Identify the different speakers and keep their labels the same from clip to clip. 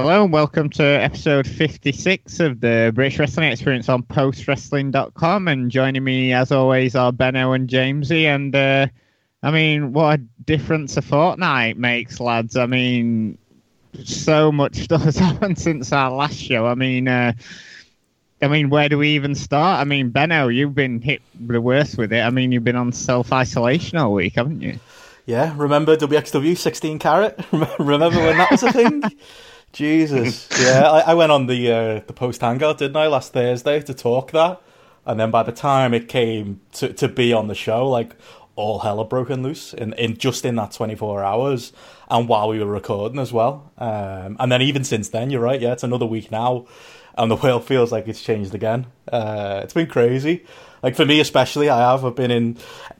Speaker 1: Hello and welcome to episode 56 of the British Wrestling Experience on postwrestling.com. And joining me, as always, are Benno and Jamesy. And uh, I mean, what a difference a fortnight makes, lads. I mean, so much stuff has happened since our last show. I mean, uh, I mean, where do we even start? I mean, Benno, you've been hit the worst with it. I mean, you've been on self isolation all week, haven't you?
Speaker 2: Yeah, remember WXW 16 carat? remember when that was a thing? Jesus, yeah, I, I, went on the uh, the post hangout, didn't I, last Thursday to talk that, and then by the time it came to to be on the show, like all hell had broken loose in, in just in that 24 hours and while we were recording as well. Um, and then even since then you're right yeah it's another week now and the world feels like it's changed again. Uh, it's been crazy. Like for me especially i have. I've been in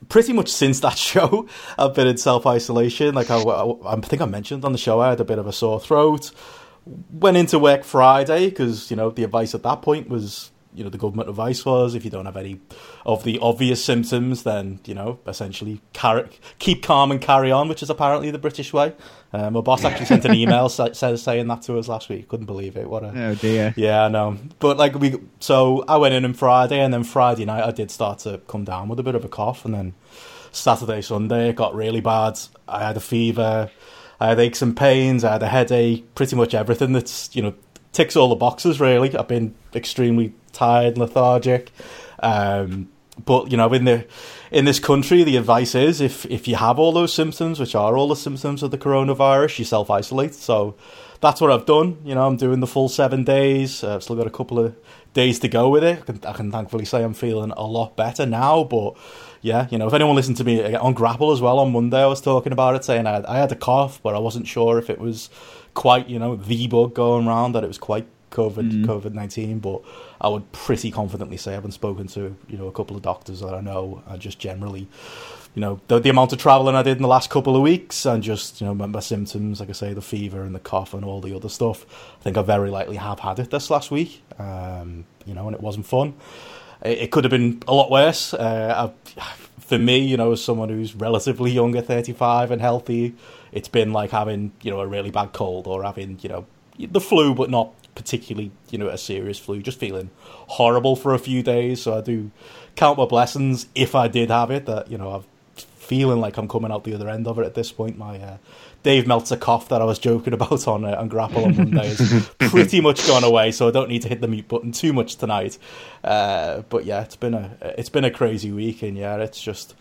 Speaker 2: pretty much since that show i've been in self-isolation. Like I, I, I think i mentioned on the show i had a bit of a sore throat went into work friday because you know the advice at that point was you know the government advice was if you don't have any of the obvious symptoms then you know essentially carry, keep calm and carry on which is apparently the british way. Um, my boss actually sent an email says saying that to us last week. Couldn't believe it. What a
Speaker 1: oh dear.
Speaker 2: Yeah i know but like we so i went in on friday and then friday night i did start to come down with a bit of a cough and then saturday sunday it got really bad. I had a fever I had aches and pains. I had a headache. Pretty much everything that's you know ticks all the boxes. Really, I've been extremely tired, and lethargic. Um, but you know, in the in this country, the advice is if if you have all those symptoms, which are all the symptoms of the coronavirus, you self isolate. So that's what I've done. You know, I'm doing the full seven days. Uh, I've still got a couple of days to go with it. I can, I can thankfully say I'm feeling a lot better now. But yeah, you know, if anyone listened to me on Grapple as well on Monday, I was talking about it, saying I, I had a cough, but I wasn't sure if it was quite, you know, the bug going around, that it was quite COVID mm. COVID nineteen, but I would pretty confidently say I haven't spoken to you know a couple of doctors that I know, and just generally, you know, the, the amount of traveling I did in the last couple of weeks, and just you know my, my, symptoms, like I say, the fever and the cough and all the other stuff. I think I very likely have had it this last week, um, you know, and it wasn't fun. It, it could have been a lot worse. Uh, for me, you know, as someone who's relatively younger, thirty five and healthy, it's been like having you know a really bad cold or having you know the flu, but not particularly, you know, a serious flu, just feeling horrible for a few days. So I do count my blessings if I did have it that, you know, I'm feeling like I'm coming out the other end of it at this point. My uh, Dave Meltzer cough that I was joking about on uh, on Grapple on Monday is pretty much gone away, so I don't need to hit the mute button too much tonight. Uh, but yeah, it's been a it's been a crazy week, and yeah, it's just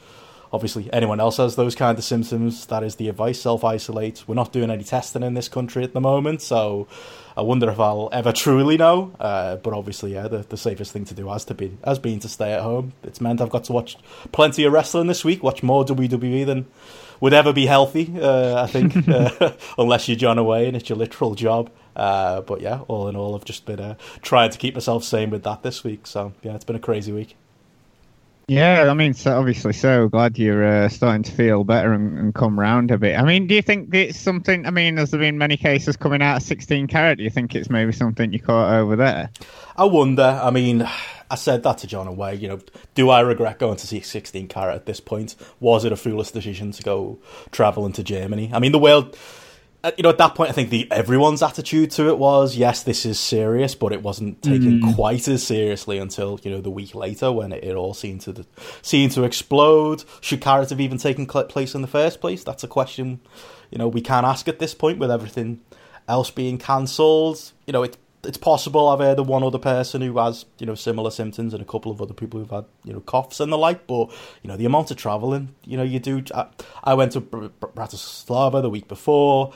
Speaker 2: obviously anyone else has those kind of symptoms. That is the advice: self isolate. We're not doing any testing in this country at the moment, so I wonder if I'll ever truly know. Uh, but obviously, yeah, the, the safest thing to do has to be has been to stay at home. It's meant I've got to watch plenty of wrestling this week. Watch more WWE than would ever be healthy. Uh, I think, uh, unless you're John away and it's your literal job. Uh, but yeah, all in all, I've just been uh, trying to keep myself sane with that this week. So yeah, it's been a crazy week.
Speaker 1: Yeah, I mean, so obviously, so glad you're uh, starting to feel better and, and, come round a bit. I mean, do you think it's something? I mean, has there been many cases coming out of 16 carat? Do you think it's maybe something you caught over there?
Speaker 2: I wonder. I mean, I said that to John away. You know, do I regret going to see 16 carat at this point? Was it a foolish decision to go traveling to Germany? I mean, the world you know, at that point, I think the everyone's attitude to it was, yes, this is serious, but it wasn't taken mm. quite as seriously until you know the week later when it, it all seemed to seemed to explode. Should Carat have even taken place in the first place? That's a question, you know, we can't ask at this point with everything else being cancelled. You know, it it's possible I've heard of one other person who has you know similar symptoms and a couple of other people who've had you know coughs and the like. But you know the amount of traveling you know you do. I, I went to Bratislava the week before.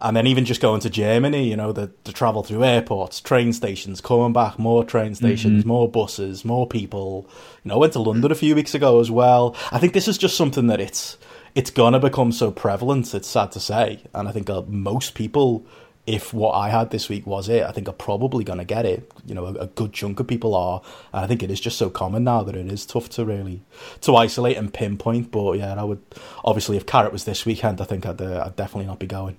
Speaker 2: And then even just going to Germany, you know, the, the travel through airports, train stations, coming back, more train stations, mm-hmm. more buses, more people. You know, I went to London a few weeks ago as well. I think this is just something that it's it's gonna become so prevalent. It's sad to say, and I think uh, most people if what I had this week was it, I think I'm probably going to get it. You know, a, a, good chunk of people are. And I think it is just so common now that it is tough to really to isolate and pinpoint. But yeah, I would obviously if Carat was this weekend, I think I'd, uh, I'd definitely not be going.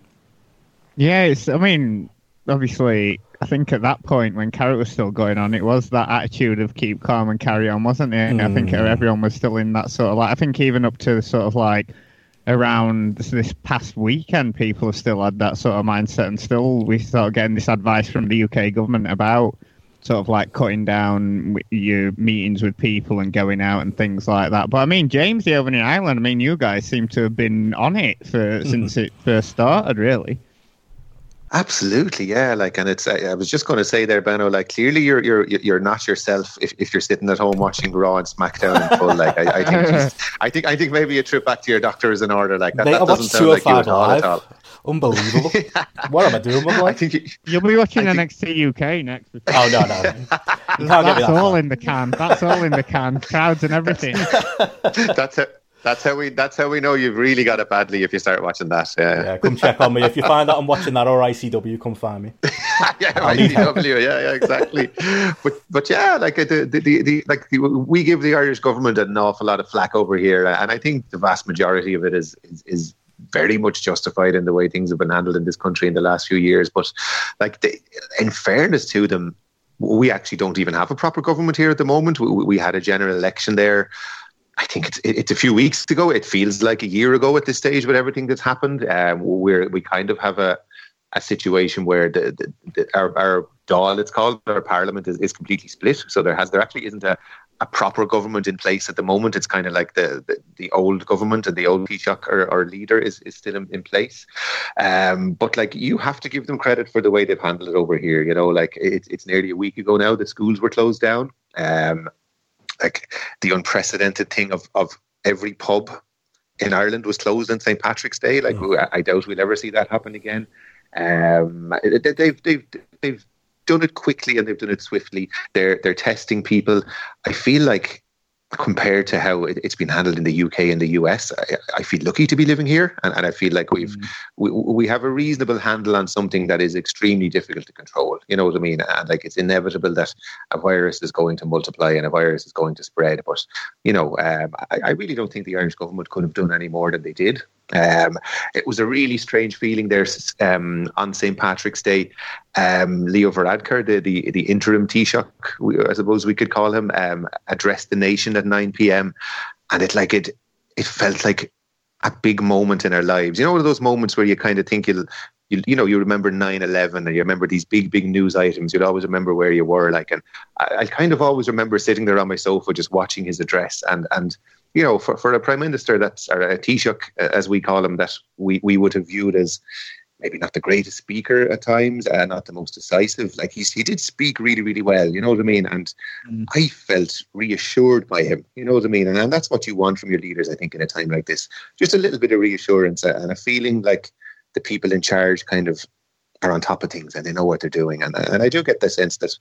Speaker 1: Yeah, it's. I mean, obviously, I think at that point when Carat was still going on, it was that attitude of keep calm and carry on, wasn't it? And mm. I think mm. everyone was still in that sort of like. I think even up to the sort of like around this, past weekend, people have still had that sort of mindset, and still we start getting this advice from the UK government about sort of like cutting down your meetings with people and going out and things like that. But I mean, James, the over in Ireland, I mean, you guys seem to have been on it for mm-hmm. since it first started, really.
Speaker 3: Absolutely, yeah. Like, and it's. I, I was just going to say there, Benno. Like, clearly, you're you're you're not yourself if, if you're sitting at home watching Raw and SmackDown in full. Like, I, I think, just, I think, I think maybe a trip back to your doctor is in order. Like, that, that doesn't sound like you at all, at all.
Speaker 2: Unbelievable. what am I doing with
Speaker 1: I think you, will be watching I NXT UK next.
Speaker 2: Oh no, no,
Speaker 1: that's all in the can. That's all in the can. Crowds and everything.
Speaker 3: that's it. That's how we. That's how we know you've really got it badly if you start watching that. Yeah,
Speaker 2: yeah come check on me if you find out I'm watching that or ICW. Come find me.
Speaker 3: yeah, ICW. yeah, yeah, exactly. But but yeah, like uh, the, the, the, the like the, we give the Irish government an awful lot of flack over here, and I think the vast majority of it is is, is very much justified in the way things have been handled in this country in the last few years. But like, they, in fairness to them, we actually don't even have a proper government here at the moment. We, we had a general election there. I think it's it's a few weeks ago. It feels like a year ago at this stage with everything that's happened. Um, where we kind of have a a situation where the, the, the our, our Dáil, it's called, our parliament is, is completely split. So there has there actually isn't a, a proper government in place at the moment. It's kind of like the, the, the old government and the old Taoiseach or, or leader is, is still in, in place. Um, but like you have to give them credit for the way they've handled it over here. You know, like it's it's nearly a week ago now the schools were closed down. Um, like the unprecedented thing of of every pub in Ireland was closed on St Patrick's Day. Like mm. I doubt we'll ever see that happen again. Um, they've they've they've done it quickly and they've done it swiftly. They're they're testing people. I feel like compared to how it, has been handled in the UK and the US, I, I feel lucky to be living here, and, and I feel like we've mm. we, we have a reasonable handle on something that is extremely difficult to control. You know what I mean? And like it's inevitable that a virus is going to multiply and a virus is going to spread. But you know, um, I, I really don't think the Irish government could have done any more than they did. Um, it was a really strange feeling there um, on St. Patrick's Day. Um, Leo Varadkar, the, the, the interim Taoiseach, I suppose we could call him, um, addressed the nation at 9 p.m. And it like it it felt like a big moment in our lives. You know, one of those moments where you kind of think you'll you, you know you remember 9-11 and you remember these big big news items you'd always remember where you were like and I, I kind of always remember sitting there on my sofa just watching his address and and you know, for, for a prime minister that's or a Taoiseach, as we call him, that we, we would have viewed as maybe not the greatest speaker at times, uh, not the most decisive. Like he's, he did speak really, really well. You know what I mean? And mm. I felt reassured by him. You know what I mean? And, and that's what you want from your leaders, I think, in a time like this. Just a little bit of reassurance and a feeling like the people in charge kind of are on top of things and they know what they're doing. And and I do get the sense that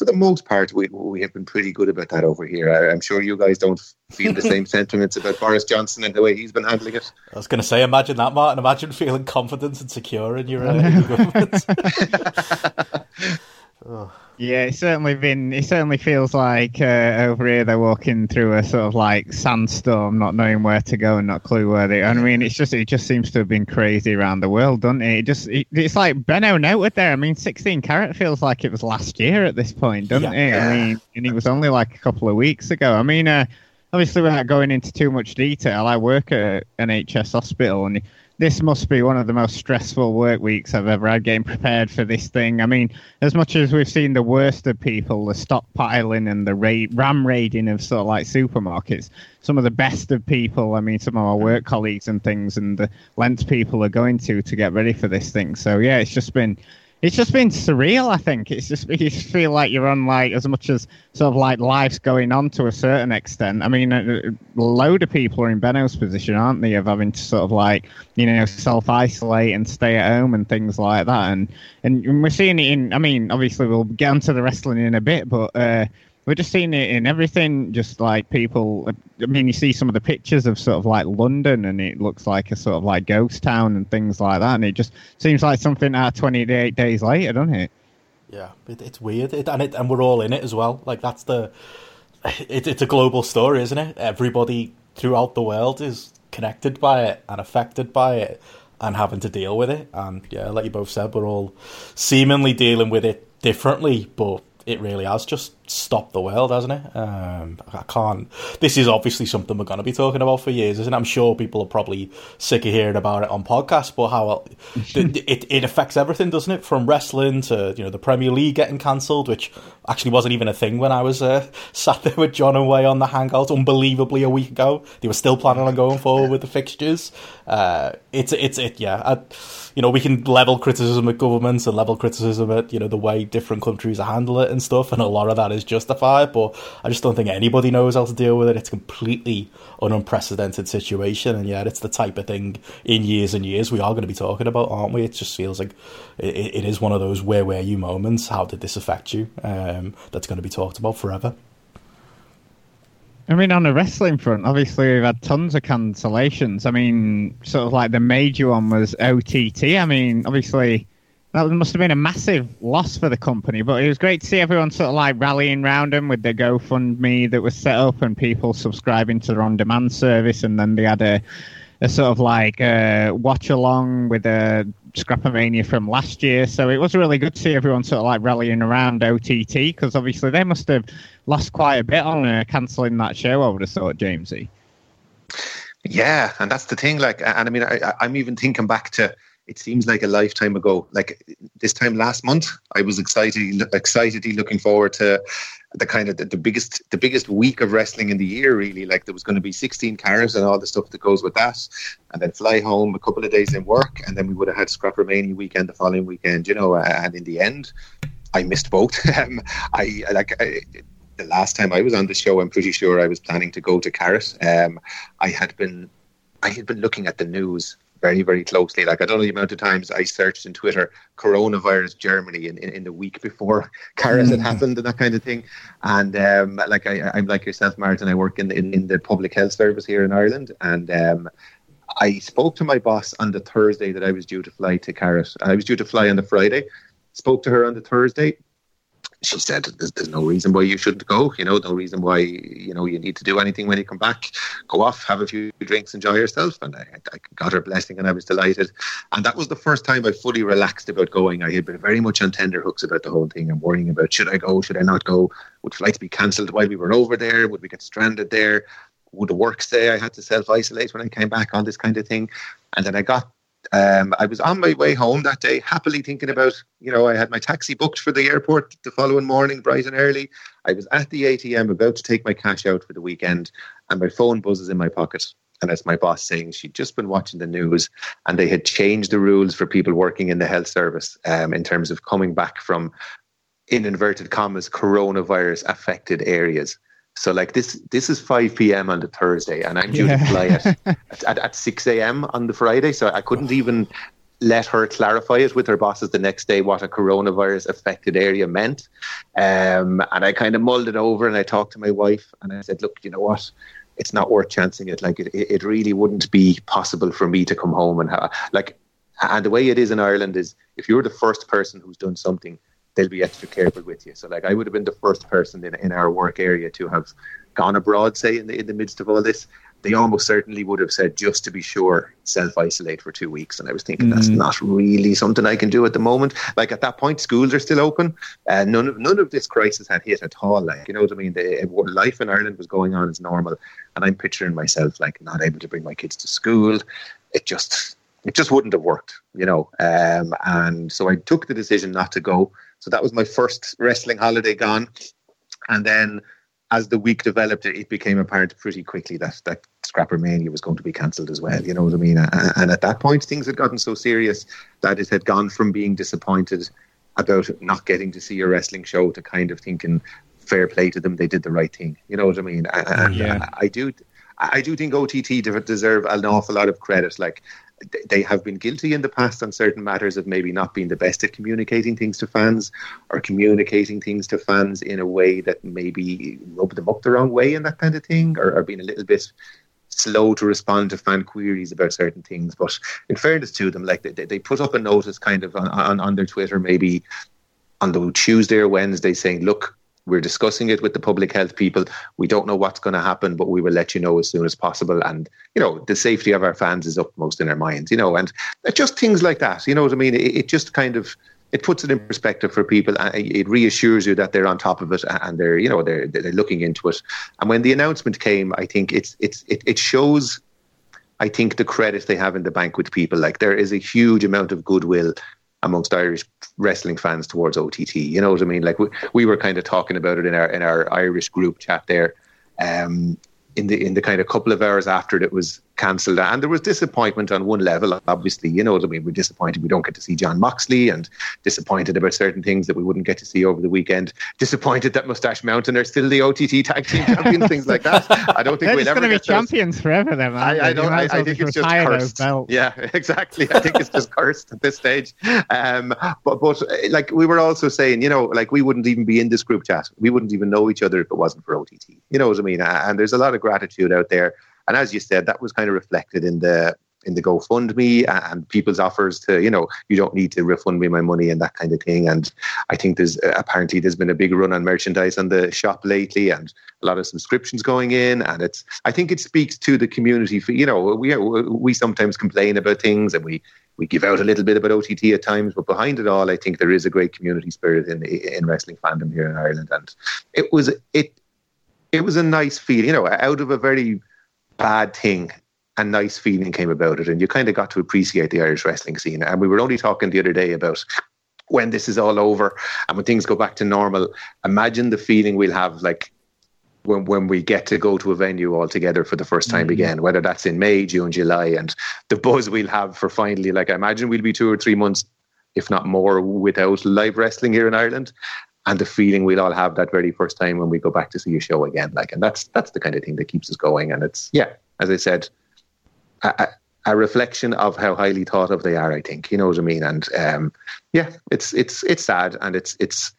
Speaker 3: for the most part, we we have been pretty good about that over here. I, am sure you guys don't feel the same sentiments about Boris Johnson and the way he's been handling it.
Speaker 2: I was going to say, imagine that, Martin. Imagine feeling confident and secure in your, uh, in your government.
Speaker 1: oh. Yeah, it's certainly been. It certainly feels like uh, over here they're walking through a sort of like sandstorm, not knowing where to go and not clue where they. I mean, it's just it just seems to have been crazy around the world, doesn't it? It just it, it's like Benno noted there. I mean, sixteen carat feels like it was last year at this point, doesn't yeah. it? I mean, and it was only like a couple of weeks ago. I mean, uh, obviously without going into too much detail, I work at an NHS hospital and this must be one of the most stressful work weeks I've ever had getting prepared for this thing. I mean, as much as we've seen the worst of people, the stockpiling and the ram raiding of sort of like supermarkets, some of the best of people, I mean, some of our work colleagues and things, and the lengths people are going to to get ready for this thing. So, yeah, it's just been it's just been surreal. I think it's just you just feel like you're on like as much as sort of like life's going on to a certain extent. I mean, a, a load of people are in Benno's position, aren't they, of having to sort of like you know self isolate and stay at home and things like that. And and we're seeing it in. I mean, obviously we'll get onto the wrestling in a bit, but. Uh, we're just seeing it in everything. Just like people, I mean, you see some of the pictures of sort of like London, and it looks like a sort of like ghost town and things like that. And it just seems like something out 28 days later, doesn't it?
Speaker 2: Yeah, it, it's weird, it, and it, and we're all in it as well. Like that's the, it, it's a global story, isn't it? Everybody throughout the world is connected by it and affected by it and having to deal with it. And yeah, like you both said, we're all seemingly dealing with it differently, but it really has just stopped the world, hasn't it? Um, I can't. This is obviously something we're going to be talking about for years, isn't it? I'm sure people are probably sick of hearing about it on podcasts, but how it, it, it affects everything, doesn't it? From wrestling to you know the Premier League getting cancelled, which actually wasn't even a thing when I was uh, sat there with John and Wai on the Hangout, unbelievably a week ago. They were still planning on going forward with the fixtures. Uh, it's it's it yeah. I, you know, we can level criticism at governments and level criticism at, you know, the way different countries handle it and stuff, and a lot of that is justified, but I just don't think anybody knows how to deal with it. It's completely an unprecedented situation, and yet it's the type of thing in years and years we are going to be talking about, aren't we? It just feels like it, it is one of those where were you moments. How did this affect you? Um, that's going to be talked about forever.
Speaker 1: I mean, on the wrestling front, obviously we've had tons of cancellations. I mean, sort of like the major one was OTT. I mean, obviously that must have been a massive loss for the company, but it was great to see everyone sort of like rallying around them with the GoFundMe that was set up and people subscribing to their on-demand service, and then they had a, a sort of like uh, watch along with a ScrapperMania from last year. So it was really good to see everyone sort of like rallying around OTT because obviously they must have lost quite a bit on uh, cancelling that show. I would have thought, Jamesy.
Speaker 3: Yeah, and that's the thing. Like, and I mean, I, I'm even thinking back to it seems like a lifetime ago. Like this time last month, I was excited, excitedly looking forward to the kind of the, the, biggest the biggest week of wrestling in the year. Really, like there was going to be 16 cars and all the stuff that goes with that, and then fly home a couple of days in work, and then we would have had ScrapperMania weekend the following weekend. You know, and in the end, I missed both. Um, I like. I, the last time I was on the show, I'm pretty sure I was planning to go to Carat. Um, I had been I had been looking at the news very, very closely. Like I don't know the amount of times I searched in Twitter coronavirus Germany in, in, in the week before Carat had mm. happened and that kind of thing. And um, like I, I'm like yourself, Martin. I work in the, in, in the public health service here in Ireland, and um, I spoke to my boss on the Thursday that I was due to fly to Carat. I was due to fly on the Friday. Spoke to her on the Thursday she said there's, there's, no reason why you shouldn't go you know no reason why you know you need to do anything when you come back. Go off have a few drinks enjoy yourself. And I, I got her blessing and I was delighted. And that was the first time I fully relaxed about going. I had been very much on tender hooks about the whole thing and worrying about should I go should I not go? Would flights be cancelled while we were over there? Would we get stranded there? Would the work say I had to self isolate when I came back? All this kind of thing. And then I got um, I was on my way home that day, happily thinking about, you know, I had my taxi booked for the airport the following morning, bright and early. I was at the ATM about to take my cash out for the weekend, and my phone buzzes in my pocket. And it's my boss saying she'd just been watching the news and they had changed the rules for people working in the health service um, in terms of coming back from, in inverted commas, coronavirus affected areas. So like this, this is 5 p.m. on the Thursday, and I'm due yeah. to fly at, at, at 6 a.m. on the Friday. So I couldn't even let her clarify it with her bosses the next day what a coronavirus affected area meant. Um, and I kind of mulled it over, and I talked to my wife, and I said, "Look, you know what? It's not worth chancing it. Like it, it really wouldn't be possible for me to come home and have like." And the way it is in Ireland is, if you're the first person who's done something they'll be extra careful with you. So like I would have been the first person in, in our work area to have gone abroad, say in the in the midst of all this. They almost certainly would have said just to be sure, self isolate for two weeks. And I was thinking mm-hmm. that's not really something I can do at the moment. Like at that point, schools are still open. Uh, none of none of this crisis had hit at all. Like you know what I mean? The, life in Ireland was going on as normal, and I'm picturing myself like not able to bring my kids to school. It just it just wouldn't have worked, you know. Um, and so I took the decision not to go. So that was my first wrestling holiday gone. And then as the week developed, it became apparent pretty quickly that that ScrapperMania was going to be cancelled as well. You know what I mean? And at that point, things had gotten so serious that it had gone from being disappointed about not getting to see a wrestling show to kind of thinking, fair play to them, they did the right thing. You know what I mean? And yeah. I do. I do think OTT deserve an awful lot of credit. Like they have been guilty in the past on certain matters of maybe not being the best at communicating things to fans or communicating things to fans in a way that maybe rubbed them up the wrong way and that kind of thing, or, or being a little bit slow to respond to fan queries about certain things. But in fairness to them, like they, they put up a notice kind of on, on, on their Twitter maybe on the Tuesday or Wednesday saying, look, we're discussing it with the public health people. We don't know what's going to happen, but we will let you know as soon as possible. And, you know, the safety of our fans is upmost in our minds, you know, and just things like that. You know what I mean? It, it just kind of it puts it in perspective for people it reassures you that they're on top of it and they're you know they're they're looking into it and when the announcement came i think it's it's it, it shows i think the credit they have in the bank with people like there is a huge amount of goodwill amongst irish wrestling fans towards ott you know what i mean? Like we, we were kind of talking about it in our in our irish group chat there um, in the in the kind of couple of hours after it was cancelled. And there was disappointment on one level, obviously. You know, what I mean, we're disappointed we don't get to see John Moxley and disappointed about certain things that we wouldn't get to see over the weekend. Disappointed that Moustache Mountain are still the OTT tag team champions, things like that. I don't think
Speaker 1: we'll
Speaker 3: ever going to
Speaker 1: be champions those. forever. Then
Speaker 3: I, I don't. I, I think it's just cursed. Yeah, exactly. I think it's just cursed at this stage. Um, but but like we were also saying, you know, like we wouldn't even be in this group chat. We wouldn't even know each other if it wasn't for OTT. You know what I mean? And there's a lot of gratitude out there and as you said, that was kind of reflected in the in the GoFundMe and people's offers to, you know, you don't need to refund me my money and that kind of thing. And I think there's uh, apparently there's been a big run on merchandise on the shop lately and a lot of subscriptions going in. And it's, I think it speaks to the community. For, you know, we we sometimes complain about things and we we give out a little bit about OTT at times, but behind it all, I think there is a great community spirit in in wrestling fandom here in Ireland. And it was it it was a nice feeling, you know, out of a very bad thing a nice feeling came about it and you kind of got to appreciate the Irish wrestling scene. And we were only talking the other day about when this is all over and when things go back to normal, imagine the feeling we'll have like when when we get to go to a venue all together for the first time mm-hmm. again, whether that's in May, June, July, and the buzz we'll have for finally like I imagine we'll be two or three months, if not more, without live wrestling here in Ireland and the feeling we'll all have that very first time when we go back to see a show again. Like, and that's that's the kind of thing that keeps us going. And it's yeah, as I said, a, a reflection of how highly thought of they are. I think you know what I mean. And um, yeah, it's it's it's sad and it's it's,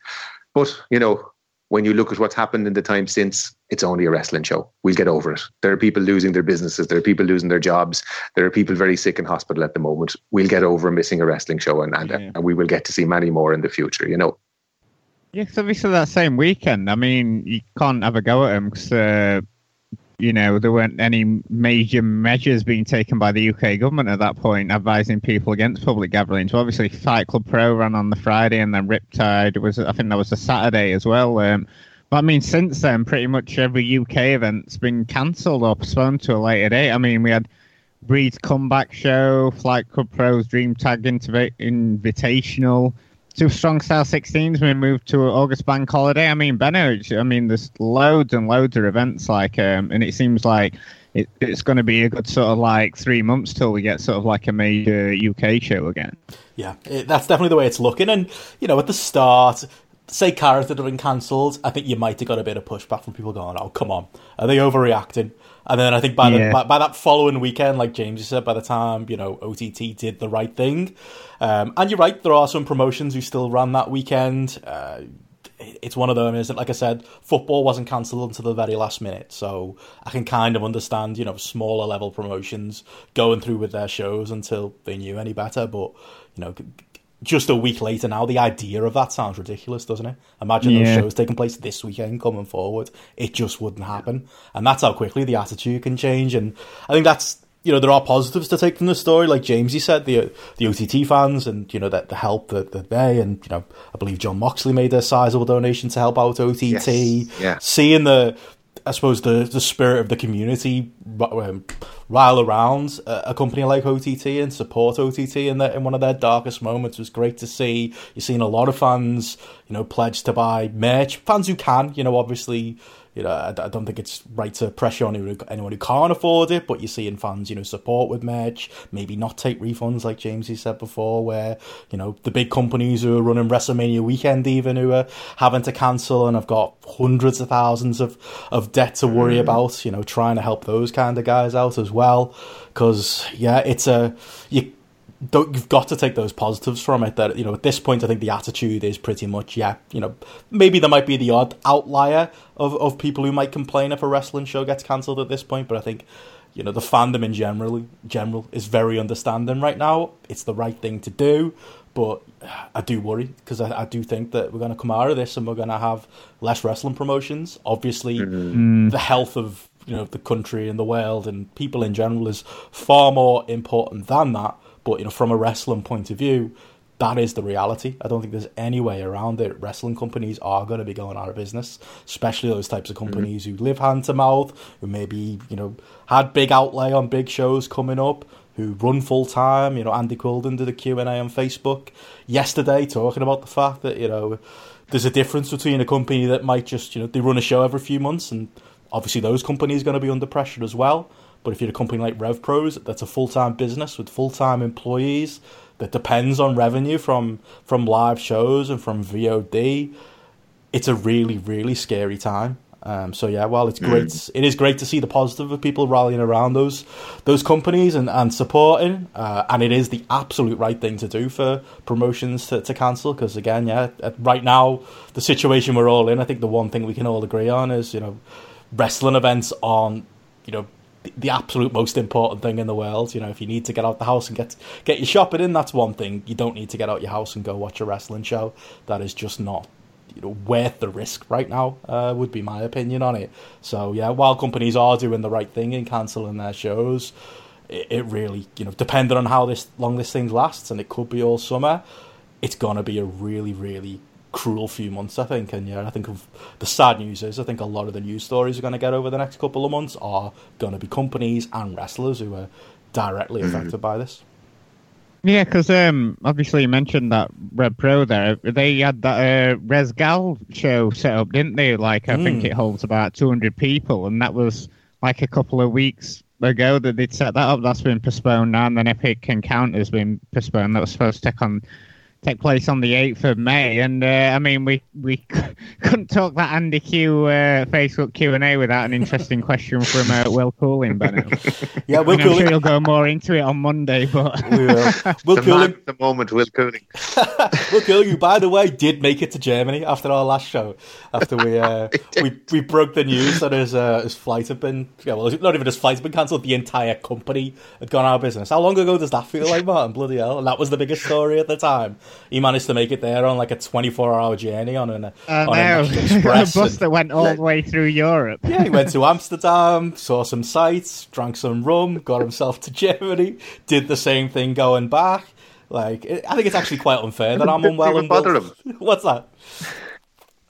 Speaker 3: but you know. When you look at what's happened in the time since, it's only a wrestling show. We'll get over it. There are people losing their businesses. There are people losing their jobs. There are people very sick in hospital at the moment. We'll get over missing a wrestling show, and and, yeah. and we will get to see many more in the future. You know,
Speaker 1: because obviously that same weekend, I mean, you can't have a go at them because, uh, you know, there weren't any major measures being taken by the UK government at that point advising people against public gatherings. So obviously, Fight Club Pro ran on the Friday and then Riptide was, I think that was a Saturday as well. Um, but I mean, since then, pretty much every UK event's been cancelled or postponed to a later date. I mean, we had Breed's comeback show, Fight Club Pro's Dream Tag Invitational. Two strong style 16s we moved to August bank holiday. I mean, Benno, I mean, there's loads and loads of events like, um, and it seems like it, it's going to be a good sort of like three months till we get sort of like a major UK show again.
Speaker 2: Yeah, it, that's definitely the way it's looking. And you know, at the start, say cars that have been cancelled, I think you might have got a bit of pushback from people going, "Oh, come on, are they overreacting?" And then I think by, yeah. the, by, by that following weekend, like James said, by the time you know OTT did the right thing, um, and you're right, there are some promotions who still ran that weekend. Uh, it's one of them, isn't it? Like I said, football wasn't cancelled until the very last minute, so I can kind of understand, you know, smaller level promotions going through with their shows until they knew any better. But you know, just a week later now, the idea of that sounds ridiculous, doesn't it? Imagine yeah. those shows taking place this weekend coming forward. It just wouldn't happen. And that's how quickly the attitude can change. And I think that's, you know, there are positives to take from the story. Like James, you said, the the OTT fans and, you know, that the help that, that they, and, you know, I believe John Moxley made a sizable donation to help out OTT. Yes.
Speaker 3: Yeah.
Speaker 2: Seeing the, I suppose the the spirit of the community um, rile around a, company like OTT and support OTT in the, in one of their darkest moments was great to see. You're seeing a lot of fans, you know, pledge to buy merch. Fans who can, you know, obviously you know, I, I, don't think it's right to pressure on anyone who can't afford it, but you're seeing fans, you know, support with merch, maybe not take refunds like James said before, where, you know, the big companies who are running WrestleMania weekend even who are having to cancel and have got hundreds of thousands of, of debt to worry mm. about, you know, trying to help those kind of guys out as well. Because, yeah, it's a, you, don't, you've got to take those positives from it. That you know, at this point, I think the attitude is pretty much, yeah, you know, maybe there might be the odd outlier of, of people who might complain if a wrestling show gets cancelled at this point, but I think you know the fandom in general general is very understanding right now. It's the right thing to do, but I do worry because I, I, do think that we're going to come out of this and we're going to have less wrestling promotions. Obviously, mm-hmm. the health of you know the country and the world and people in general is far more important than that. But you know, from a wrestling point of view, that is the reality. I don't think there's any way around it. Wrestling companies are going to be going out of business, especially those types of companies mm-hmm. who live hand to mouth, who maybe you know had big outlay on big shows coming up, who run full time. You know, Andy Quildan did a Q and A on Facebook yesterday talking about the fact that you know there's a difference between a company that might just you know they run a show every few months and obviously those companies are going to be under pressure as well. But if you're a company like RevPros, that's a full time business with full time employees that depends on revenue from from live shows and from VOD, it's a really really scary time. Um, so yeah, well, it's great. Mm. It is great to see the positive of people rallying around those those companies and and supporting. Uh, and it is the absolute right thing to do for promotions to, to cancel because again, yeah, right now the situation we're all in, I think the one thing we can all agree on is you know wrestling events aren't you know the absolute most important thing in the world. You know, if you need to get out the house and get get your shopping in, that's one thing. You don't need to get out your house and go watch a wrestling show. That is just not you know worth the risk right now. Uh, would be my opinion on it. So yeah, while companies are doing the right thing in cancelling their shows, it, it really you know depending on how this long this thing lasts, and it could be all summer. It's gonna be a really really cruel few months, I think. And yeah, I think of the sad news is I think a lot of the news stories we're going to get over the next couple of months are going to be companies and wrestlers who are directly mm-hmm. affected by this.
Speaker 1: Yeah, because um, obviously you mentioned that Rev Pro there. They had that uh, Resgal show set up, didn't they? Like I mm. think it holds about 200 people, and that was like a couple of weeks ago that they'd set that up. That's been postponed now, and then Epic Encounter's been postponed. That was supposed to take on take place on the 8th of May. And uh, I mean, we we couldn't talk that Andy Q uh, Facebook Q and A without an interesting question from uh, Will Cooling, Benno.
Speaker 2: yeah, Will Cooling. I'm
Speaker 1: sure you'll go more into it on Monday, but
Speaker 2: we will. Will
Speaker 3: the Cooling. the moment, Will Cooling.
Speaker 2: Will Cooling, who by the way did make it to Germany after our last show. After we uh, we we broke the news that his uh, his flight had been yeah, well, not even his flight had been cancelled. The entire company had gone out of business. How long ago does that feel like, Martin? Bloody hell! And that was the biggest story at the time he managed to make it there on like a 24 hour journey on an, uh, on an express.
Speaker 1: a bus and, that went all the way through Europe.
Speaker 2: yeah, he went to Amsterdam, saw some sights, drank some rum, got himself to Germany, did the same thing going back. Like, I think it's actually quite unfair that I'm unwell and bother him. What's that?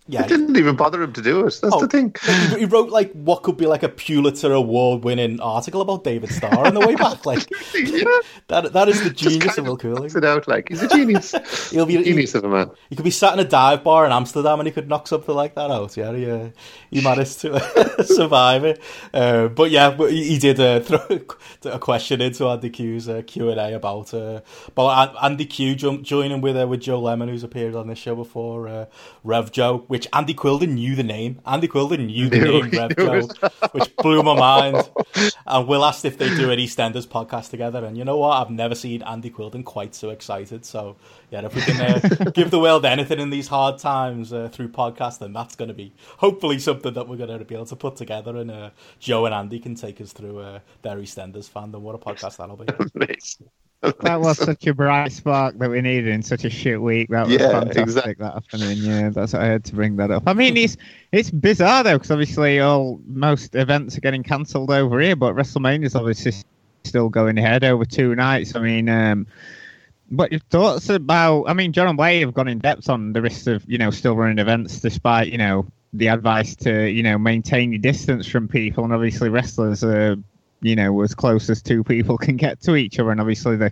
Speaker 3: Yeah, it didn't even bother him to do it. That's oh, the thing.
Speaker 2: He wrote like what could be like a Pulitzer Award winning article about David Starr on the way back. Like yeah. that that is the genius of Will Cooling.
Speaker 3: It out like he's a genius. He'll be a genius of a man.
Speaker 2: He could be sat in a dive bar in Amsterdam and he could knock something like that out. Yeah, he, uh, he managed to survive it. Uh, but yeah, he, he did uh, throw a question into Andy Q's uh, Q and A about uh, about Andy Q joining with uh, with Joe Lemon, who's appeared on this show before, uh, Rev Joe which Andy Quildan knew the name. Andy Quildan knew the name Rev Joe, which blew my mind. And Will asked if they do an EastEnders podcast together. And you know what? I've never seen Andy Quildan quite so excited. So, yeah, if we can uh, give the world anything in these hard times uh, through then that's going to be hopefully something that we're going to be able to put together. And uh, Joe and Andy can take us through uh, their EastEnders fandom. What a podcast that'll be.
Speaker 3: Amazing
Speaker 1: that was such a bright spark that we needed in such a shit week. That was yeah, fantastic exactly. that afternoon. Yeah, that's I had to bring that up. I mean, it's it's bizarre though because obviously all most events are getting cancelled over here, but WrestleMania is obviously still going ahead over two nights. I mean, um, what your thoughts about? I mean, John and Wai have gone in depth on the risks of you know still running events despite you know the advice to you know maintain your distance from people, and obviously wrestlers are you know as close as two people can get to each other, and obviously the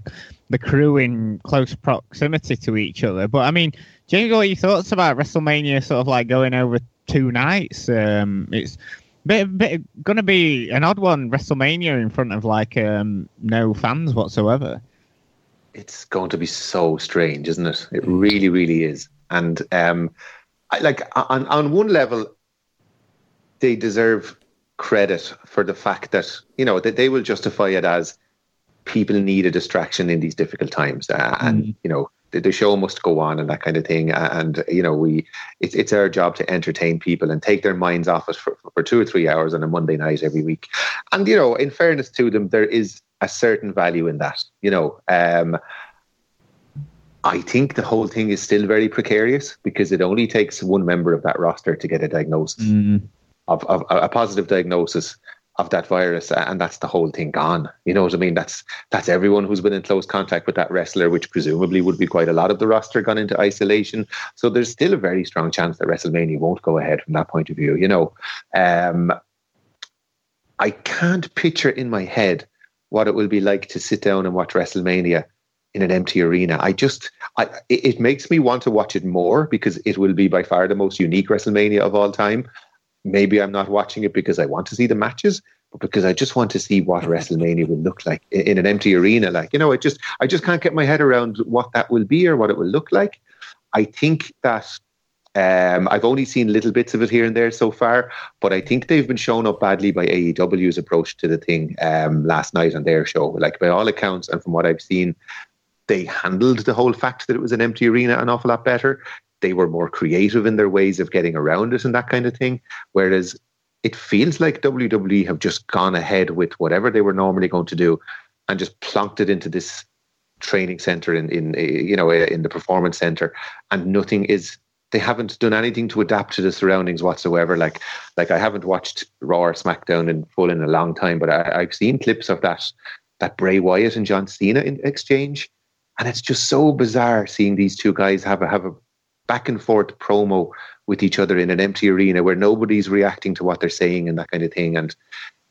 Speaker 1: the crew in close proximity to each other. But I mean, James, what are your thoughts about WrestleMania sort of like going over two nights? Um, it's bit, bit going to be an odd one, WrestleMania in front of like um, no fans whatsoever.
Speaker 3: It's going to be so strange, isn't it? It really, really is. And um, I, like on on one level, they deserve credit for the fact that you know that they will justify it as people need a distraction in these difficult times, uh, and mm. you know the, the, show must go on and that kind of thing. And you know we it's it's our job to entertain people and take their minds off us for, for two or three hours on a Monday night every week. And you know, in fairness to them, there is a certain value in that. You know. Um, I think the whole thing is still very precarious because it only takes one member of that roster to get a diagnosis. Mm of, of a positive diagnosis of that virus, and that's the whole thing gone. You know what I mean? That's that's everyone who's been in close contact with that wrestler, which presumably would be quite a lot of the roster gone into isolation. So there's still a very strong chance that WrestleMania won't go ahead from that point of view. You know, um, I can't picture in my head what it will be like to sit down and watch WrestleMania in an empty arena. I just, I, it, it makes me want to watch it more because it will be by far the most unique WrestleMania of all time. Maybe I'm not watching it because I want to see the matches, but because I just want to see what WrestleMania will look like in, an empty arena. Like, you know, I just, I just can't get my head around what that will be or what it will look like. I think that um, I've only seen little bits of it here and there so far, but I think they've been shown up badly by AEW's approach to the thing um, last night on their show. Like by all accounts, and from what I've seen, they handled the whole fact that it was an empty arena an awful lot better. They were more creative in their ways of getting around it and that kind of thing. Whereas it feels like WWE have just gone ahead with whatever they were normally going to do and just plonked it into this training center in, in eh, you know eh, in the performance center and nothing is they haven't done anything to adapt to the surroundings whatsoever. Like, like I haven't watched Raw or SmackDown in full in a long time, but I, have seen clips of that that Bray Wyatt and John Cena in exchange, and it's just so bizarre seeing these two guys have a have a back and forth promo with each other in an empty arena where nobody's reacting to what they're saying and that kind of thing. And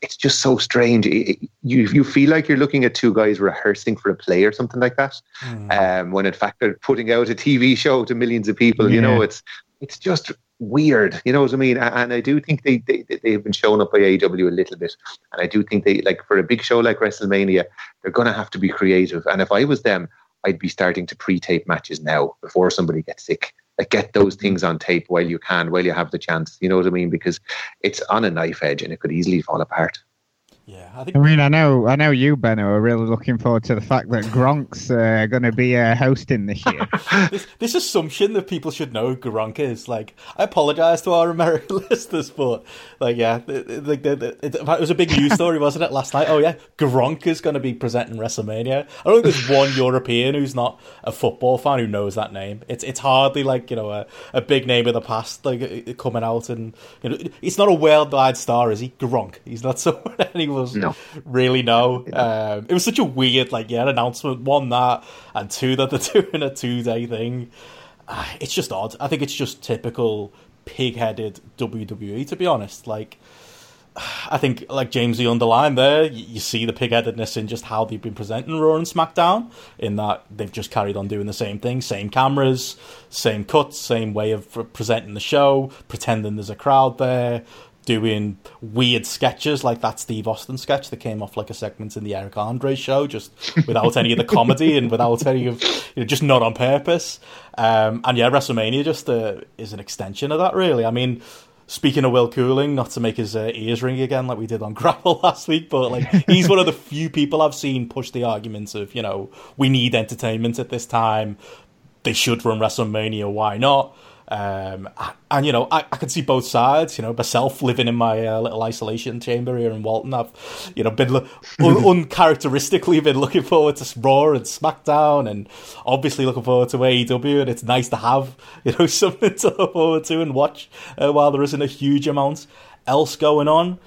Speaker 3: it's just so strange. It, you you feel like you're looking at two guys rehearsing for a play or something like that, mm. um, when in fact they're putting out a TV show to millions of people. Yeah. You know, it's it's just weird. You know what I mean? And I do think they, they they've been shown up by AEW a little bit, and I do think they like for a big show like WrestleMania, they're going to have to be creative. And if I was them, I'd be starting to pre-tape matches now before somebody gets sick. Like get those things on tape while you can, while you have the chance. You know what I mean? Because it's on a knife edge and it could easily fall apart.
Speaker 1: Yeah, I think. I mean, I know, I know you, Benno, are really looking forward to the fact that Gronk's uh, going to be uh, hosting this year.
Speaker 2: this, this, assumption that people should know Gronk is like, I apologize to our American listeners, but like, yeah, like it, was a big news story, wasn't it, last night? Oh yeah, Gronk is going to be presenting WrestleMania. I don't think there's one European who's not a football fan who knows that name. It's it's hardly like you know a, a big name of the past like coming out, and you know, it's not a worldwide star, is he? Gronk. He's not someone anyone was no. really know. Um, it was such a weird, like, yeah, announcement. One that, and two that they're doing a two day thing. Uh, it's just odd. I think it's just typical pig headed WWE, to be honest. Like, I think, like James, the underline there, you, see the pig headedness in just how they've been presenting Raw and SmackDown, in that they've just carried on doing the same thing, same cameras, same cuts, same way of presenting the show, pretending there's a crowd there, doing weird sketches like that Steve Austin sketch that came off like a segment in the Eric Andre show, just without any of the comedy and without any of, you know, just not on purpose. Um, and yeah, WrestleMania just uh, is an extension of that, really. I mean, speaking of Will Cooling, not to make his uh, ears ring again like we did on Grapple last week, but like he's one of the few people I've seen push the arguments of, you know, we need entertainment at this time. They should run WrestleMania. Why not? Um, and you know, I, I can see both sides. You know, myself living in my uh, little isolation chamber here in Walton, I've you know been un- uncharacteristically been looking forward to Raw and SmackDown, and obviously looking forward to AEW. And it's nice to have you know something to look forward to and watch uh, while there isn't a huge amount else going on.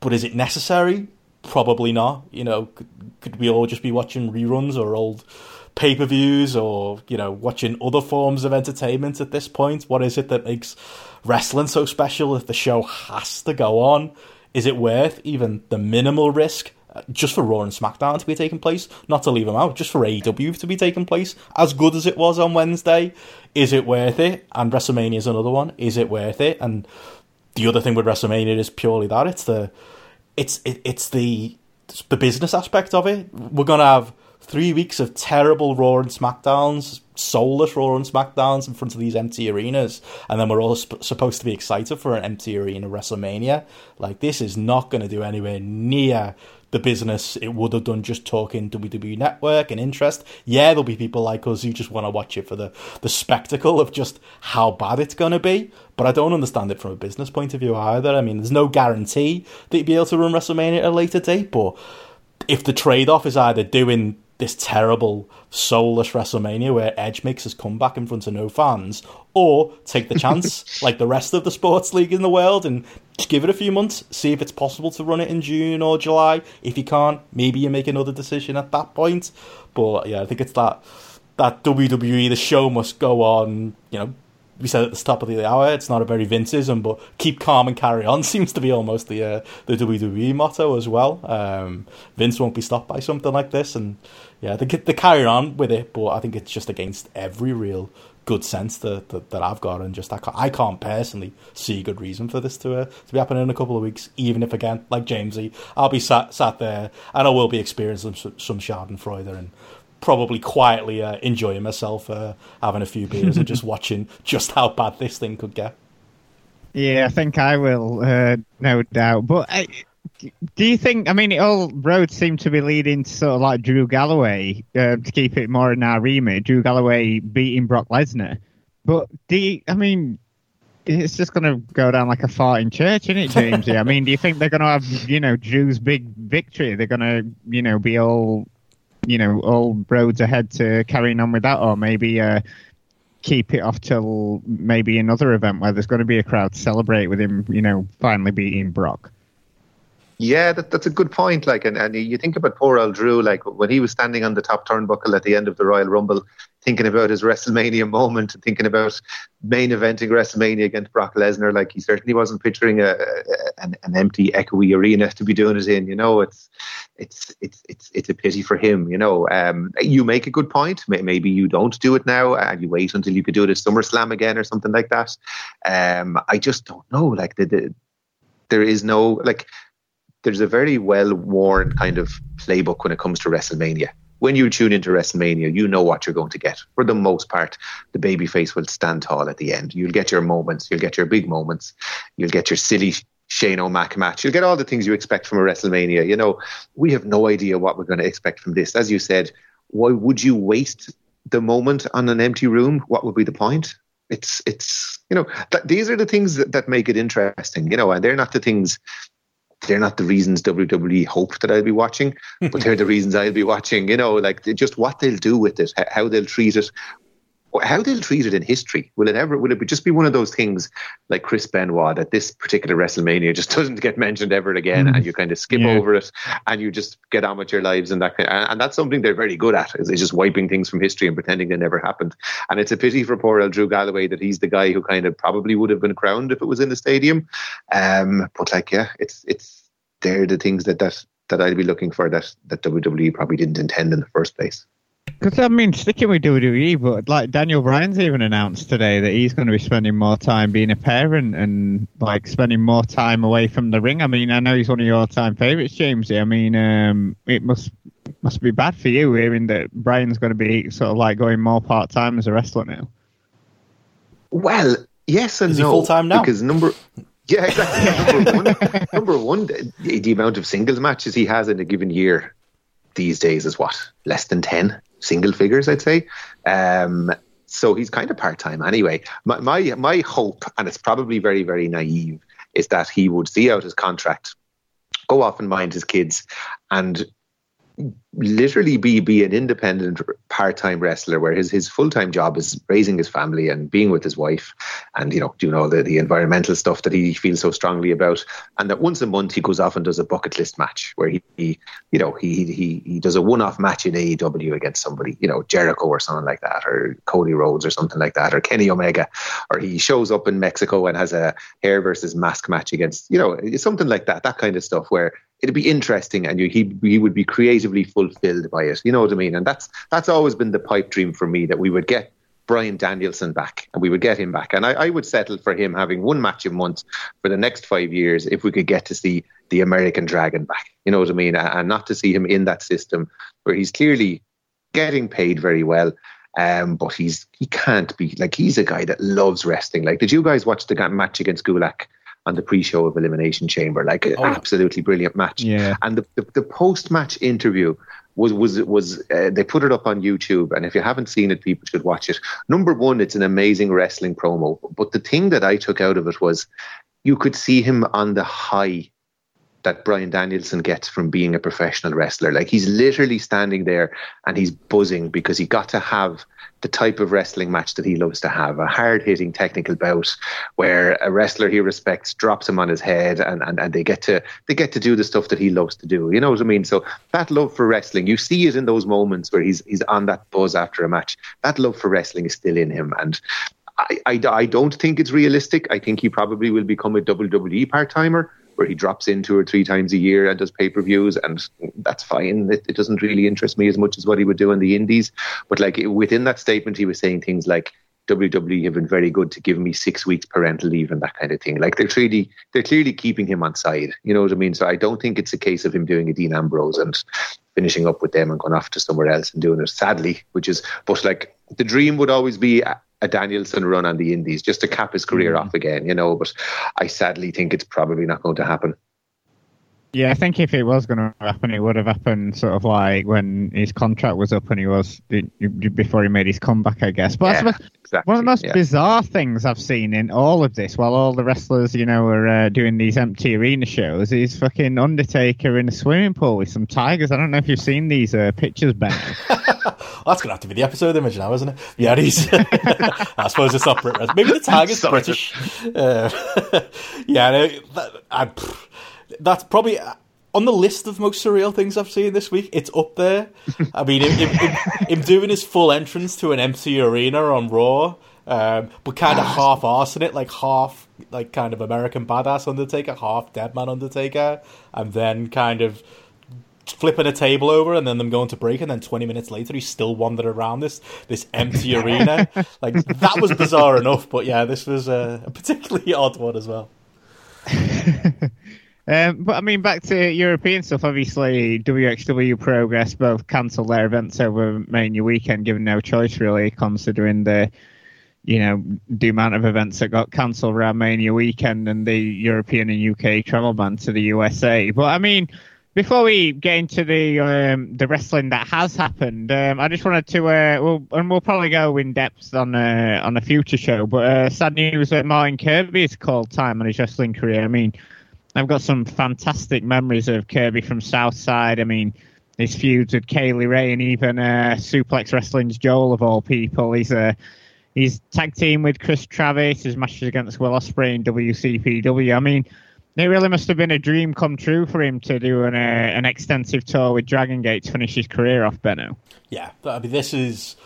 Speaker 2: But is it necessary? Probably not. You know, could, could we all just be watching reruns or old? Pay per views or you know watching other forms of entertainment at this point? What is it that makes wrestling so special? If the show has to go on, is it worth even the minimal risk? Uh, just for Raw and SmackDown to be taking place, not to leave them out, just for AEW to be taking place, as good as it was on Wednesday, is it worth it? And WrestleMania is another one. Is it worth it? And the other thing with WrestleMania is purely that it's the, it's it, it's the the business aspect of it. We're gonna have three weeks of terrible Raw and SmackDowns, soulless Raw and SmackDowns in front of these empty arenas, and then we're all sp- supposed to be excited for an empty arena WrestleMania. Like this is not going to do anywhere near the business it would have done just talking WWE Network and interest. Yeah, there'll be people like us who just want to watch it for the the spectacle of just how bad it's going to be. But I don't understand it from a business point of view either. I mean, there's no guarantee that you'd be able to run WrestleMania at a later date, but if the trade off is either doing this terrible soulless WrestleMania where Edge makes his comeback in front of no fans, or take the chance like the rest of the sports league in the world and just give it a few months, see if it's possible to run it in June or July. If you can't, maybe you make another decision at that point. But yeah, I think it's that that WWE the show must go on. You know, we said at the top of the hour, it's not a very Vinceism, but keep calm and carry on seems to be almost the uh, the WWE motto as well. Um, Vince won't be stopped by something like this, and yeah, they they carry on with it, but I think it's just against every real good sense that, that, that I've got, and just I can't, I can't personally see good reason for this to uh, to be happening in a couple of weeks. Even if again, like Jamesy, I'll be sat sat there and I will be experiencing some, some Schadenfreude and probably quietly uh, enjoying myself, uh, having a few beers and just watching just how bad this thing could get.
Speaker 1: Yeah, I think I will, uh, no doubt. But I, do you think? I mean, all roads seem to be leading to sort of like Drew Galloway uh, to keep it more in our remit. Drew Galloway beating Brock Lesnar, but do you? I mean, it's just going to go down like a fart in church, isn't it, James? I mean, do you think they're going to have you know Drew's big victory? They're going to you know be all you know all roads ahead to carrying on with that, or maybe uh, keep it off till maybe another event where there's going to be a crowd to celebrate with him, you know, finally beating Brock.
Speaker 3: Yeah, that, that's a good point. Like, and, and you think about poor old Drew, like when he was standing on the top turnbuckle at the end of the Royal Rumble, thinking about his WrestleMania moment, and thinking about main eventing WrestleMania against Brock Lesnar. Like, he certainly wasn't picturing a, a an, an, empty, echoey arena to be doing it in. You know, it's it's it's it's it's a pity for him. You know, um, you make a good point. Maybe you don't do it now, and you wait until you could do it at SummerSlam again or something like that. Um, I just don't know. Like the, the there is no like there's a very well worn kind of playbook when it comes to WrestleMania. When you tune into WrestleMania, you know what you're going to get. For the most part, the babyface will stand tall at the end. You'll get your moments, you'll get your big moments, you'll get your silly Shane O'Mac match. You'll get all the things you expect from a WrestleMania. You know, we have no idea what we're going to expect from this. As you said, why would you waste the moment on an empty room? What would be the point? It's it's you know th- these are the things that, that make it interesting. You know, and they're not the things they're not the reasons WWE hope that I'll be watching, but they're the reasons I'll be watching. You know, like just what they'll do with it, how they'll treat it, how they'll treat it in history. Will it ever? Will it just be one of those things like Chris Benoit that this particular WrestleMania just doesn't get mentioned ever again, mm. and you kind of skip yeah. over it, and you just get on with your lives, and that kind of, and that's something they're very good at is just wiping things from history and pretending they never happened. And it's a pity for poor El Drew Galloway that he's the guy who kind of probably would have been crowned if it was in the stadium. Um, but like, yeah, it's it's they're the things that that that I'd be looking for that that WWE probably didn't intend in the first place.
Speaker 1: Because I mean, sticking with WWE, but like Daniel Bryan's even announced today that he's going to be spending more time being a parent and like spending more time away from the ring. I mean, I know he's one of your all-time favorites, Jamesy. I mean, um, it must must be bad for you hearing that Bryan's going to be sort of like going more part-time as a wrestler now.
Speaker 3: Well, yes and
Speaker 2: Is
Speaker 3: no.
Speaker 2: full time now?
Speaker 3: Because number yeah, exactly. number one, number one the, the, amount of singles matches he has in a given year these days is what less than ten single figures, I'd say. Um, so he's kind of part time anyway. My, my my hope, and it's probably very very naive, is that he would see out his contract, go off and mind his kids, and literally be be an independent part-time wrestler where his, his full-time job is raising his family and being with his wife and you know doing all the, the environmental stuff that he feels so strongly about. And that once a month he goes off and does a bucket list match where he, he you know he, he he does a one-off match in AEW against somebody you know Jericho or something like that or Cody Rhodes or something like that or Kenny Omega or he shows up in Mexico and has a hair versus mask match against you know something like that that kind of stuff where it'd be interesting and you, he he would be creatively fulfilled by it. You know what I mean? And that's that's always been the pipe dream for me that we would get Bryan Danielson back and we would get him back. And I, I would settle for him having one match a month for the next five years if we could get to see the American Dragon back. You know what I mean? And not to see him in that system where he's clearly getting paid very well. Um, but he's he can't be like he's a guy that loves wrestling. Like, did you guys watch the match against Gulak? On the pre-show of Elimination Chamber. Like an oh. absolutely brilliant match.
Speaker 1: Yeah.
Speaker 3: And the, the, the post-match interview was was was uh, they put it up on YouTube, and if you haven't seen it, people should watch it. Number one, it's an amazing wrestling promo. But the thing that I took out of it was you could see him on the high that Bryan Danielson gets from being a professional wrestler. Like he's literally standing there and he's buzzing because he got to have the type of wrestling match that he loves to have a hard hitting technical bout where a wrestler he respects drops him on his head and, and, and they get to they get to do the stuff that he loves to do. You know what I mean? So that love for wrestling, you see it in those moments where he's he's on that buzz after a match. That love for wrestling is still in him. And I, I, I don't think it's realistic. I think he probably will become a WWE part timer where he drops in two or three times a year and does pay per views, and that's fine. It, it, doesn't really interest me as much as what he would do in the Indies. But like within that statement, he was saying things like. WWE have been very good to give me six weeks parental leave and that kind of thing. Like they're clearly they're clearly keeping him on side. You know what I mean? So I don't think it's a case of him doing a Dean Ambrose and finishing up with them and going off to somewhere else and doing it. Sadly, which is but like the dream would always be a Danielson run on the Indies just to cap his career mm-hmm. off again, you know. But I sadly think it's probably not going to happen.
Speaker 1: Yeah, I think if it was going to happen, it would have happened sort of like when his contract was up and he was before he made his comeback, I guess. But yeah, exactly, one of the most yeah. bizarre things I've seen in all of this, while all the wrestlers, you know, are uh, doing these empty arena shows, is fucking Undertaker in a swimming pool with some tigers. I don't know if you've seen these uh, pictures, Ben.
Speaker 2: well, that's going to have to be the episode image now, isn't it? Yeah, he's. I suppose it's not British. Maybe the tiger's British. Uh, yeah, that, I, that's probably on the list of most surreal things I've seen this week. It's up there. I mean, him, him, him, doing his full entrance to an empty arena on Raw, um, but kind of half arsing it, like half like kind of American badass Undertaker, half Deadman Undertaker, and then kind of flipping a table over and then them going to break and then 20 minutes later he's still wandering around this this empty arena like that was bizarre enough but yeah this was a particularly odd one as well
Speaker 1: Um, but I mean, back to European stuff. Obviously, WXW Progress both cancelled their events over Mania weekend, given no choice really, considering the you know the amount of events that got cancelled around Mania weekend and the European and UK travel ban to the USA. But I mean, before we get into the um, the wrestling that has happened, um, I just wanted to, uh, well, and we'll probably go in depth on uh, on a future show. But uh, sad news that Martin Kirby has called time on his wrestling career. I mean I've got some fantastic memories of Kirby from Southside. I mean, his feuds with Kay Lee Ray and even uh, Suplex Wrestling's Joel of all people. He's a uh, he's tag team with Chris Travis. His matches against Will Ospreay in WCPW. I mean, it really must have been a dream come true for him to do an uh, an extensive tour with Dragon Gate to finish his career off. Benno.
Speaker 2: Yeah, I mean, this is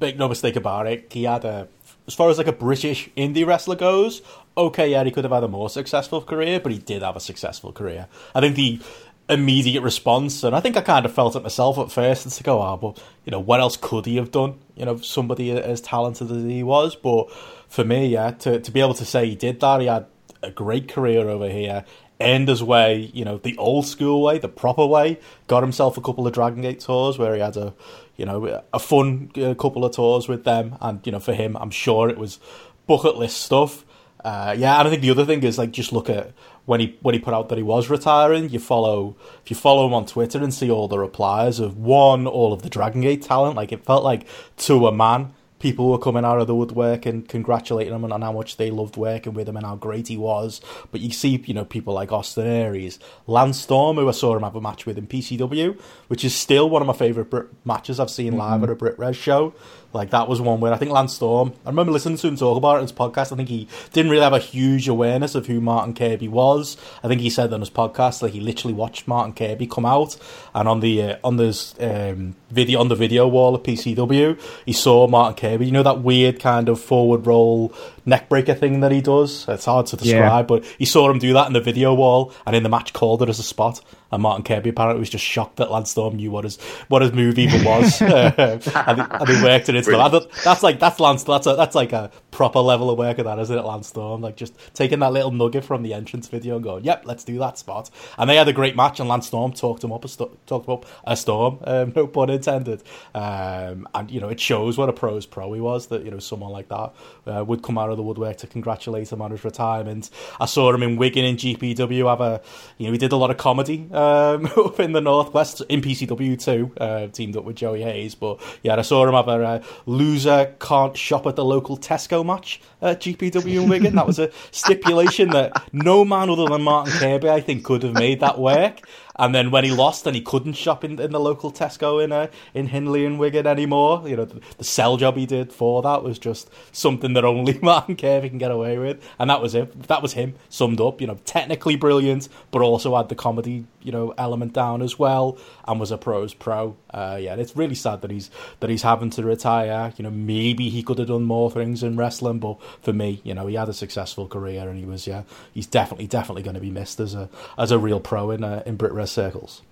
Speaker 2: make no mistake about it. He had a as far as like a British indie wrestler goes, okay, yeah, he could have had a more successful career, but he did have a successful career. I think the immediate response, and I think I kind of felt it myself at first, and to go, oh, but you know, what else could he have done? You know, somebody as talented as he was. But for me, yeah, to to be able to say he did that, he had a great career over here. End his way, you know, the old school way, the proper way. Got himself a couple of Dragon Gate tours where he had a, you know, a fun uh, couple of tours with them, and you know, for him, I'm sure it was bucket list stuff. Uh, yeah, and I think the other thing is like just look at when he when he put out that he was retiring. You follow if you follow him on Twitter and see all the replies of one all of the Dragon Gate talent. Like it felt like to a man people were coming out of the woodwork and congratulating him on how much they loved working with him and how great he was. But you see, you know, people like Austin Aries, Lance Storm, who I saw him have a match with in PCW, which is still one of my favourite Brit matches I've seen mm-hmm. live at a Brit Res show. Like that was one where I think Lance Storm. I remember listening to him talk about it in his podcast. I think he didn't really have a huge awareness of who Martin Kirby was. I think he said on his podcast that he literally watched Martin Kirby come out, and on the uh, on this um, video on the video wall of PCW, he saw Martin Kirby. You know that weird kind of forward roll neckbreaker thing that he does. It's hard to describe, yeah. but he saw him do that in the video wall, and in the match called it as a spot. And Martin Kirby apparently was just shocked that Lance Storm knew what his what his move even was, and, he, and he worked it into that. That's like that's Lance. That's a, that's like a proper level of work of that, isn't it, Lance Storm? Like just taking that little nugget from the entrance video and going, "Yep, let's do that spot." And they had a great match, and Lance Storm talked him up a st- talked him up a storm, um, no pun intended. Um, and you know, it shows what a pro's pro he was. That you know, someone like that uh, would come out of the woodwork to congratulate him on his retirement. I saw him in Wigan in GPW have a, you know, he did a lot of comedy um, up in the northwest in PCW too, uh, teamed up with Joey Hayes. But yeah, I saw him have a uh, loser can't shop at the local Tesco match at GPW in Wigan. that was a stipulation that no man other than Martin Kirby, I think, could have made that work. And then when he lost and he couldn't shop in, in the local Tesco in uh, in Hindley and Wigan anymore, you know, the, the, sell job he did for that was just something that only Martin Kirby can get away with. And that was it. That was him summed up. You know, technically brilliant, but also had the comedy, you know, element down as well, and was a pros pro. Uh, yeah, it's really sad that he's that he's having to retire. You know, maybe he could have done more things in wrestling, but for me, you know, he had a successful career and he was yeah, he's definitely definitely going to be missed as a as a real pro in uh, in Brit circles.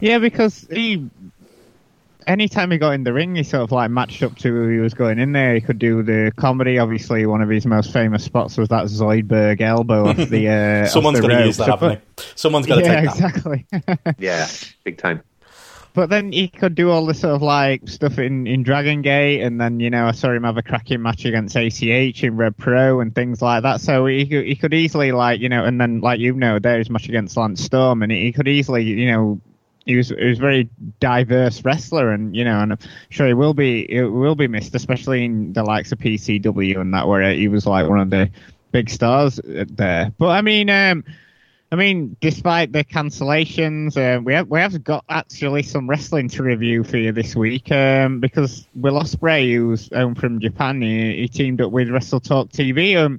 Speaker 1: Yeah, because he, anytime he got in the ring, he sort of like matched up to who he was going in there. He could do the comedy. Obviously, one of his most famous spots was that Zoidberg elbow off the. Uh,
Speaker 2: Someone's going to use that, haven't they? Someone's going to
Speaker 1: yeah,
Speaker 2: take
Speaker 1: exactly.
Speaker 2: that.
Speaker 3: exactly. yeah, big time.
Speaker 1: But then he could do all this sort of like stuff in, in Dragon Gate, and then you know I saw him have a cracking match against ACH in Rev Pro and things like that. So he could, he could easily like you know, and then like you know, there's much against Lance Storm, and he, he could easily you know he was he was a very diverse wrestler, and you know, and I'm sure he will be it will be missed, especially in the likes of PCW and that where he was like one of the big stars there. But I mean. um I mean, despite the cancellations, uh, we have we have got actually some wrestling to review for you this week um, because Will Ospreay, who's home from Japan, he, he, teamed up with Wrestle Talk TV. Um,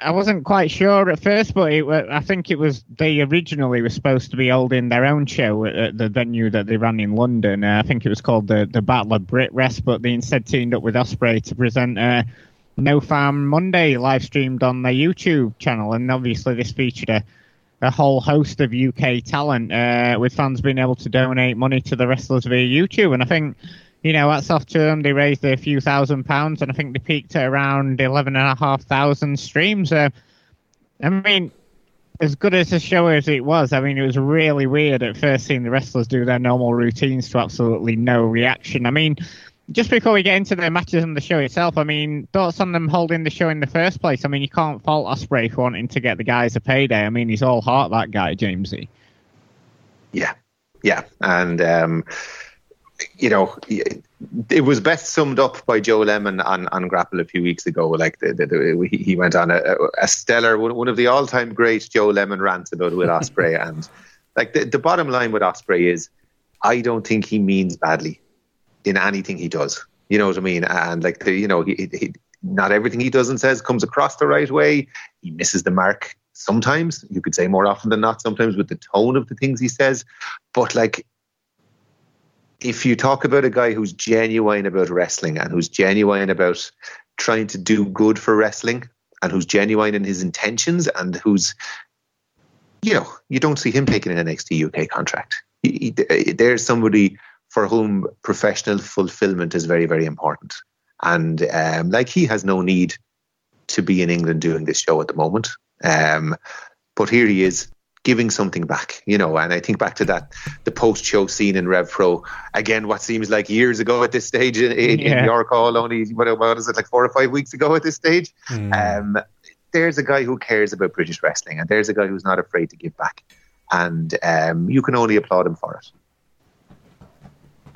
Speaker 1: I wasn't quite sure at first, but it, I think it was they originally were supposed to be holding their own show at the venue that they ran in London. Uh, I think it was called the the Battle of Brit Rest, but they instead teamed up with Ospreay to present. Uh, no Farm Monday live streamed on their YouTube channel, and obviously this featured a, a whole host of UK talent, uh, with fans being able to donate money to the wrestlers via YouTube. And I think, you know, that's off to them. They raised a few thousand pounds, and I think they peaked at around eleven and a half thousand streams. Uh, I mean, as good as the show as it was, I mean, it was really weird at first seeing the wrestlers do their normal routines to absolutely no reaction. I mean, just before we get into the matches and the show itself, I mean, thoughts on them holding the show in the first place? I mean, you can't fault Ospreay for wanting to get the guys a payday. I mean, he's all heart, that guy, Jamesy.
Speaker 3: Yeah, yeah, and um, you know, it was best summed up by Joe Lemon on, on Grapple a few weeks ago. Like the, the, the, he went on a, a stellar, one of the all time great Joe Lemon rants about Will Ospreay, and like the, the bottom line with Ospreay is, I don't think he means badly in anything he does. You know what I mean? And like the, you know, he, he, not everything he does and says comes across the right way. He misses the mark sometimes. You could say more often than not. Sometimes with the tone of the things he says, but like. If you talk about a guy who's genuine about wrestling and who's genuine about trying to do good for wrestling and who's genuine in his intentions and who's you know, you don't see him taking an NXT UK contract. He, he, there's somebody for whom professional fulfillment is very, very important. And um, like he has no need to be in England doing this show at the moment. Um, but here he is giving something back, you know. And I think back to that the post show scene in Rev Pro again. What seems like years ago at this stage in, in, yeah. in York Hall, only what, what is it like four or five weeks ago at this stage? Mm. Um, there's a guy who cares about British wrestling, and there's a guy who's not afraid to give back, and um, you can only applaud him for it.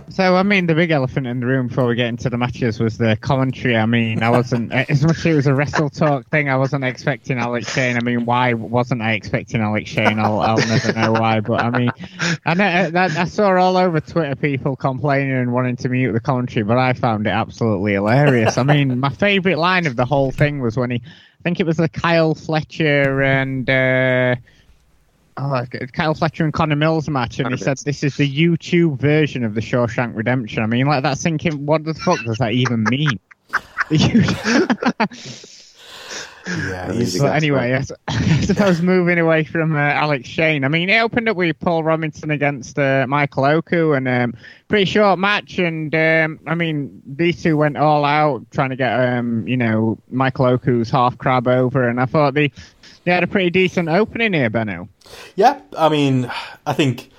Speaker 1: So, I mean, the big elephant in the room before we get into the matches was the commentary. I mean, I wasn't, as much as it was a wrestle talk thing, I wasn't expecting Alex Shane. I mean, why wasn't I expecting Alex Shane? I'll, I'll never know why. But I mean, I, I, I saw all over Twitter people complaining and wanting to mute the commentary, but I found it absolutely hilarious. I mean, my favourite line of the whole thing was when he, I think it was the Kyle Fletcher and, uh, oh, Kyle Fletcher and Connor Mills match, and he said this is the YouTube version of the Shawshank Redemption. I mean, like that's thinking, what the fuck does that even mean?
Speaker 2: yeah,
Speaker 1: but anyway, I, I suppose moving away from uh, Alex Shane. I mean, it opened up with Paul Robinson against uh, Michael Oku, and um, pretty short match. And um, I mean, these two went all out trying to get um, you know Michael Oku's half crab over, and I thought they they had a pretty decent opening here, Benno.
Speaker 2: Yeah, I mean, I think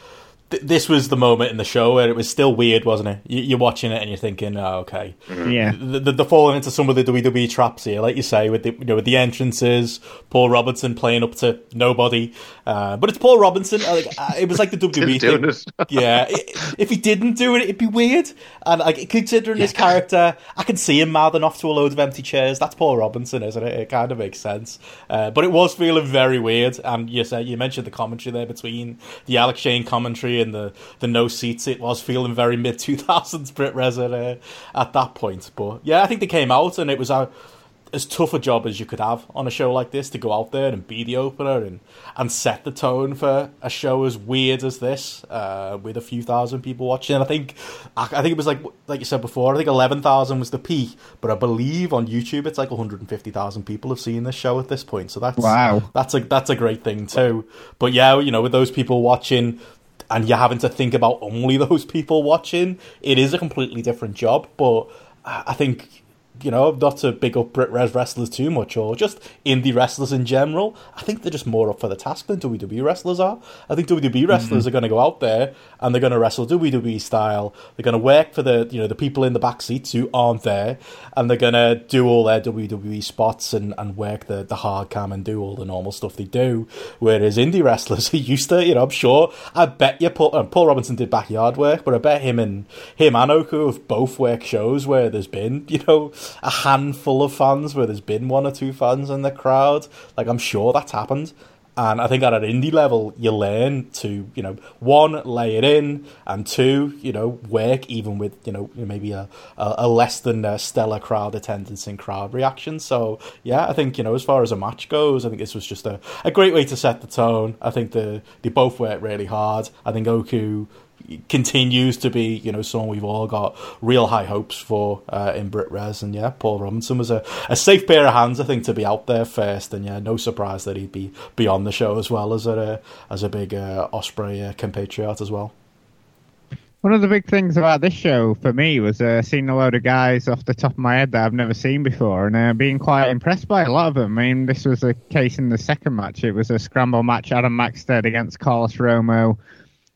Speaker 2: th- this was the moment in the show where it was still weird, wasn't it? You, are watching it and you're thinking, "Oh, okay."
Speaker 1: Yeah.
Speaker 2: The, the, the, falling into some of the WWE traps here, like you say, with the you know with the entrances, Paul Robinson playing up to nobody, uh, but it's Paul Robinson. Like, uh, it was like the WWE thing. yeah, it, if he didn't do it, it'd be weird. And like considering yeah. his character, I can see him mouthing off to a load of empty chairs. That's Paul Robinson, isn't it? It kind of makes sense. Uh, but it was feeling very weird. And you said you mentioned the commentary there between the Alex Shane commentary the the no seats. It was feeling very mid two thousands Brit Reza uh, at that point. But yeah, I think they came out and it was a as tough a job as you could have on a show like this to go out there and be the opener and, and set the tone for a show as weird as this uh, with a few thousand people watching. I think I, I think it was like like you said before. I think eleven thousand was the peak, but I believe on YouTube it's like one hundred and fifty thousand people have seen this show at this point. So that's
Speaker 1: wow.
Speaker 2: That's a that's a great thing too. But yeah, you know, with those people watching, and you're having to think about only those people watching, it is a completely different job. But I think you know, not to big up Brit Res wrestlers too much or just indie wrestlers in general. I think they're just more up for the task than WWE wrestlers are. I think WWE wrestlers mm-hmm. are going to go out there and they're going to wrestle WWE style. They're going to work for the you know the people in the back seats who aren't there, and they're going to do all their WWE spots and, and work the, the hard cam and do all the normal stuff they do. Whereas indie wrestlers are used to, you know, I'm sure. I bet you Paul, Paul Robinson did backyard work, but I bet him and him and Oku have both worked shows where there's been you know a handful of fans where there's been one or two fans in the crowd. Like I'm sure that's happened. And I think at an indie level, you learn to, you know, one, lay it in, and two, you know, work even with, you know, maybe a, a, less than a stellar crowd attendance and crowd reaction. So, yeah, I think, you know, as far as a match goes, I think this was just a, a great way to set the tone. I think the, they both worked really hard. I think Oku continues to be, you know, someone we've all got real high hopes for uh, in Brit Res. And yeah, Paul Robinson was a, a safe pair of hands, I think, to be out there first. And yeah, no surprise that he'd be, be on the show as well as a as a big uh, Ospreay uh, compatriot as well.
Speaker 1: One of the big things about this show for me was uh, seeing a load of guys off the top of my head that I've never seen before and uh, being quite impressed by a lot of them. I mean, this was the case in the second match. It was a scramble match, Adam Maxted against Carlos Romo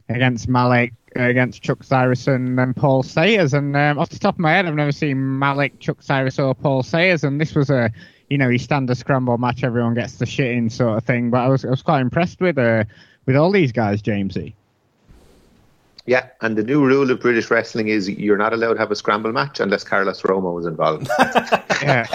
Speaker 1: against Malik, against Chuck Cyrus and then Paul Sayers. And um, off the top of my head, I've never seen Malik, Chuck Cyrus, or Paul Sayers. And this was a, you know, you standard scramble match, everyone gets the shit in sort of thing. But I was, I was quite impressed with uh, with all these guys, Jamesy.
Speaker 3: Yeah, and the new rule of British wrestling is you're not allowed to have a scramble match unless Carlos Romo is involved. yeah.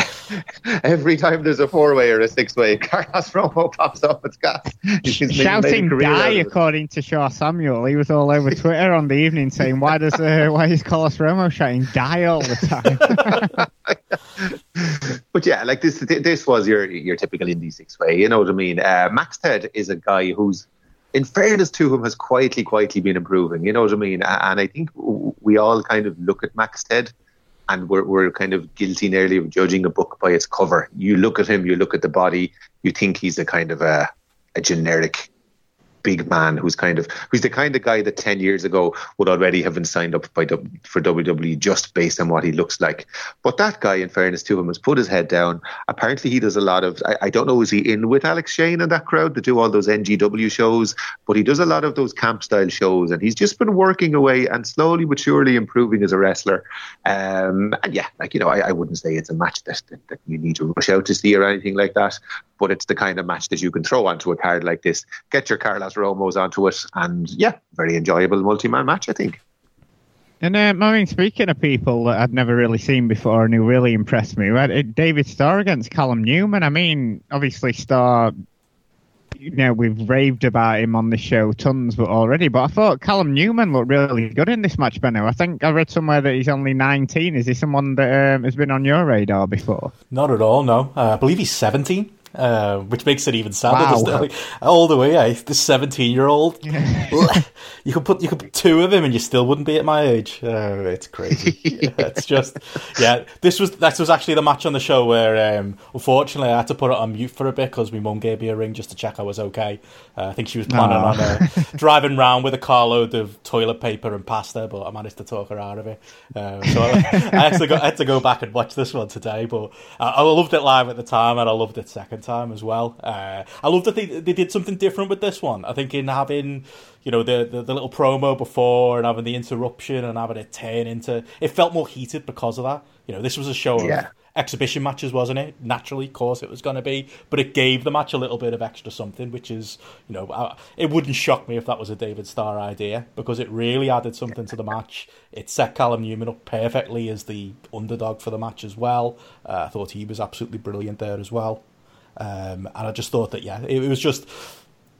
Speaker 3: Every time there's a four way or a six way, Carlos Romo pops up. It's gas.
Speaker 1: Shouting "die" according to Shaw Samuel. He was all over Twitter on the evening saying, "Why does uh, why is Carlos Romo shouting die all the
Speaker 3: time?" but yeah, like this this was your your typical indie six way. You know what I mean? Uh, Maxted is a guy who's in fairness to him, has quietly, quietly been improving. You know what I mean? And I think we all kind of look at Maxted and we're, we're kind of guilty nearly of judging a book by its cover. You look at him, you look at the body, you think he's a kind of a, a generic big man who's kind of who's the kind of guy that 10 years ago would already have been signed up by for WWE just based on what he looks like. But that guy in fairness to him has put his head down. Apparently he does a lot of I, I don't know is he in with Alex Shane and that crowd to do all those NGW shows? But he does a lot of those camp style shows and he's just been working away and slowly but surely improving as a wrestler. Um, and yeah like you know I, I wouldn't say it's a match that, that, that you need to rush out to see or anything like that but it's the kind of match that you can throw onto a card like this. Get your Carlos Romo's onto it, and yeah, very enjoyable multi-man match, I think.
Speaker 1: And uh, I mean, speaking of people that I'd never really seen before and who really impressed me, we had uh, David Starr against Callum Newman. I mean, obviously Starr, you know, we've raved about him on the show tons, but already. But I thought Callum Newman looked really good in this match, Benno. I think I read somewhere that he's only 19. Is he someone that um, has been on your radar before?
Speaker 2: Not at all. No, uh, I believe he's 17 uh, which makes it even sadder. Wow. Like, all the way, yeah, this seventeen-year-old. you could put you could put two of him, and you still wouldn't be at my age. Uh, it's crazy. yeah, it's just, yeah. This was that was actually the match on the show where, um, unfortunately, I had to put it on mute for a bit because my mum gave me a ring just to check I was okay. Uh, I think she was planning Aww. on uh, driving around with a carload of toilet paper and pasta, but I managed to talk her out of it. Uh, so I, I, had to go, I had to go back and watch this one today, but I, I loved it live at the time, and I loved it second time as well. Uh, I love that they they did something different with this one. I think in having you know the, the, the little promo before and having the interruption and having it turn into it felt more heated because of that. You know, this was a show of exhibition matches, wasn't it? Naturally, of course, it was going to be, but it gave the match a little bit of extra something, which is, you know, uh, it wouldn't shock me if that was a David Starr idea because it really added something to the match. It set Callum Newman up perfectly as the underdog for the match as well. Uh, I thought he was absolutely brilliant there as well, um, and I just thought that yeah, it, it was just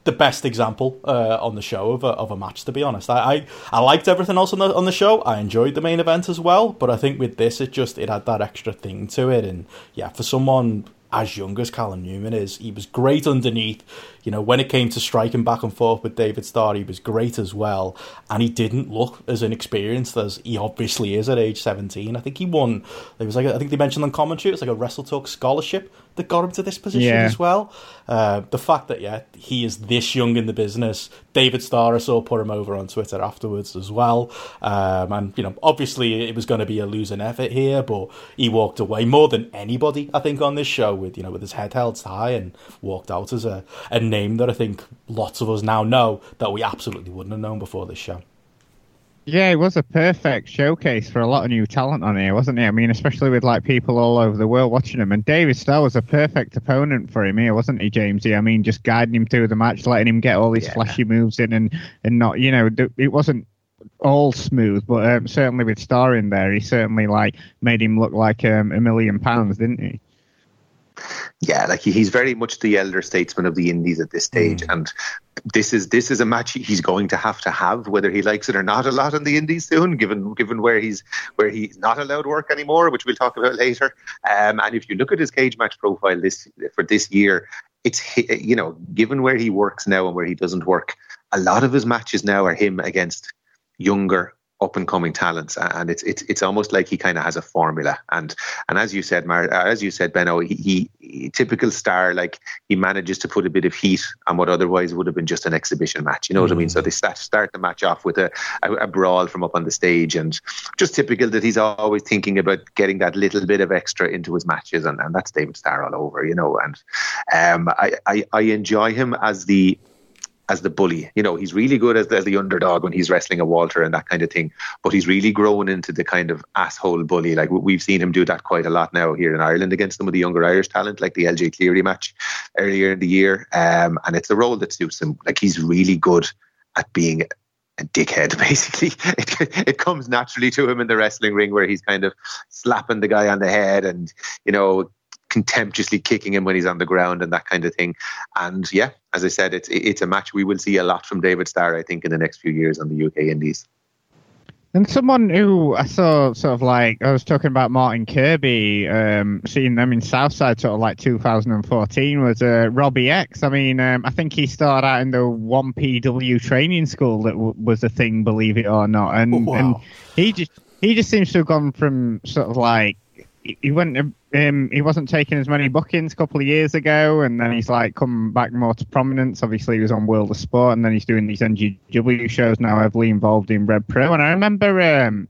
Speaker 2: the best example uh, on the show of a, of a match. To be honest, I, I I liked everything else on the on the show. I enjoyed the main event as well, but I think with this, it just it had that extra thing to it. And yeah, for someone as young as Callum Newman is, he was great underneath. You know, when it came to striking back and forth with David Starr, he was great as well, and he didn't look as inexperienced as he obviously is at age seventeen. I think he won. There was like I think they mentioned on commentary it was like a Wrestle Talk scholarship that got him to this position
Speaker 1: Yeah.
Speaker 2: as well. Uh, the fact that yeah he is this young in the business. David Starr I saw put him over on Twitter afterwards as well. Um, and you know obviously it was going to be a losing effort here, but he walked away more than anybody I think on this show with you know with his head held high and walked out as a, a name that I think lots of us now know that we absolutely wouldn't have known before this show.
Speaker 1: Yeah, it was a perfect showcase for a lot of new talent on here, wasn't it? I mean, especially with like people all over the world watching him. And David Starr was a perfect opponent for him here, wasn't he, Jamesy? I mean, just guiding him through the match, letting him get all these
Speaker 3: Yeah.
Speaker 1: flashy moves in, and and not, you know, it wasn't all smooth, but um, certainly with Starr in there, he certainly like made him look like um, a million pounds, didn't he?
Speaker 3: Yeah, like he's very much the elder statesman of the Indies at this stage,
Speaker 2: Mm.
Speaker 3: and this is this is a match he's going to have to have, whether he likes it or not, a lot in the Indies soon, given given where he's where he's not allowed work anymore, which we'll talk about later. Um, and if you look at his cage match profile this for this year, it's you know, given where he works now and where he doesn't work, a lot of his matches now are him against younger up and coming talents and it's it's it's almost like he kind of has a formula. And and as you said Mar- uh, as you said Benno he, he, he typical star like he manages to put a bit of heat on what otherwise would have been just an exhibition match you know what I mean? So they start, start the match off with a, a, a brawl from up on the stage and just typical that he's always thinking about getting that little bit of extra into his matches and, and that's David Starr all over you know? And um I, I I enjoy him as the as the bully. You know, he's really good as the, as the underdog when he's wrestling a Walter and that kind of thing. But he's really grown into the kind of asshole bully. Like we- we've seen him do that quite a lot now here in Ireland against some of the younger Irish talent, like the LJ Cleary match earlier in the year. Um, and it's a role that suits him. Like he's really good at being a dickhead, basically. It, it comes naturally to him in the wrestling ring where he's kind of slapping the guy on the head and, you know, contemptuously kicking him when he's on the ground and that kind of thing. And yeah, as I said, it's it's a match we will see a lot from David Starr, I think, in the next few years on the UK Indies.
Speaker 1: And someone who I saw sort of like I was talking about Martin Kirby, um, seeing them in Southside sort of like 2014 was uh, Robbie X. I mean, um, I think he started out in the one PW training school that w- was a thing, believe it or not, and
Speaker 2: Wow.
Speaker 1: and he just he just seems to have gone from sort of like he went um, he wasn't taking as many bookings a couple of years ago, and then he's like come back more to prominence. Obviously, he was on World of Sport, and then he's doing these NGW shows now, heavily involved in Rev Pro. And I remember, um,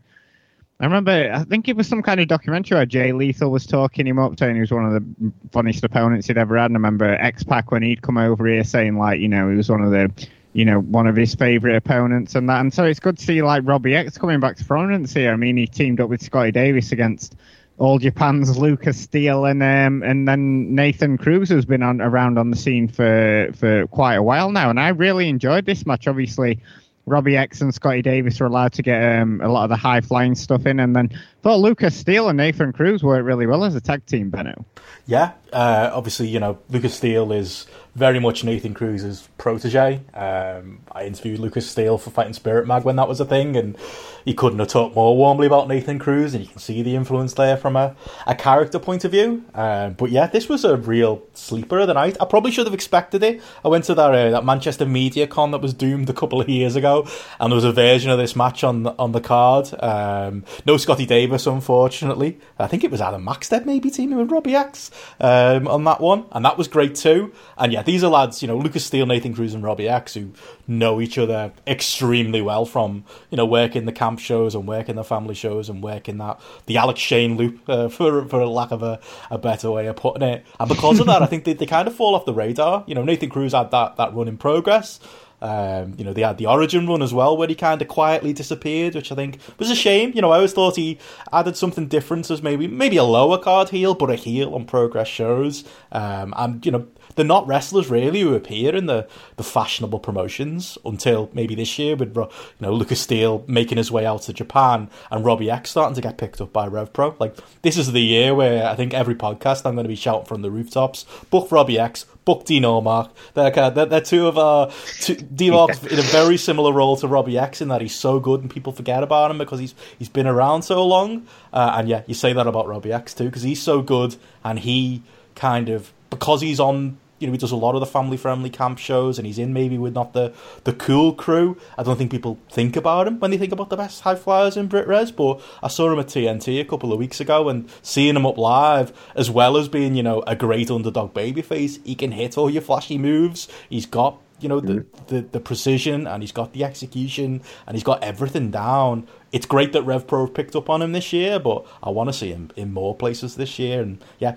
Speaker 1: I remember, I think it was some kind of documentary where Jay Lethal was talking him up, saying he was one of the funniest opponents he'd ever had. And I remember X Pac when he'd come over here saying like, you know, he was one of the you know, one of his favourite opponents and that. And so it's good to see like Robbie X coming back to prominence here. I mean, he teamed up with Scotty Davis against All Japan's Lucas Steele and um, and then Nathan Cruz has been on around on the scene for for quite a while now. And I really enjoyed this match. Obviously, Robbie X and Scotty Davis were allowed to get um, a lot of the high flying stuff in, and then thought Lucas Steele and Nathan Cruz worked really well as a tag team. Benno.
Speaker 2: Yeah, uh, obviously, you know, Lucas Steele is very much Nathan Cruz's protege. Um, I interviewed Lucas Steele for Fighting Spirit Mag when that was a thing, and he couldn't have talked more warmly about Nathan Cruz, and you can see the influence there from a, a character point of view. Um, but yeah, this was a real sleeper of the night. I probably should have expected it. I went to that uh, that Manchester Media Con that was doomed a couple of years ago, and there was a version of this match on on the card. Um, no Scotty Davis, unfortunately. I think it was Adam Maxted maybe teaming with Robbie X. Uh, um, on that one, and that was great too. And yeah, these are lads, you know, Lucas Steele, Nathan Cruz, and Robbie X, who know each other extremely well from you know working the camp shows and working the family shows and working that the Alex Shane loop, uh, for for a lack of a, a better way of putting it. And because of that, I think they, they kind of fall off the radar. You know, Nathan Cruz had that that run in progress. Um, you know, they had the Origin run as well, where he kind of quietly disappeared, which I think was a shame. You know, I always thought he added something different as maybe maybe a lower card heel, but a heel on Progress shows. Um, and you know, they're not wrestlers really who appear in the, the fashionable promotions until maybe this year with you know Lucas Steele making his way out to Japan and Robbie X starting to get picked up by Rev Pro. Like this is the year where I think every podcast I'm going to be shouting from the rooftops: book Robbie X, book Dean Allmark. They're, they're, they're two of our two, D-Lock's in a very similar role to Robbie X in that he's so good and people forget about him because he's he's been around so long. Uh, and yeah, you say that about Robbie X too because he's so good and he kind of because he's on you know he does a lot of the family friendly camp shows and he's in maybe with not the the cool crew i don't think people think about him when they think about the best high flyers in brit res but i saw him at tnt a couple of weeks ago and seeing him up live as well as being you know a great underdog babyface he can hit all your flashy moves he's got you know the, mm. the the precision and he's got the execution and he's got everything down it's great that Rev Pro picked up on him this year, but I want to see him in more places this year. And yeah,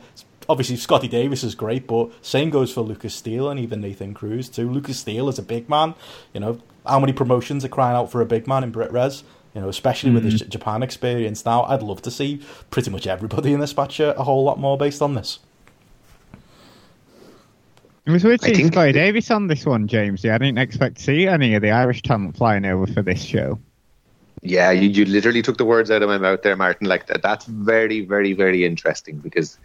Speaker 2: obviously Scotty Davis is great, but same goes for Lucas Steele and even Nathan Cruz too. Lucas Steele is a big man. You know, how many promotions are crying out for a big man in Brit Res? You know, especially mm-hmm. with his mm-hmm. Japan experience now, I'd love to see pretty much everybody in this match a whole lot more based on this.
Speaker 1: It was weird seeing Scotty Davis on this one, James. Yeah, I didn't expect to see any of the Irish talent flying over for this show.
Speaker 3: Yeah, you, you literally took the words out of my mouth there, Martin. Like that, that's very, very, very interesting because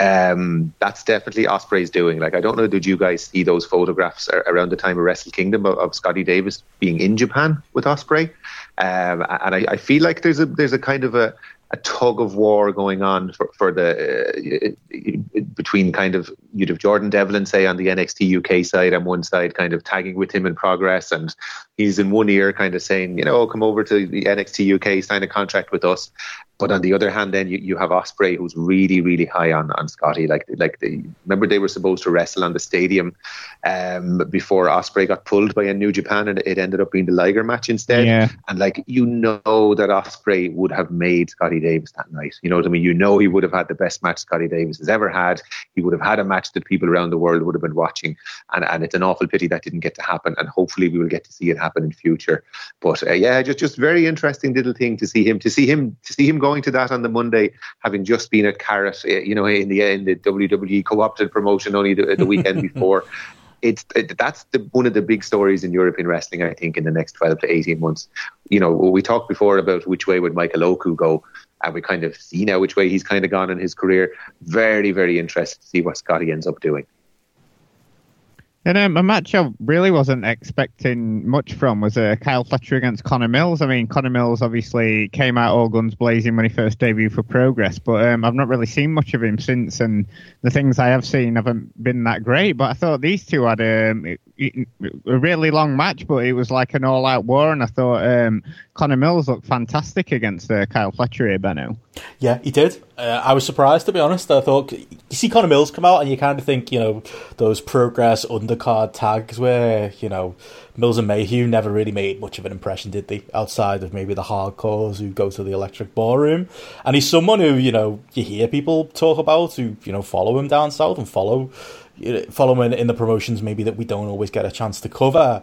Speaker 3: um, that's definitely Ospreay's doing. Like, I don't know, did you guys see those photographs around the time of Wrestle Kingdom of, of Scotty Davis being in Japan with Ospreay? Um, and I, I, feel like there's a there's a kind of a, a tug of war going on for, for the uh, between kind of you'd have Jordan Devlin say on the NXT UK side on one side kind of tagging with him in progress and he's in one ear kind of saying you know come over to the NXT UK sign a contract with us but on the other hand, then you, you have Ospreay, who's really, really high on, on Scotty. Like, like they, remember they were supposed to wrestle on the stadium um, before Ospreay got pulled by a New Japan, and it ended up being the Liger match instead.
Speaker 1: Yeah.
Speaker 3: And like you know that Ospreay would have made Scotty Davis that night. You know what I mean? You know he would have had the best match Scotty Davis has ever had. He would have had a match that people around the world would have been watching, and and it's an awful pity that didn't get to happen. And hopefully we will get to see it happen in future. But uh, yeah, just just very interesting little thing to see him to see him to see him going to that on the Monday, having just been at Carat, eh, you know, in the in the WWE co-opted promotion only the, the weekend before. It's it, that's the, one of the big stories in European wrestling. I think in the next twelve to eighteen months. You know, we talked before about which way would Michael Oku go, and we kind of see now which way he's kind of gone in his career. Very, very interested to see what Scotty ends up doing.
Speaker 1: And um, a match I really wasn't expecting much from was uh, Kyle Fletcher against Connor Mills. I mean, Connor Mills obviously came out all guns blazing when he first debuted for Progress, but um, I've not really seen much of him since, and the things I have seen haven't been that great. But I thought these two had um, a really long match, but it was like an all-out war, and I thought um, Connor Mills looked fantastic against uh, Kyle Fletcher here, Benno.
Speaker 2: Yeah, he did. Uh, I was surprised to be honest. I thought you see Connor Mills come out, and you kind of think you know those progress undercard tags where you know Mills and Mayhew never really made much of an impression, did they? Outside of maybe the hardcores who go to the electric ballroom, and he's someone who you know you hear people talk about who you know follow him down south and follow follow him in the promotions maybe that we don't always get a chance to cover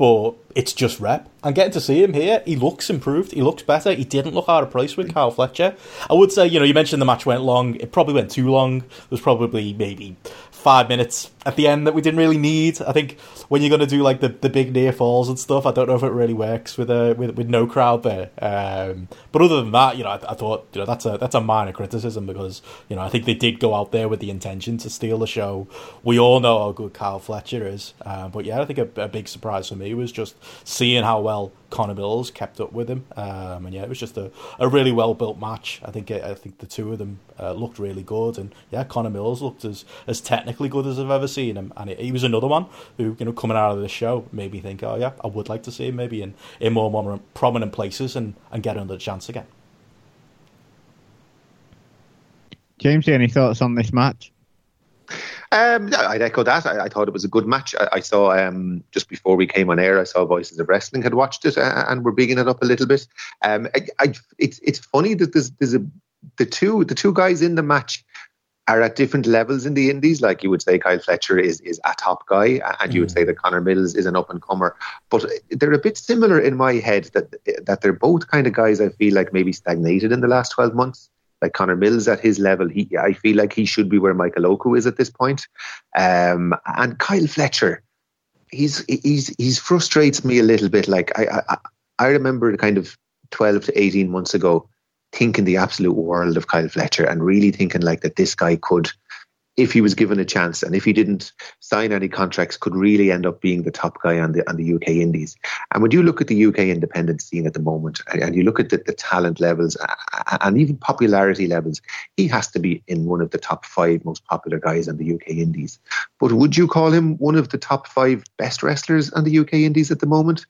Speaker 2: but it's just rep. And getting to see him here, he looks improved. He looks better. He didn't look out of place with Kyle Fletcher. I would say, you know, you mentioned the match went long. It probably went too long. There was probably maybe five minutes at the end that we didn't really need. I think when you're to do like the, the big near falls and stuff, I don't know if it really works with a with, with no crowd there. Um, but other than that, you know, I, I, thought you know that's a that's a minor criticism because you know I think they did go out there with the intention to steal the show. We all know how good Kyle Fletcher is, uh, but yeah, I think a, a, big surprise for me was just seeing how well Connor Mills kept up with him. Um, and yeah, it was just a, a really well built match. I think I think the two of them uh, looked really good, and yeah, Connor Mills looked as as technically good as I've ever seen him, and he was another one who you know coming out of the show made me think, oh yeah, I would like to see him maybe in in more, more prominent places and and get another chance again.
Speaker 1: James, any thoughts on this match?
Speaker 3: Um, I'd echo that. I, I, thought it was a good match. I, I saw um, just before we came on air, I saw Voices of Wrestling had watched it uh, and were bigging it up a little bit. Um, I, it's it's funny that there's there's a the two the two guys in the match are at different levels in the indies. Like you would say, Kyle Fletcher is is a top guy, and you would mm. say that Connor Mills is an up and comer. But they're a bit similar in my head that that they're both kind of guys I feel like maybe stagnated in the last twelve months. Like Connor Mills at his level, he I feel like he should be where Michael Oku is at this point. Um, and Kyle Fletcher, he's he's he's frustrates me a little bit. Like I I, I remember kind of twelve to eighteen months ago thinking the absolute world of Kyle Fletcher and really thinking like that this guy could, if he was given a chance and if he didn't sign any contracts, could really end up being the top guy on the on the UK Indies. And when you look at the UK independent scene at the moment and you look at the, the talent levels and even popularity levels, he has to be in one of the top five most popular guys on the UK Indies. But would you call him one of the top five best wrestlers on the UK Indies at the moment?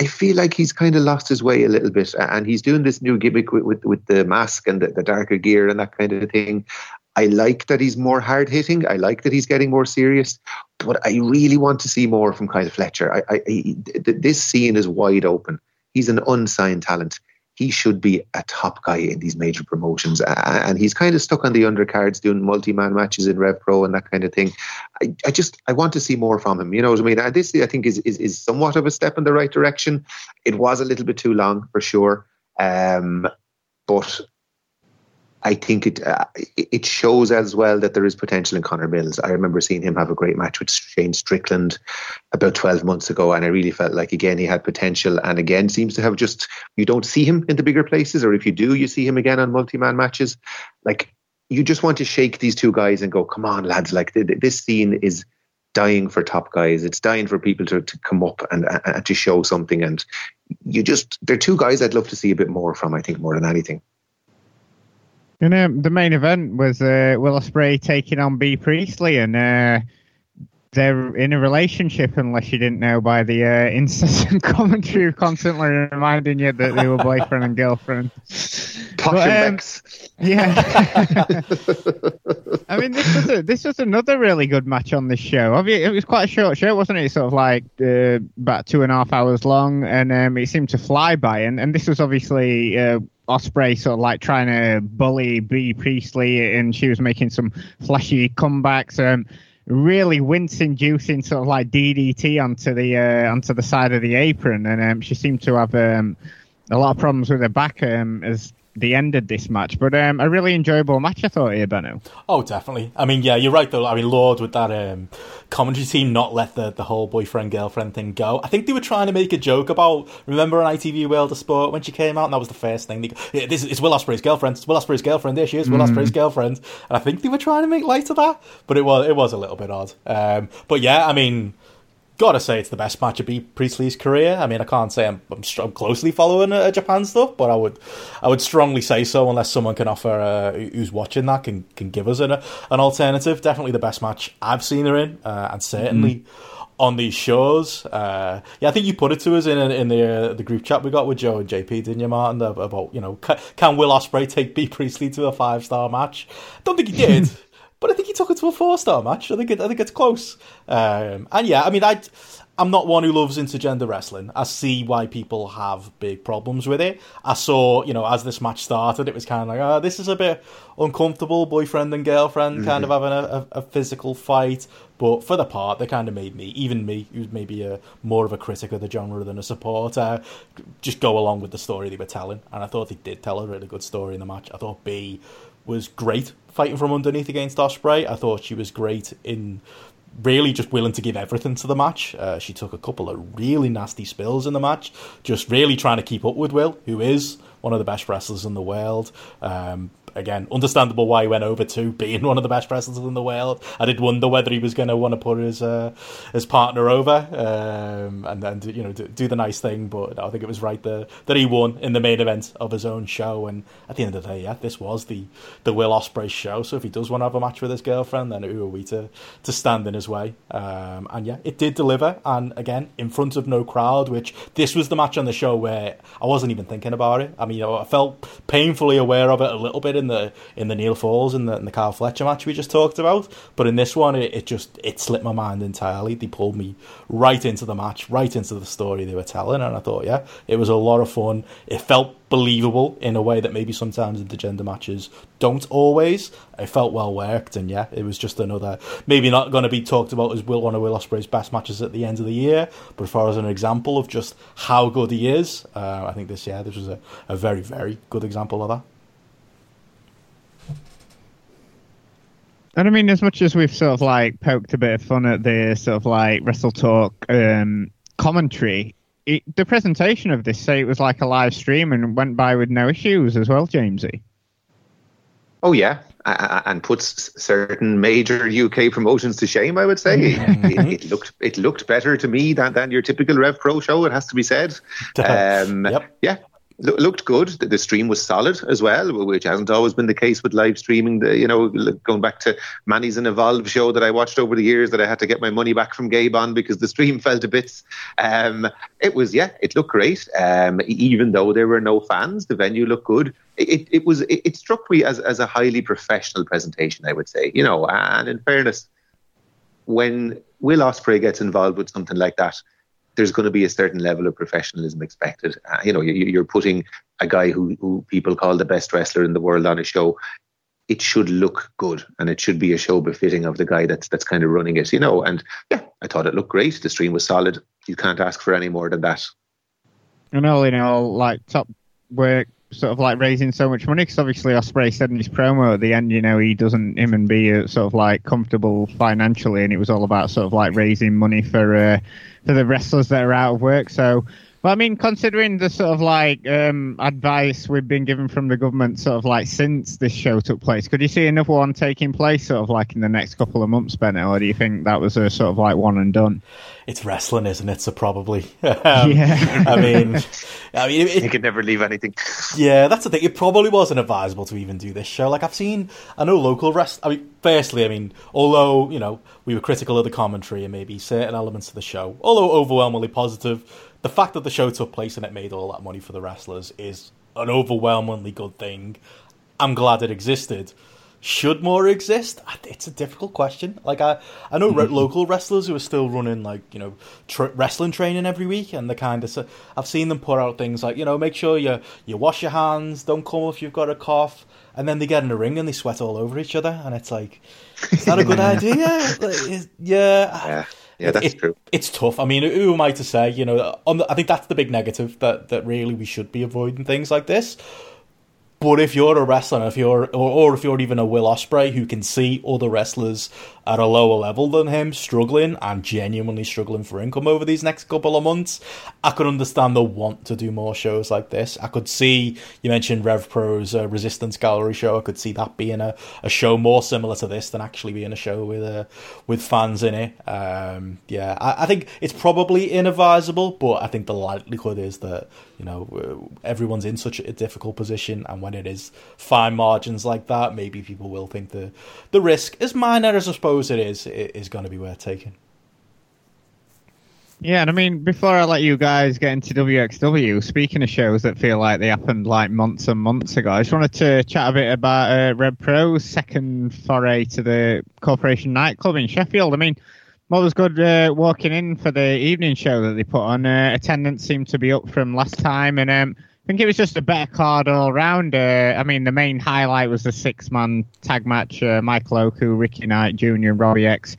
Speaker 3: I feel like he's kind of lost his way a little bit, and he's doing this new gimmick with with, with the mask and the, the, darker gear and that kind of thing. I like that he's more hard hitting. I like that he's getting more serious, but I really want to see more from Kyle Fletcher. I, I, I, this scene is wide open. He's an unsigned talent he should be a top guy in these major promotions. And he's kind of stuck on the undercards doing multi-man matches in Rev Pro and that kind of thing. I, I just I want to see more from him. You know what I mean? And this I think is, is is somewhat of a step in the right direction. It was a little bit too long for sure. Um, but I think it uh, it shows as well that there is potential in Connor Mills. I remember seeing him have a great match with Shane Strickland about 12 months ago, and I really felt like again he had potential, and again seems to have just you don't see him in the bigger places, or if you do, you see him again on multi-man matches. Like you just want to shake these two guys and go, "Come on, lads! Like this scene is." dying for top guys. It's dying for people to, to come up and, and to show something. And you just, they're two guys I'd love to see a bit more from, I think, more than anything.
Speaker 1: And um, the main event was uh, Will Ospreay taking on Bea Priestley, and uh, they're in a relationship, unless you didn't know by the uh, incessant commentary constantly reminding you that they were boyfriend and girlfriend.
Speaker 3: But, um,
Speaker 1: yeah. I mean, this was a, this was another really good match on this show. It was quite a short show, wasn't it? Sort of like uh, about two and a half hours long, and um, it seemed to fly by. And, and this was obviously uh, Ospreay sort of like trying to bully Bea Priestley, and she was making some flashy comebacks. Um, really wince-inducing sort of like DDT onto the uh, onto the side of the apron, and um, she seemed to have um, a lot of problems with her back um, as the end of this match. But um, a really enjoyable match, I thought, here, Benno.
Speaker 2: Oh, definitely. I mean, yeah, you're right, though. I mean, Lord, with that um, commentary team not let the, the whole boyfriend girlfriend thing go. I think they were trying to make a joke about, remember on ITV World of Sport when she came out? And that was the first thing. They, yeah, this is Will Ospreay's girlfriend. It's Will Ospreay's girlfriend. There she is, Will mm. Ospreay's girlfriend. And I think they were trying to make light of that. But it was, it was a little bit odd. Um, but yeah, I mean gotta say it's the best match of Bea Priestley's career. I mean, I can't say I'm, I'm, I'm closely following uh, Japan stuff, but I would I would strongly say so unless someone can offer uh, who's watching that can can give us an an alternative. Definitely the best match I've seen her in, uh, and certainly. Mm-hmm. On these shows, uh, yeah, I think you put it to us in in the uh, the group chat we got with Joe and JP, didn't you, Martin? About you know, can Will Ospreay take Bea Priestley to a five star match? Don't think he did. but I think he took it to a four star match. I think it, I think it's close. Um, and yeah, I mean, I I'm not one who loves intergender wrestling. I see why people have big problems with it. I saw, you know, as this match started, it was kind of like, oh, this is a bit uncomfortable, boyfriend and girlfriend mm-hmm. kind of having a, a, a, physical fight. But for the part, they kind of made me, even me, who's maybe a, more of a critic of the genre than a supporter, just go along with the story they were telling. And I thought they did tell a really good story in the match. I thought Bea was great fighting from underneath against Ospreay. I thought she was great in really just willing to give everything to the match. Uh, she took a couple of really nasty spills in the match, just really trying to keep up with Will, who is one of the best wrestlers in the world. Um, again, understandable why he went over to being one of the best wrestlers in the world. I did wonder whether he was going to want to put his uh, his partner over um, and then you know do, do, the nice thing, but I think it was right that that he won in the main event of his own show. And at the end of the day, yeah, this was the the Will Ospreay show. So if he does want to have a match with his girlfriend, then who are we to to stand in his way? Um, and yeah, it did deliver. And again, in front of no crowd, which this was the match on the show where I wasn't even thinking about it. I mean, I felt painfully aware of it a little bit in the in the Neil Falls and the, the Kyle Fletcher match we just talked about. But in this one, it, it just it slipped my mind entirely. They pulled me right into the match, right into the story they were telling, and I thought, yeah, it was a lot of fun. It felt believable in a way that maybe sometimes the gender matches don't always. It felt well worked, and yeah, it was just another maybe not going to be talked about as Will one of Will Ospreay's best matches at the end of the year, but as far as an example of just how good he is, uh, I think this yeah this was a, a very very good example of that.
Speaker 1: And I mean, as much as we've sort of like poked a bit of fun at the sort of like Wrestle Talk um, commentary, it, the presentation of this, say it was like a live stream and went by with no issues as well, Jamesy.
Speaker 3: Oh yeah, and puts certain major UK promotions to shame. I would say it, it, looked it looked better to me than, than your typical Rev Pro show. It has to be said. Um, yep. Yeah, looked good. The stream was solid as well, which hasn't always been the case with live streaming. The, you know, going back to Manny's an Evolve show that I watched over the years that I had to get my money back from Gabe on because the stream fell to bits. Um, it was, yeah, it looked great. Um, even though there were no fans, the venue looked good. It, it was, it, it struck me as, as a highly professional presentation, I would say, you know, and in fairness, when Will Ospreay gets involved with something like that, there's going to be a certain level of professionalism expected. Uh, you know, you, are putting a guy who, who people call the best wrestler in the world on a show. It should look good, and it should be a show befitting of the guy that's that's kind of running it. You know, and yeah, I thought it looked great. The stream was solid. You can't ask for any more than that.
Speaker 1: And all in all, like top work sort of like raising so much money because obviously Ospreay said in his promo at the end, you know, he doesn't him and be uh, sort of like comfortable financially, and it was all about sort of like raising money for uh, for the wrestlers that are out of work. So well, I mean, considering the sort of like um, advice we've been given from the government, sort of like since this show took place, could you see another one taking place, sort of like in the next couple of months, Bennett, or do you think that was a sort of like one and done?
Speaker 2: It's wrestling, isn't it? So probably. um, yeah. I mean, I mean,
Speaker 3: it, you could never leave anything.
Speaker 2: Yeah, that's the thing. It probably wasn't advisable to even do this show. Like I've seen, I know local rest. I mean, firstly, I mean, although you know we were critical of the commentary and maybe certain elements of the show, although overwhelmingly positive the fact that the show took place and it made all that money for the wrestlers is an overwhelmingly good thing. I'm glad it existed. Should more exist? It's a difficult question. Like I, I know mm-hmm. local wrestlers who are still running like you know tra- wrestling training every week, and the kind of I've seen them put out things like you know make sure you you wash your hands, don't come if you've got a cough, and then they get in the ring and they sweat all over each other, and it's like, is that a good idea? Like, is, yeah.
Speaker 3: yeah yeah, that's
Speaker 2: it,
Speaker 3: true.
Speaker 2: It's tough. I mean, who am I to say? You know, the, I think that's the big negative that that really we should be avoiding things like this. But if you're a wrestler, if you're or, or if you're even a Will Ospreay who can see other wrestlers at a lower level than him struggling and genuinely struggling for income over these next couple of months, I could understand the want to do more shows like this. I could see you mentioned Rev Pro's uh, Resistance Gallery show. I could see that being a, a show more similar to this than actually being a show with uh, with fans in it. Um, yeah, I, I think it's probably inadvisable, but I think the likelihood is that you know everyone's in such a difficult position and when it is fine margins like that maybe people will think the the risk as minor as i suppose it is is going to be worth taking
Speaker 1: yeah, and I mean, before I let you guys get into WXW, speaking of shows that feel like they happened like months and months ago, I just wanted to chat a bit about uh, Rev Pro's second foray to the Corporation nightclub in Sheffield. I mean, what was good uh, walking in for the evening show that they put on. Uh, attendance seemed to be up from last time, and um, I think it was just a better card all round. Uh, I mean, the main highlight was the six-man tag match: uh, Michael Oku, Ricky Knight Jr., and Robbie X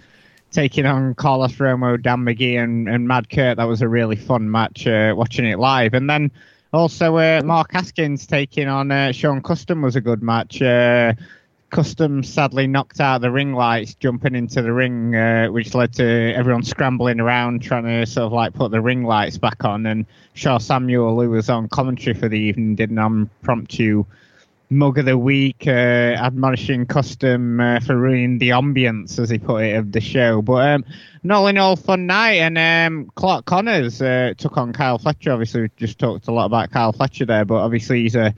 Speaker 1: taking on Carlos Romo, Dan Magee, and, and Mad Kurt. That was a really fun match uh, watching it live, and then. Also, uh, Mark Haskins taking on Sean Custom was a good match. Custom sadly knocked out the ring lights jumping into the ring, uh, which led to everyone scrambling around trying to sort of like put the ring lights back on. And Sha Samuel, who was on commentary for the evening, did an impromptu mug of the week, uh, admonishing Custom uh, for ruining the ambience, as he put it, of the show. But um, all in all, fun night. And um, Clark Connors uh, took on Kyle Fletcher. Obviously, we just talked a lot about Kyle Fletcher there, but obviously he's a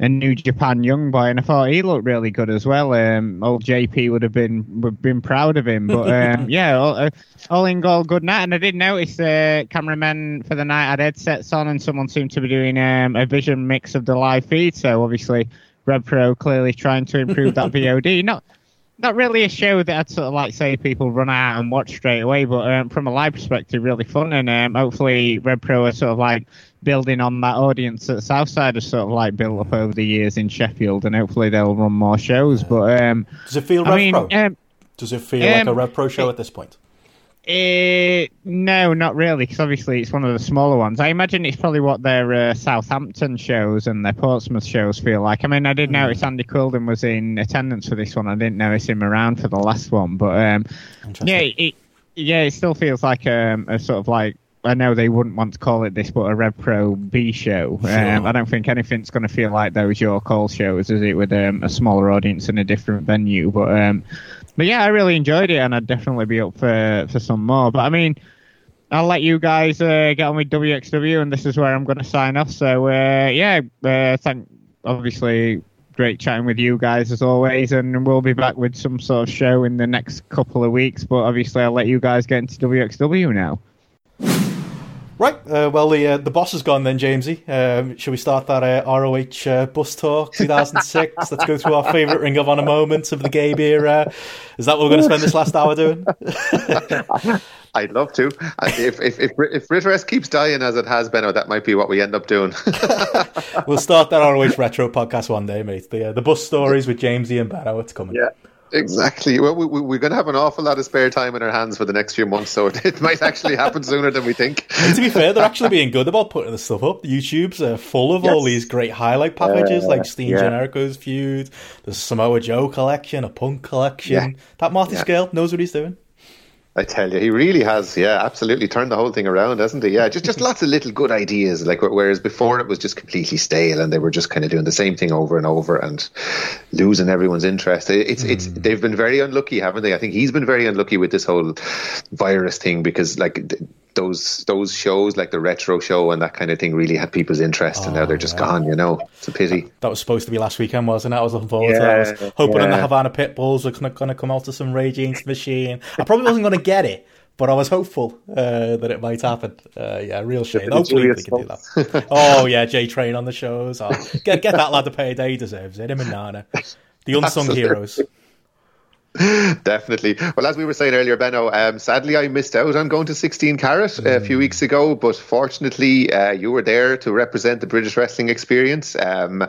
Speaker 1: a New Japan young boy, and I thought he looked really good as well. Um, old JP would have been would been proud of him, but um, yeah, all, uh, all, in all, good night. And I did notice the cameramen for the night had headsets on, and someone seemed to be doing um, a vision mix of the live feed. So obviously, Rev Pro clearly trying to improve that VOD. Not not really a show that I'd sort of like say people run out and watch straight away, but um, from a live perspective, really fun. And um, hopefully, Rev Pro are sort of like building on that audience that Southside has sort of like built up over the years in Sheffield, and hopefully they'll run more shows. But um,
Speaker 2: does it feel
Speaker 1: I mean, um,
Speaker 2: does it feel like a
Speaker 1: um,
Speaker 2: Rev Pro show at this point?
Speaker 1: Uh, no, not really, because obviously it's one of the smaller ones. I imagine it's probably what their uh, Southampton shows and their Portsmouth shows feel like. I mean, I did notice Andy Quildan was in attendance for this one. I didn't notice him around for the last one, but um, yeah, it, yeah, it still feels like um, a sort of like. I know they wouldn't want to call it this, but a Rev Pro B show.
Speaker 2: Sure.
Speaker 1: Um, I don't think anything's going to feel like those York Hall shows, is it, with um, a smaller audience in a different venue? But um, but yeah, I really enjoyed it, and I'd definitely be up for for some more. But I mean, I'll let you guys uh, get on with WXW, and this is where I'm going to sign off. So uh, yeah, uh, thank obviously great chatting with you guys as always, and we'll be back with some sort of show in the next couple of weeks. But obviously, I'll let you guys get into WXW now.
Speaker 2: Right. Uh, well, the uh, the boss is gone then, Jamesy. Um, shall we start that uh, ROH uh, bus tour 2006? Let's go through our favourite Ring of Honor moments of the Gabe era. Is that what we're going to spend this last hour doing?
Speaker 3: I'd love to. I- If if if, if Ritterest keeps dying as it has been, oh, that might be what we end up doing.
Speaker 2: we'll start that ROH retro podcast one day, mate. The uh, the bus stories with Jamesy and Barrow. It's coming.
Speaker 3: yeah. Exactly. Well, we, we, we're going to have an awful lot of spare time in our hands for the next few months, so it, it might actually happen sooner than we think.
Speaker 2: And to be fair, they're actually being good about putting the stuff up. YouTube's uh, full of all these great highlight packages,
Speaker 3: Uh,
Speaker 2: like Steen
Speaker 3: yeah.
Speaker 2: Generico's feud, the Samoa Joe collection, a Punk collection.
Speaker 3: Yeah.
Speaker 2: That Marty
Speaker 3: Yeah.
Speaker 2: Scurll knows what he's doing.
Speaker 3: I tell you, he really has, yeah, absolutely turned the whole thing around, hasn't he? Yeah, just just lots of little good ideas. Like whereas before it was just completely stale, and they were just kind of doing the same thing over and over and losing everyone's interest. It- It's it's hmm. they've been very unlucky, haven't they? I think he's been very unlucky with this whole virus thing because like. Th- Those those shows like the retro show and that kind of thing really had people's interest, and now they're just
Speaker 2: yeah.
Speaker 3: gone. You know, it's a pity.
Speaker 2: That was supposed to be last weekend, wasn't it? I was looking forward to that. I was hoping in the
Speaker 3: yeah.
Speaker 2: Havana Pitbulls were going to come out to some Rage Against Machine. I probably wasn't going to get it, but I was hopeful uh, that it might happen. Uh, yeah, real shame. Hopefully we can do that. oh, yeah, J Train on the shows. Oh, get, get that lad the payday he deserves it. Him and Nana. The unsung
Speaker 3: Absolutely.
Speaker 2: heroes.
Speaker 3: Definitely. Well, as we were saying earlier, Benno, um, sadly I missed out on going to 16 Carat uh, a few weeks ago, but fortunately uh, you were there to represent the British wrestling experience. Um,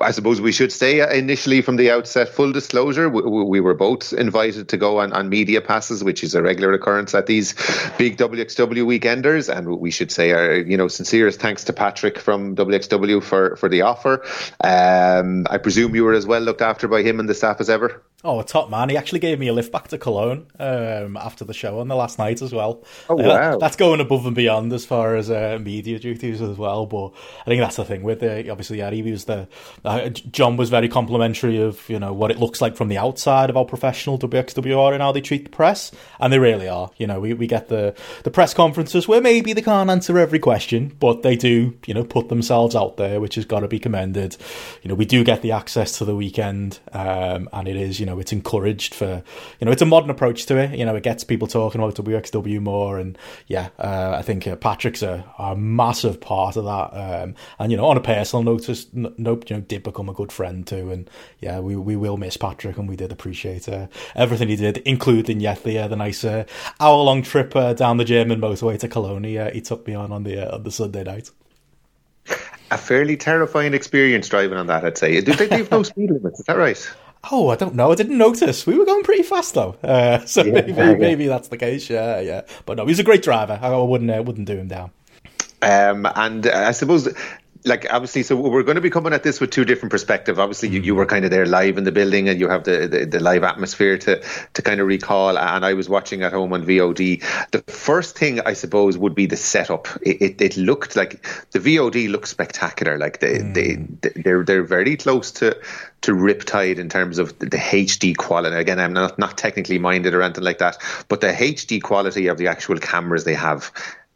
Speaker 3: I suppose we should say uh, initially from the outset, full disclosure, we, we were both invited to go on, on media passes, which is a regular occurrence at these big WXW weekenders, and we should say our you know sincerest thanks to Patrick from WXW for for the offer. Um, I presume you were as well looked after by him and the staff as ever.
Speaker 2: Oh, top man. He actually gave me a lift back to Cologne um, after the show on the last night as well.
Speaker 3: Oh,
Speaker 2: that-
Speaker 3: wow.
Speaker 2: that's going above and beyond as far as uh, media duties as well. But I think that's the thing with the, obviously, yeah, he was the, uh, John was very complimentary of, you know, what it looks like from the outside of how professional WXW are and how they treat the press. And they really are. You know, we, we get the, the press conferences where maybe they can't answer every question, but they do, you know, put themselves out there, which has got to be commended. You know, we do get the access to the weekend, um, and it is, you know, it's encouraged for, you know, it's a modern approach to it. You know, it gets people talking about WXW more, and yeah, uh, I think uh, Patrick's a, a massive part of that. Um, and you know, on a personal note, just, n- note, you know, did become a good friend too, and yeah, we we will miss Patrick, and we did appreciate uh, everything he did, including yet the uh, the nice uh, hour long trip uh, down the German motorway to Cologne. He, uh, he took me on on the uh, on the Sunday night.
Speaker 3: a fairly terrifying experience driving on that, I'd say. They, they have no speed limits, is that right?
Speaker 2: Oh, I don't know. I didn't notice. We were going pretty fast though, uh, so maybe
Speaker 3: yeah.
Speaker 2: maybe that's the case. Yeah, yeah. But no, he's a great driver. I wouldn't uh, wouldn't do him down.
Speaker 3: Um, and I suppose, like, obviously, so we're going to be coming at this with two different perspectives. Obviously, you, you were kind of there live in the building and you have the, the, the live atmosphere to, to kind of recall. And I was watching at home on VOD. The first thing, I suppose, would be the setup. It, it, it looked like the VOD looked spectacular. Like, mm. they, they, they're, they're very close to, to Riptide in terms of the, the HD quality. Again, I'm not, not technically minded or anything like that, but the HD quality of the actual cameras they have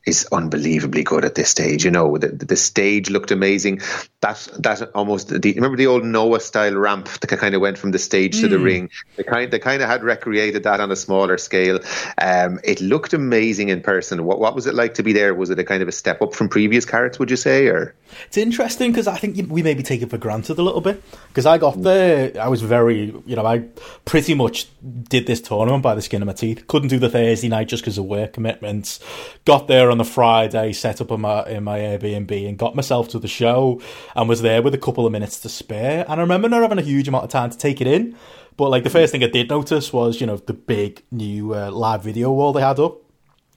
Speaker 3: is unbelievably good at this stage. You know, the, the stage looked amazing. That that almost the, remember the old Noah style ramp that kind of went from the stage mm. to the hmm. ring. They kind they kind of had recreated that on a smaller scale. Um, it looked amazing in person. What what was it like to be there? Was it a kind of a step up from previous Carats? Would you say? Or
Speaker 2: it's interesting because I think we maybe take it for granted a little bit because I got there. I was very you know I pretty much did this tournament by the skin of my teeth. Couldn't do the Thursday night just because of work commitments. Got there on the Friday, set up in my in my Airbnb, and got myself to the show, and was there with a couple of minutes to spare. And I remember not having a huge amount of time to take it in, but like the first thing I did notice was you know the big new uh, live video wall they had up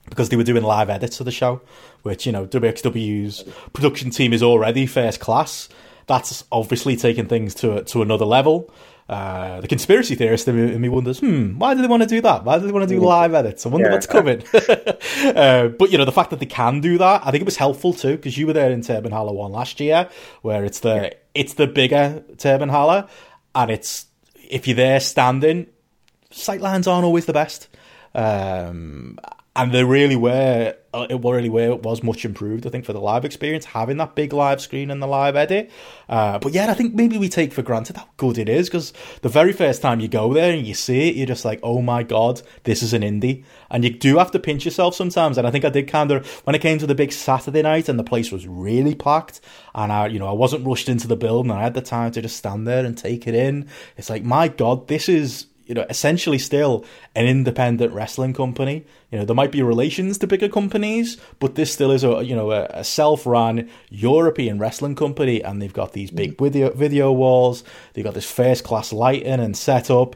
Speaker 2: because they were doing live edits of the show, which you know WXW's production team is already first class. That's obviously taking things to to another level. Uh, the conspiracy theorist in me wonders, hmm, why do they want to do that? Why do they want to do live edits? I wonder yeah. what's coming. uh, but you know, the fact that they can do that, I think it was helpful too, because you were there in Turbinenhalle one last year, where it's the yeah. it's the bigger Turbinenhalle, and it's if you're there standing, sightlines aren't always the best. Um, and they really were it really was much improved i think for the live experience having that big live screen and the live edit. Uh, but yeah i think maybe we take for granted how good it is because the very first time you go there and you see it you're just like oh my god this is an indie. And you do have to pinch yourself sometimes and i think i did kind of when it came to the big saturday night and the place was really packed and i you know i wasn't rushed into the building and i had the time to just stand there and take it in. It's like my god this is you know, essentially still an independent wrestling company. You know, there might be relations to bigger companies, but this still is a you know a, a self-run European wrestling company, and they've got these big video video walls. They've got this first-class lighting and setup.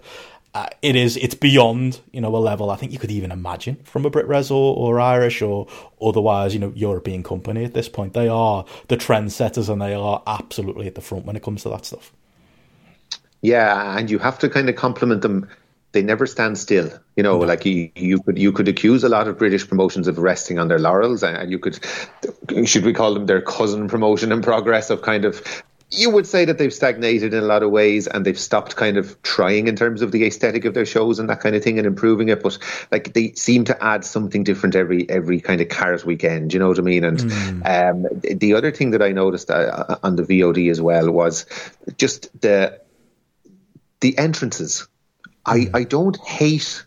Speaker 2: Uh, it is it's beyond you know a level I think you could even imagine from a BritWres or, or Irish or otherwise you know European company at this point. They are the trendsetters and they are absolutely at the front when it comes to that stuff.
Speaker 3: Yeah, and you have to kind of compliment them. They never stand still. You know, like you, you could you could accuse a lot of British promotions of resting on their laurels, and you could should we call them their cousin promotion in progress of kind of you would say that they've stagnated in a lot of ways and they've stopped kind of trying in terms of the aesthetic of their shows and that kind of thing and improving it but like they seem to add something different every every kind of cars weekend you know what i mean and mm. um, the other thing that i noticed uh, on the vod as well was just the the entrances. I, mm. I don't hate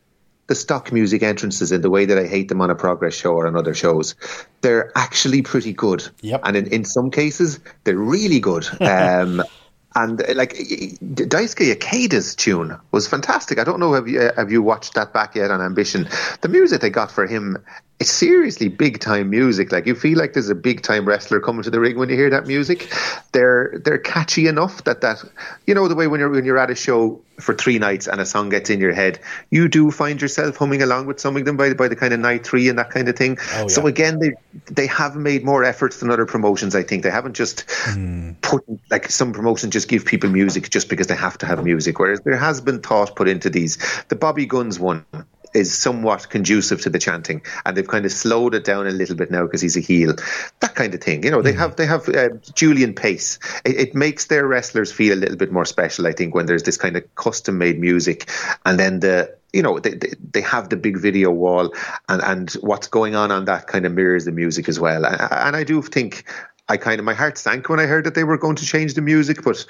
Speaker 3: the stock music entrances in the way that I hate them on a progress show or on other shows. They're actually pretty good.
Speaker 2: Yep.
Speaker 3: And in, in some cases, they're really good. Um, and uh, like Daisuke Ikeda's tune was fantastic. I don't know have you have you watched that back yet on Ambition? The music they got for him it's seriously big time music. Like you feel like there's a big time wrestler coming to the ring when you hear that music. They're they're catchy enough that that you know the way when you're when you're at a show for three nights and a song gets in your head, you do find yourself humming along with some of them by by the kind of night three and that kind of thing. Oh, yeah. So again, they they have made more efforts than other promotions. I think they haven't just mm. put like some promotions just give people music just because they have to have music, whereas there has been thought put into these. The Bobby Gunns one is somewhat conducive to the chanting, and they've kind of slowed it down a little bit now because he's a heel. That kind of thing, you know. They mm-hmm. have they have uh, Julian Pace. It, it, makes their wrestlers feel a little bit more special, I think, when there's this kind of custom made music, and then the you know they, they, they have the big video wall, and and what's going on on that kind of mirrors the music as well. And, and I do think I kind of my heart sank when I heard that they were going to change the music, but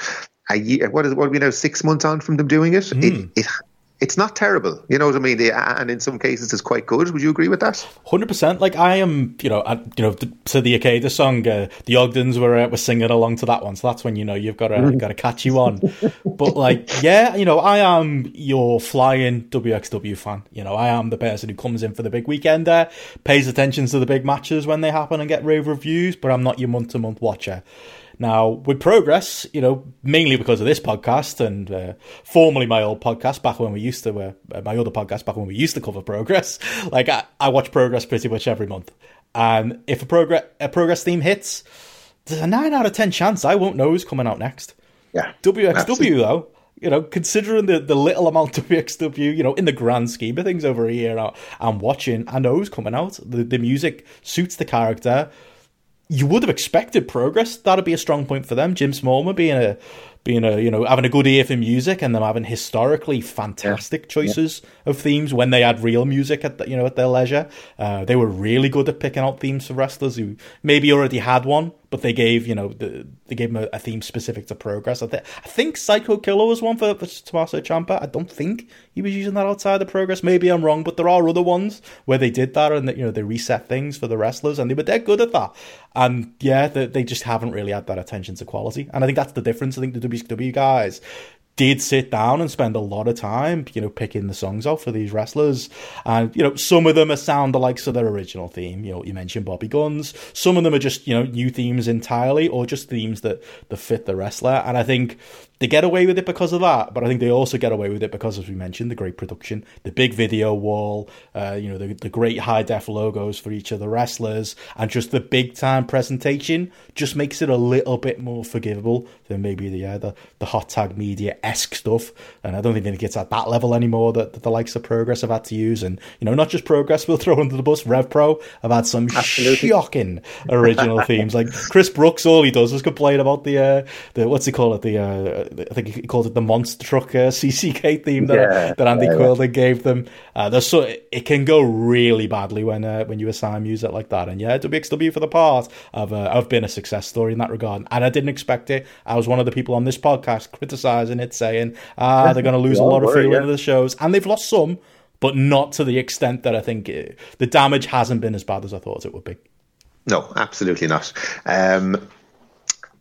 Speaker 3: a year, what is what are we now six months on from them doing it? Mm. It, it it's not terrible. You know what I mean? And in some cases, it's quite good. Would you agree with that?
Speaker 2: Hundred percent. Like I am, you know, I, you know, to the song, uh, the Ogdens were uh, were singing along to that one, so that's when you know you've got to got to catch you on. but like, yeah, you know, I am your flying WXW fan. You know, I am the person who comes in for the big weekend there, pays attention to the big matches when they happen, and get rave reviews. But I'm not your month to month watcher. Now, with progress, you know, mainly because of this podcast and uh, formerly my old podcast back when we used to, uh, my other podcast back when we used to cover progress, like I, I watch progress pretty much every month. And if a progress a progress theme hits, there's a nine out of ten chance I won't know who's coming out next.
Speaker 3: Yeah,
Speaker 2: WXW absolutely. though, you know, considering the, the little amount of WXW, you know, in the grand scheme of things over here, I'm watching. I know who's coming out. The, the music suits the character you would have expected progress. That'd be a strong point for them. Jim Smallman being a being a you know having a good ear for music and them having historically fantastic yeah. choices yeah. of themes when they had real music at the, you know at their leisure. Uh, they were really good at picking out themes for wrestlers who maybe already had one but they gave you know the, they gave him a, a, theme specific to progress. I, th- I think Psycho Killer was one for, for Tommaso Ciampa. I don't think he was using that outside the progress. Maybe I'm wrong, but there are other ones where they did that and that you know they reset things for the wrestlers and they were dead good at that. And yeah, they, they just haven't really had that attention to quality. And I think that's the difference. I think the WXW guys did sit down and spend a lot of time, you know, picking the songs out for these wrestlers. And, you know, some of them are sound alike to their original theme. You know, you mentioned Bobby Gunns. Some of them are just, you know, new themes entirely or just themes that, that fit the wrestler. And I think they get away with it because of that, but I think they also get away with it because, as we mentioned, the great production, the big video wall, uh, you know, the, the great high def logos for each of the wrestlers, and just the big time presentation just makes it a little bit more forgivable than maybe the uh, the, the hot tag media esque stuff. And I don't think it gets at that level anymore that, that, the likes of Progress have had to use. And you know, not just Progress, we'll throw under the bus. Rev Pro have had some Absolutely. shocking original themes. Like Chris Brooks, all he does is complain about the uh, the what's he call it the uh, I think he called it the monster truck uh, CCK theme that yeah, that Andy yeah, Quildan yeah. gave them. Uh, there's so it can go really badly when uh, when you assign music like that. And yeah, WXW for the part of uh, have been a success story in that regard. And I didn't expect it. I was one of the people on this podcast criticizing it, saying ah they're going to lose a lot of feeling of the shows, and they've lost some, but not to the extent that I think it, the damage hasn't been as bad as I thought it would be.
Speaker 3: No, absolutely not. Um,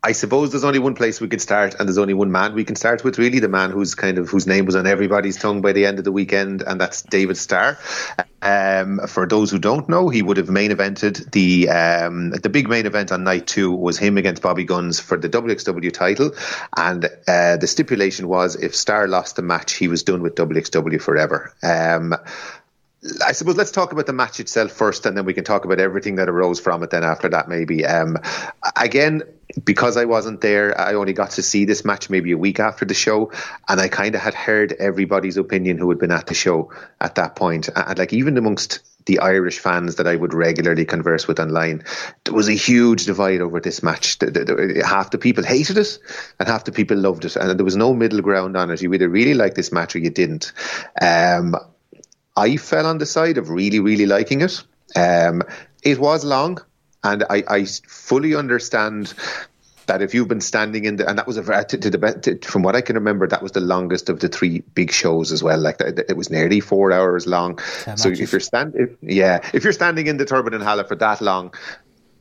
Speaker 3: I suppose there's only one place we could start, and there's only one man we can start with. Really, the man who's kind of whose name was on everybody's tongue by the end of the weekend, and that's David Starr. Um, for those who don't know, he would have main evented the um, the big main event on night two was him against Bobby Gunns for the WXW title, and uh, the stipulation was if Starr lost the match, he was done with WXW forever. Um, I suppose let's talk about the match itself first, and then we can talk about everything that arose from it. Then after that, maybe. Um, again, because I wasn't there, I only got to see this match maybe a week after the show, and I kind of had heard everybody's opinion who had been at the show at that point. and like even amongst the Irish fans that I would regularly converse with online, there was a huge divide over this match. Half the people hated it, and half the people loved it, and there was no middle ground on it. You either really liked this match or you didn't. Um, I fell on the side of really, really liking it. Um, it was long, and I, I fully understand that if you've been standing in the and that was a to, to the to, from what I can remember that was the longest of the three big shows as well. Like it was nearly four hours long. So if you're standing yeah if you're standing in the Turbinenhalle for that long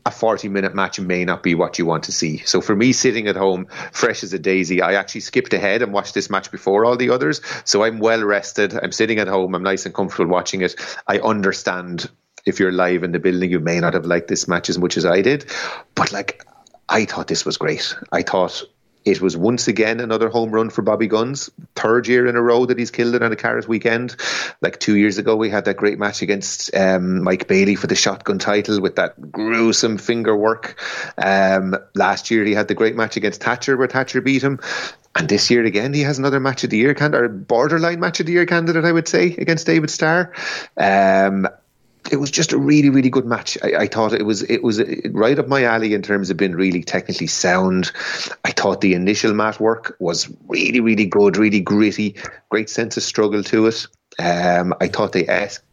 Speaker 3: a 40 minute match may not be what you want to see. So for me, sitting at home, fresh as a daisy, I actually skipped ahead and watched this match before all the others. So I'm well rested. I'm sitting at home. I'm nice and comfortable watching it. I understand if you're live in the building, you may not have liked this match as much as I did. But like, I thought this was great. I thought it was once again another home run for Bobby Gunns. Third year in a row that he's killed it on a Carat weekend. Like two years ago, we had that great match against um, Mike Bailey for the shotgun title with that gruesome finger work. Um, last year, he had the great match against Thatcher where Thatcher beat him. And this year again, he has another match of the year candidate, or borderline match of the year candidate, I would say, against David Starr. Um, it was just a really, really good match. I, I, thought it was it was right up my alley in terms of being really technically sound. I thought the initial mat work was really, really good, really gritty, great sense of struggle to it. Um, I thought they asked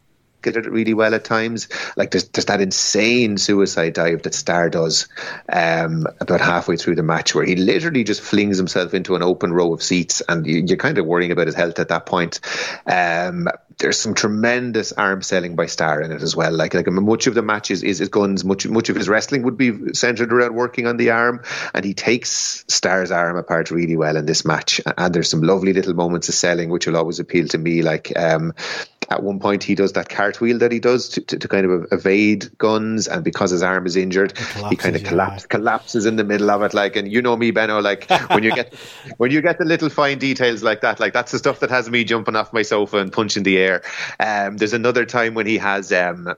Speaker 3: it really well at times. Like there's, there's that insane suicide dive that Starr does um, about halfway through the match, where he literally just flings himself into an open row of seats, and you, are kind of worrying about his health at that point. Um, there's some tremendous arm selling by Starr in it as well. Like like much of the match is, is Gunns, much much of his wrestling would be centered around working on the arm, and he takes Starr's arm apart really well in this match. And there's some lovely little moments of selling which will always appeal to me. Like um, at one point he does that cartwheel that he does to, to, to, kind of evade Gunns and because his arm is injured he kind of collapse, collapses in the middle of it like and you know me Benno like when you get when you get the little fine details like that like that's the stuff that has me jumping off my sofa and punching the air. Um, there's another time when he has um,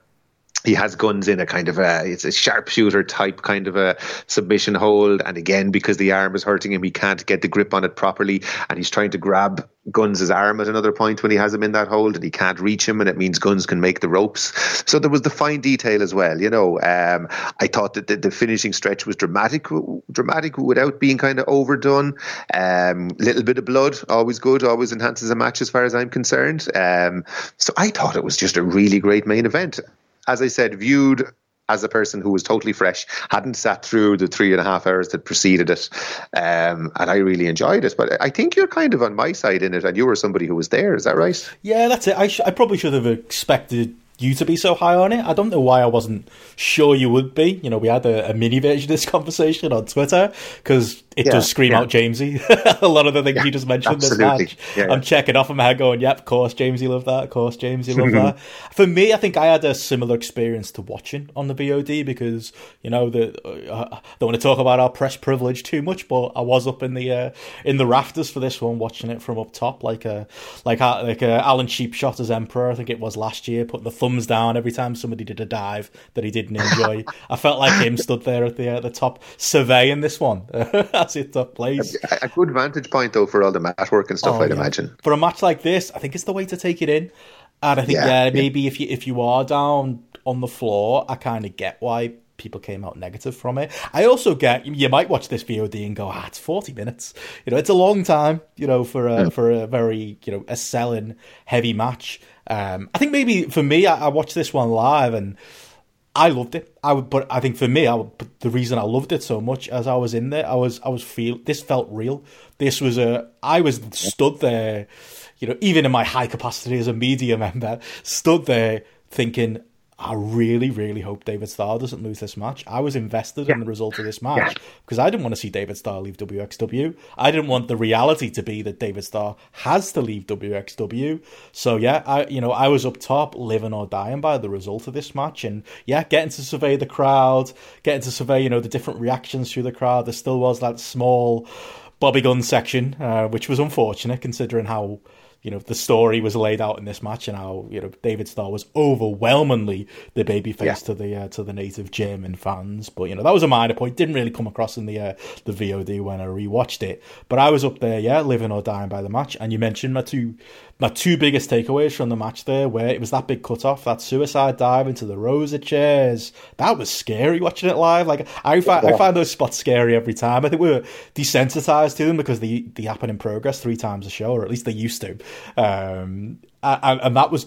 Speaker 3: he has Gunns in a kind of a it's a sharpshooter type kind of a submission hold. And again because the arm is hurting him he can't get the grip on it properly. And he's trying to grab Gunns' arm at another point when he has him in that hold and he can't reach him and it means Gunns can make the ropes. So there was the fine detail as well you know. Um, I thought that the, the, finishing stretch was dramatic dramatic without being kind of overdone. Um, little bit of blood always good always enhances a match as far as I'm concerned. Um, so I thought it was just a really great main event as I said, viewed as a person who was totally fresh, hadn't sat through the three and a half hours that preceded it, um, and I really enjoyed it. But I think you're kind of on my side in it, and you were somebody who was there. Is that right?
Speaker 2: Yeah, that's it. I, sh- I probably should have expected you to be so high on it. I don't know why I wasn't sure you would be. You know, we had a, a mini version of this conversation on Twitter because it yeah, does scream yeah. out Jamesy. a lot of the things yeah, you just mentioned this match. I'm checking off in my head going, yep, of course, Jamesy loved that. Of course, Jamesy loved that. For me, I think I had a similar experience to watching on the VOD because, you know, the uh, I don't want to talk about our press privilege too much, but I was up in the uh, in the rafters for this one, watching it from up top, like a like a, like a Alan Cheap shot as Emperor. I think it was last year, putting the thumbs down every time somebody did a dive that he didn't enjoy. I felt like him stood there at the uh, the top surveying this one as it took place.
Speaker 3: A, a, good vantage point though for all the mat work and stuff. Oh, I'd yeah. imagine
Speaker 2: for a match like this, I think it's the way to take it in. And I think yeah, yeah maybe yeah. if you if you are down on the floor, I kind of get why people came out negative from it. I also get you might watch this VOD and go, ah, it's forty minutes. You know, it's a long time. You know, for a for a very you know a selling heavy match. Um, I think maybe for me, I, I watched this one live and I loved it. I would, but I think for me, I would, the reason I loved it so much as I was in there, I was I was feel this felt real. This was a I was stood there, you know, even in my high capacity as a media member, stood there thinking I really, really hope David Starr doesn't lose this match. I was invested yeah. in the result of this match yeah. because I didn't want to see David Starr leave WXW. I didn't want the reality to be that David Starr has to leave WXW. So yeah, I you know I was up top, living or dying by the result of this match, and yeah, getting to survey the crowd, getting to survey you know the different reactions through the crowd. There still was that small Bobby Gunn section, uh, which was unfortunate considering how you know the story was laid out in this match and how you know David Starr was overwhelmingly the babyface yeah. to the uh, to the native German fans. But you know that was a minor point. Didn't really come across in the uh, the VOD when I rewatched it. But I was up there, yeah, living or dying by the match. And you mentioned my two my two biggest takeaways from the match there, where it was that big cut off, that suicide dive into the rows of chairs. That was scary watching it live. Like I find, I find those spots scary every time. I think we were desensitized to them because they they happen in progress three times a show, or at least they used to. Um, and, and that was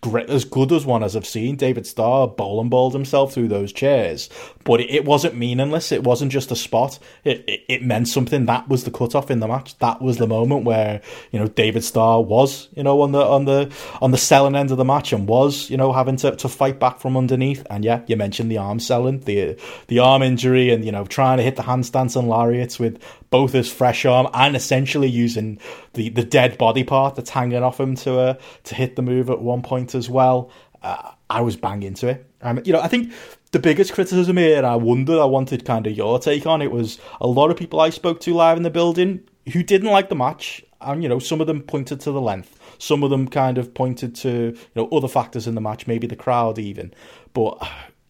Speaker 2: great, as good as one as I've seen. David Starr bowling balled himself through those chairs, but it, it wasn't meaningless. It wasn't just a spot. It, it, it meant something. That was the cutoff in the match. That was the moment where you know David Starr was you know on the on the on the selling end of the match and was you know having to, to fight back from underneath. And yeah, you mentioned the arm selling, the the arm injury, and you know trying to hit the handstands and lariats with both his fresh arm and essentially using the, the dead body part that's hanging off him to uh, to hit the move at one point as well. Uh, I was bang into it. Um, you know, I think the biggest criticism here, I wonder, I wanted kind of your take on it, was a lot of people I spoke to live in the building who didn't like the match, and you know, some of them pointed to the length, some of them kind of pointed to you know other factors in the match, maybe the crowd even, but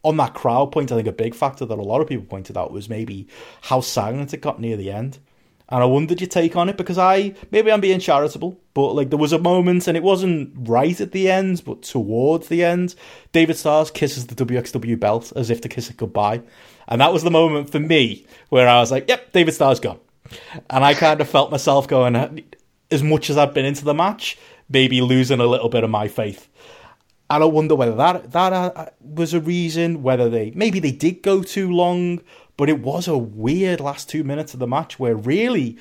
Speaker 2: on that crowd point, I think a big factor that a lot of people pointed out was maybe how silent it got near the end. And I wondered your take on it because I maybe I'm being charitable, but like there was a moment and it wasn't right at the end, but towards the end, David Starrs kisses the WXW belt as if to kiss it goodbye. And that was the moment for me where I was like, Yep, David Starr's gone. And I kind of felt myself going as much as I'd been into the match, maybe losing a little bit of my faith. And I wonder whether that that uh, was a reason, whether they maybe they did go too long, but it was a weird last two minutes of the match where really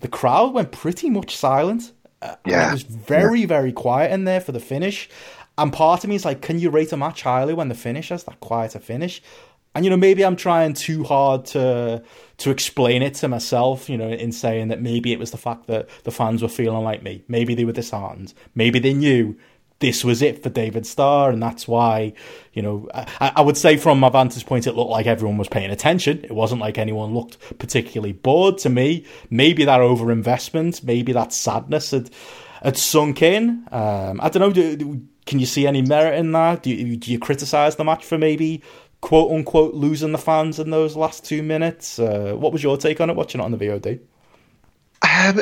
Speaker 2: the crowd went pretty much silent. Uh, yeah, it was very yeah. very quiet in there for the finish. And part of me is like, can you rate a match highly when the finish has that quieter finish? And you know, maybe I'm trying too hard to to explain it to myself, you know, in saying that maybe it was the fact that the fans were feeling like me. Maybe they were disheartened. Maybe they knew this was it for David Starr, and that's why, you know, I, I, would say from my vantage point, it looked like everyone was paying attention. It wasn't like anyone looked particularly bored to me. Maybe that overinvestment, maybe that sadness had, had sunk in. Um, I don't know. Do, can you see any merit in that? Do you, do you criticize the match for maybe quote unquote losing the fans in those last two minutes? Uh, what was your take on it watching it on the VOD?
Speaker 3: Um,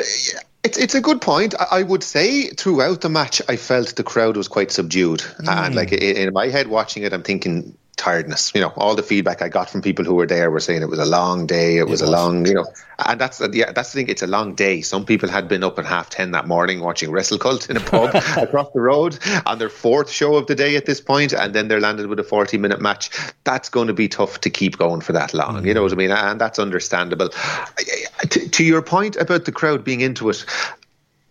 Speaker 3: it's it's a good point. I, I, would say throughout the match, I felt the crowd was quite subdued, mm. and like in, in my head, watching it, I'm thinking tiredness. You know, all the feedback I got from people who were there were saying it was a long day. It, it was, was, a long, you know, and that's yeah, that's the thing. It's a long day. Some people had been up at half ten that morning watching WrestleCult in a pub across the road on their fourth show of the day at this point, and then they're landed with a forty minute match. That's going to be tough to keep going for that long. Mm. You know what I mean? And that's understandable. To, to your point about the crowd being into it,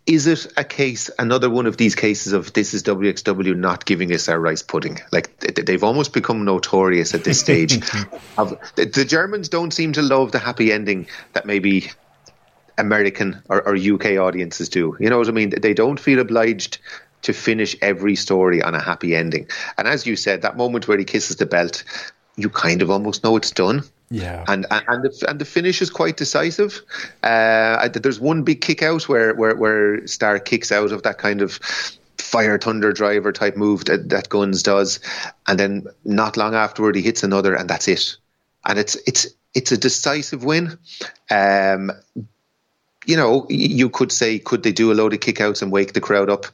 Speaker 3: is it a case, another one of these cases of this is WXW not giving us our rice pudding? Like they've almost become notorious at this stage. the Germans don't seem to love the happy ending that maybe American or, or UK audiences do. You know what I mean? They don't feel obliged to finish every story on a happy ending. And as you said, that moment where he kisses the belt, you kind of almost know it's done.
Speaker 2: Yeah,
Speaker 3: and and the and the finish is quite decisive. Uh, there's one big kick out where where where Starr kicks out of that kind of fire thunder driver type move that, that Gunns does, and then not long afterward he hits another, and that's it. And it's it's it's a decisive win. Um, you know, you could say, could they do a load of kickouts and wake the crowd up?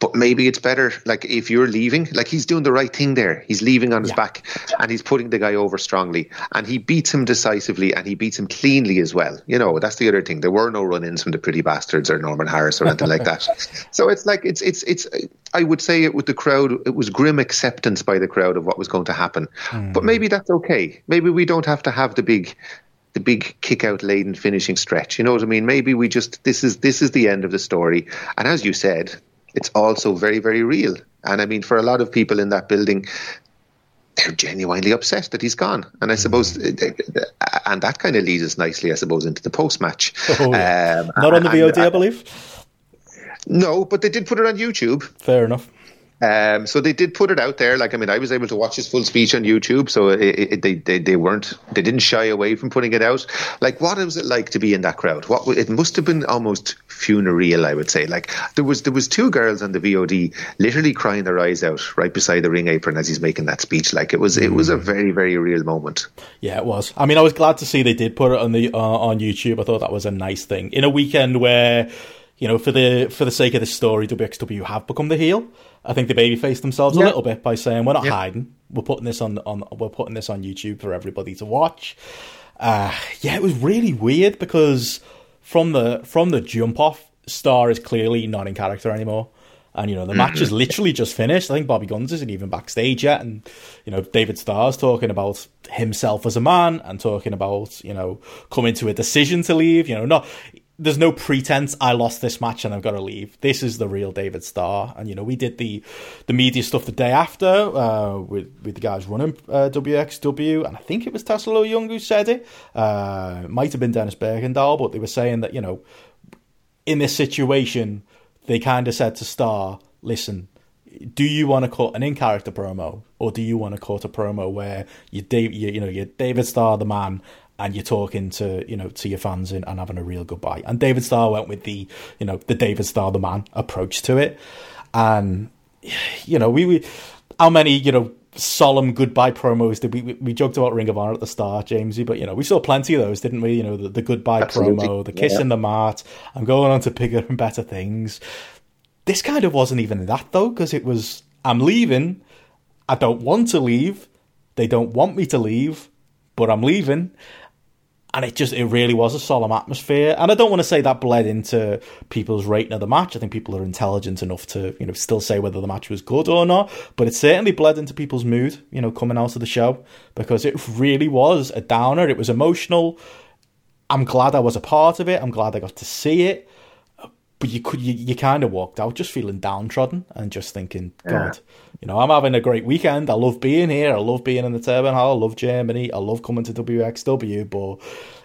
Speaker 3: But maybe it's better, like if you're leaving, like he's doing the right thing there. He's leaving on his yeah. back and he's putting the guy over strongly and he beats him decisively and he beats him cleanly as well. You know, that's the other thing. There were no run ins from the pretty bastards or Norman Harras or anything like that. So it's like, it's, it's, it's, I would say it with the crowd, it was grim acceptance by the crowd of what was going to happen. Mm. But maybe that's okay. Maybe we don't have to have the big, the big kick out laden finishing stretch. You know what I mean? Maybe we just this is this is the end of the story. And as you said, it's also very very real. And I mean, for a lot of people in that building, they're genuinely upset that he's gone. And I suppose, mm. and that kind of leads us nicely, I suppose, into the post match.
Speaker 2: Oh, yeah. um, Not on the VOD, and, I believe.
Speaker 3: No, but they did put it on YouTube.
Speaker 2: Fair enough.
Speaker 3: Um, so they did put it out there. Like I mean, I was able to watch his full speech on YouTube, so it, it, they, they they weren't they didn't shy away from putting it out. Like, what was it like to be in that crowd? What it must have been almost funereal, I would say. Like there was there was two girls on the VOD literally crying their eyes out right beside the ring apron as he's making that speech. Like it was it was a mm. very very real moment.
Speaker 2: Yeah, it was. I mean, I was glad to see they did put it on the uh, on YouTube. I thought that was a nice thing in a weekend where you know, for the for the sake of the story, WXW have become the heel. I think they babyface themselves yeah. a little bit by saying we're not yeah. hiding. We're putting this on on we're putting this on YouTube for everybody to watch. Uh, yeah, it was really weird because from the from the jump off, Starr is clearly not in character anymore. And you know the match is mm-hmm. literally just finished. I think Bobby Gunns isn't even backstage yet, and you know David Starr's talking about himself as a man and talking about you know coming to a decision to leave. You know, not there's no pretense I lost this match and I've got to leave. This is the real David Starr. And you know, we did the the media stuff the day after uh, with with the guys running uh, WXW, and I think it was Tassilo Jung who said it. Uh, it might have been Dennis Bergendahl, but they were saying that you know, in this situation, they kind of said to Starr, "Listen." Do you want to cut an in-character promo, or do you want to cut a promo where you, you, you know, you're David Starr, the man, and you're talking to you know to your fans and, and, having a real goodbye. And David Starr went with the you know the David Starr the man approach to it, and you know we, we how many you know solemn goodbye promos did we, we, we joked about Ring of Honor at the start, Jamesy, but you know we saw plenty of those, didn't we? You know the, the goodbye Absolutely. promo, the kiss yeah. in the mat. I'm going on to bigger and better things. This kind of wasn't even that though, because it was I'm leaving. I don't want to leave. They don't want me to leave, but I'm leaving and it just it really was a solemn atmosphere. And i don't want to say that bled into people's rating of the match. I think people are intelligent enough to you know still say whether the match was good or not. But it certainly bled into people's mood you know coming out of the show. Because it really was a downer. It was emotional. I'm glad i was a part of it. I'm glad i got to see it. But you could you, you kind of walked out just feeling downtrodden and just thinking god yeah. You know i'm having a great weekend i love being here i love being in the turbine hall i love germany i love coming to wxw but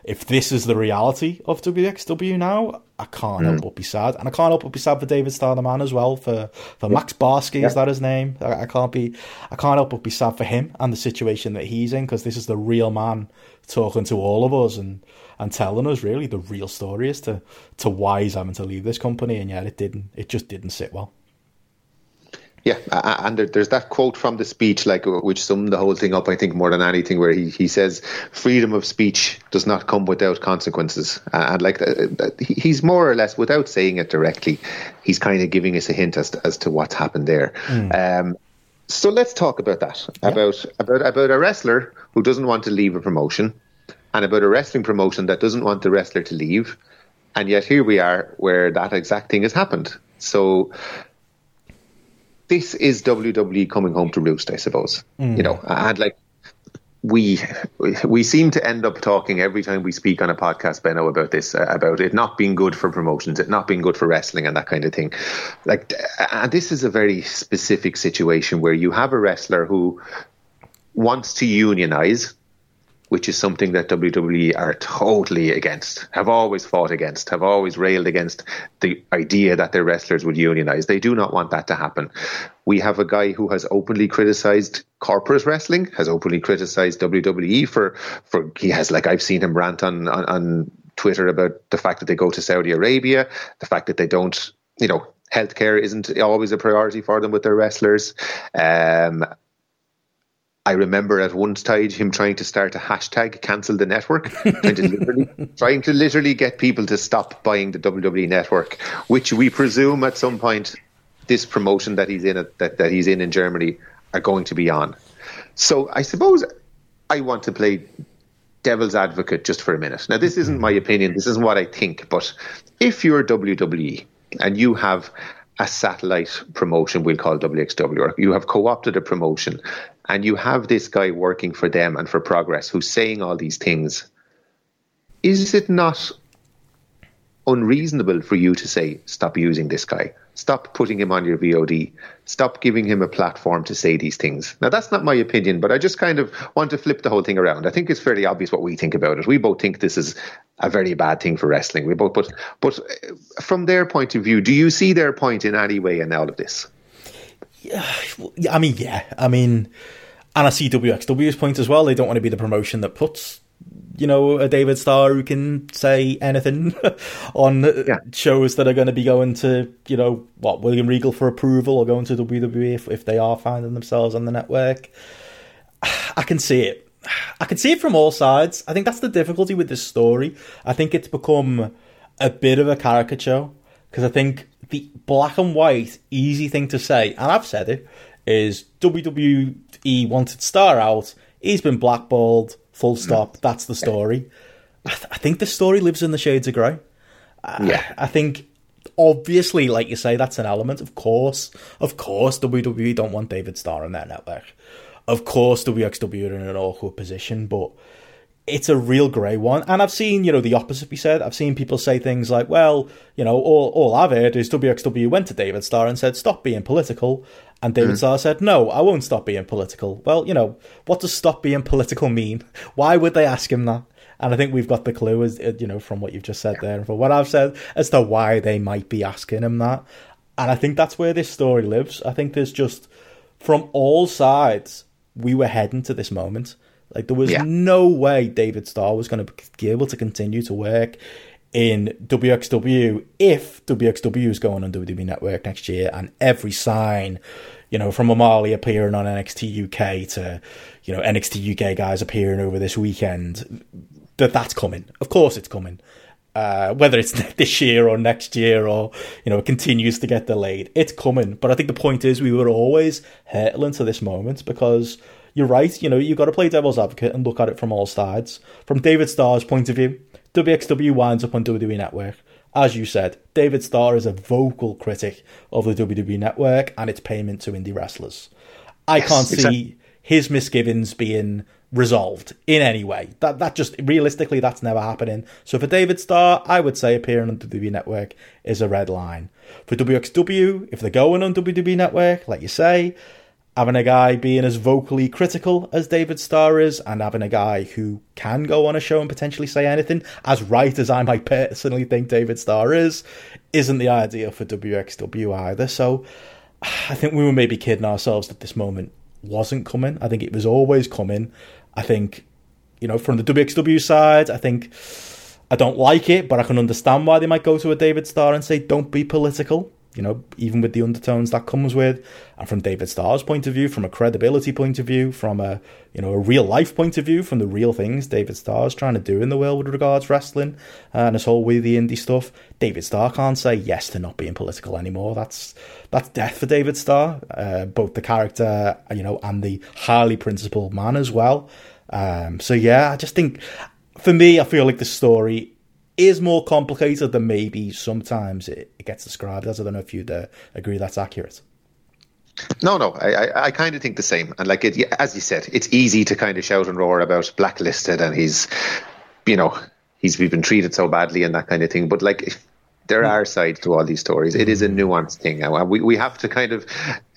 Speaker 2: if this is the reality of wxw now i can't mm. help but be sad and i can't help but be sad for david starr the man as well for for max barsky yeah. is that his name I, I can't be i can't help but be sad for him and the situation that he's in because this is the real man talking to all of us and and telling us really the real story as to to why he's having to leave this company, and yet it didn't. It just didn't sit well.
Speaker 3: Yeah, and there's that quote from the speech, like which summed the whole thing up. I think more than anything, where he, he says, "Freedom of speech does not come without consequences," and like he's more or less, without saying it directly, he's kind of giving us a hint as to, as to what's happened there. Mm. Um, so let's talk about that yeah. about about about a wrestler who doesn't want to leave a promotion, and about a wrestling promotion that doesn't want the wrestler to leave, and yet here we are where that exact thing has happened. So this is WWE coming home to roost, I suppose. Mm. You know, and like we we seem to end up talking every time we speak on a podcast, Benno, about this, uh, about it not being good for promotions, it not being good for wrestling, and that kind of thing. Like, and this is a very specific situation where you have a wrestler who wants to unionize which is something that WWE are totally against, have always fought against, have always railed against the idea that their wrestlers would unionize. They do not want that to happen. We have a guy who has openly criticized corporate wrestling, has openly criticized WWE for, for he has, like, I've seen him rant on, on, on Twitter about the fact that they go to Saudi Arabia, the fact that they don't, you know, healthcare isn't always a priority for them with their wrestlers. Um, I remember at one stage him trying to start a hashtag cancel the network, trying to literally trying to literally get people to stop buying the WWE network, which we presume at some point this promotion that he's in that, that he's in in Germany are going to be on. So I suppose I want to play devil's advocate just for a minute. Now this isn't my opinion, this isn't what I think, but if you're WWE and you have a satellite promotion we'll call WXW, or you have co opted a promotion and you have this guy working for them and for progress who's saying all these things, is it not unreasonable for you to say, stop using this guy? Stop putting him on your VOD. Stop giving him a platform to say these things. Now, that's not my opinion, but I just kind of want to flip the whole thing around. I think it's fairly obvious what we think about it. We both think this is a very bad thing for wrestling. We both, but, but from their point of view, do you see their point in any way in all of this?
Speaker 2: Yeah, I mean, yeah. I mean, and I see WXW's point as well. They don't want to be the promotion that puts you know, a David Starr who can say anything on yeah. shows that are going to be going to, you know, what, William Regal for approval or going to WWE if, if they are finding themselves on the network. I can see it. I can see it from all sides. I think that's the difficulty with this story. I think it's become a bit of a caricature because I think the black and white, easy thing to say, and I've said it, is WWE wanted Starr out. He's been blackballed. Full stop. Mm. That's the story. I, th- I think the story lives in the shades of grey.
Speaker 3: Yeah.
Speaker 2: I, I think obviously, like you say, that's an element. Of course, of course, WWE don't want David Starr on their network. Of course, WXW are in an awkward position, but it's a real grey one. And I've seen, you know, the opposite be said. I've seen people say things like, well, you know, all, all I've heard is WXW went to David Starr and said, stop being political. And David mm. Starr said, no, I won't stop being political. Well, you know, what does stop being political mean? Why would they ask him that? And I think we've got the clue, as uh, you know, from what you've just said there and from what I've said, as to why they might be asking him that. And I think that's where this story lives. I think there's just, from all sides, we were heading to this moment like there was yeah. no way David Starr was going to be able to continue to work in WXW if WXW is going on WWE Network next year, and every sign, you know, from O'Malley appearing on NXT UK to, you know, NXT UK guys appearing over this weekend, that that's coming. Of course, it's coming. Uh, whether it's this year or next year or you know it continues to get delayed, it's coming. But I think the point is we were always hurtling to this moment because you're right. You know, you've got to play devil's advocate and look at it from all sides. From David Starr's point of view, WXW winds up on WWE Network. As you said, David Starr is a vocal critic of the WWE Network and its payment to indie wrestlers. I yes, can't exactly. see his misgivings being resolved in any way. That that just realistically that's never happening. So for David Starr, I would say appearing on WWE Network is a red line. For WXW, if they're going on WWE Network, like you say, having a guy being as vocally critical as David Starr is, and having a guy who can go on a show and potentially say anything, as right as I might personally think David Starr is, isn't the ideal for WXW either. So I think we were maybe kidding ourselves that this moment wasn't coming. I think it was always coming. I think, you know, from the WXW side, I think I don't like it, but I can understand why they might go to a David Starr and say, don't be political you know, even with the undertones that comes with, and from David Starr's point of view, from a credibility point of view, from a you know a real life point of view, from the real things David Starr's trying to do in the world with regards wrestling uh, and this whole with the indie stuff. David Starr can't say yes to not being political anymore. That's that's death for David Starr, uh, both the character, you know, and the highly principled man as well. Um, so yeah, I just think for me, I feel like the story is more complicated than maybe sometimes it, it gets described as. I don't know if you'd uh, agree that's accurate.
Speaker 3: No, no, I, I, I kind of think the same. And like it, as you said, it's easy to kind of shout and roar about blacklisted and he's, you know, he's been treated so badly and that kind of thing. But like, there hmm. are sides to all these stories. It is a nuanced thing. We, we have to kind of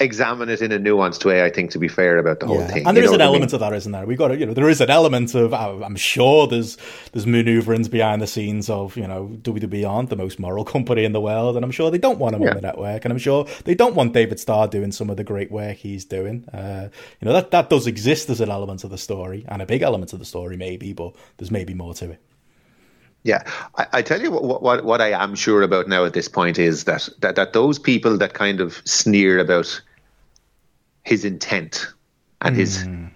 Speaker 3: examine it in a nuanced way, I think, to be fair about the whole thing.
Speaker 2: And there is an element I mean? of that, isn't there? We got to, you know, there is an element of, I'm sure there's, there's maneuverings behind the scenes of, you know, WWE aren't the most moral company in the world. And I'm sure they don't want him yeah. on the network. And I'm sure they don't want David Starr doing some of the great work he's doing. Uh, you know, that, that does exist as an element of the story and a big element of the story, maybe, but there's maybe more to it.
Speaker 3: Yeah, I, I, tell you what, what, what I am sure about now at this point is that, that that those people that kind of sneer about his intent and mm. his hmm.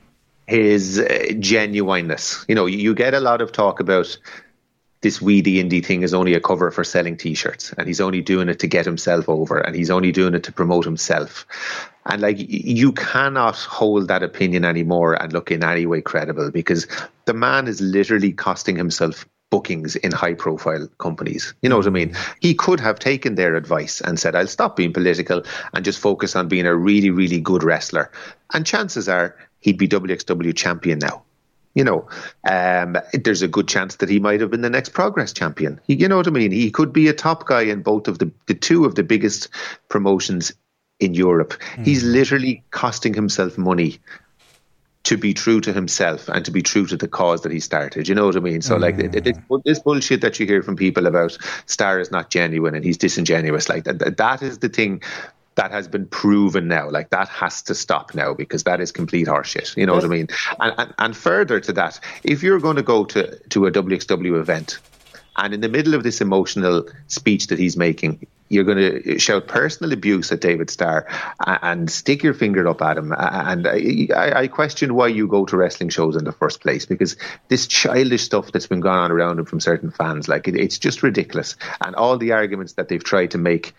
Speaker 3: his uh, genuineness, you know, you, you get a lot of talk about this we the indie thing is only a cover for selling t-shirts and he's only doing it to get himself over and he's only doing it to promote himself and like you cannot hold that opinion anymore and look in any way credible because the man is literally costing himself bookings in high profile companies. You know what I mean? He could have taken their advice and said, I'll stop being political and just focus on being a really, really good wrestler. And chances are he'd be WXW champion now. You know, um, there's a good chance that he might have been the next Progress champion. He, you know what I mean? He could be a top guy in both of the, the two of the biggest promotions in Europe. Mm. He's literally costing himself money to be true to himself and to be true to the cause that he started. You know what I mean? So, mm. like, this, this, bullshit that you hear from people about Starr is not genuine and he's disingenuous, like, that, that is the thing that has been proven now. Like, that has to stop now because that is complete horseshit. You know yes. what I mean? And, and, and further to that, if you're going to go to, to a WXW event, and in the middle of this emotional speech that he's making, you're going to shout personal abuse at David Starr and stick your finger up at him. And I, I question why you go to wrestling shows in the first place because this childish stuff that's been going on around him from certain fans, like it, it's just ridiculous. And all the arguments that they've tried to make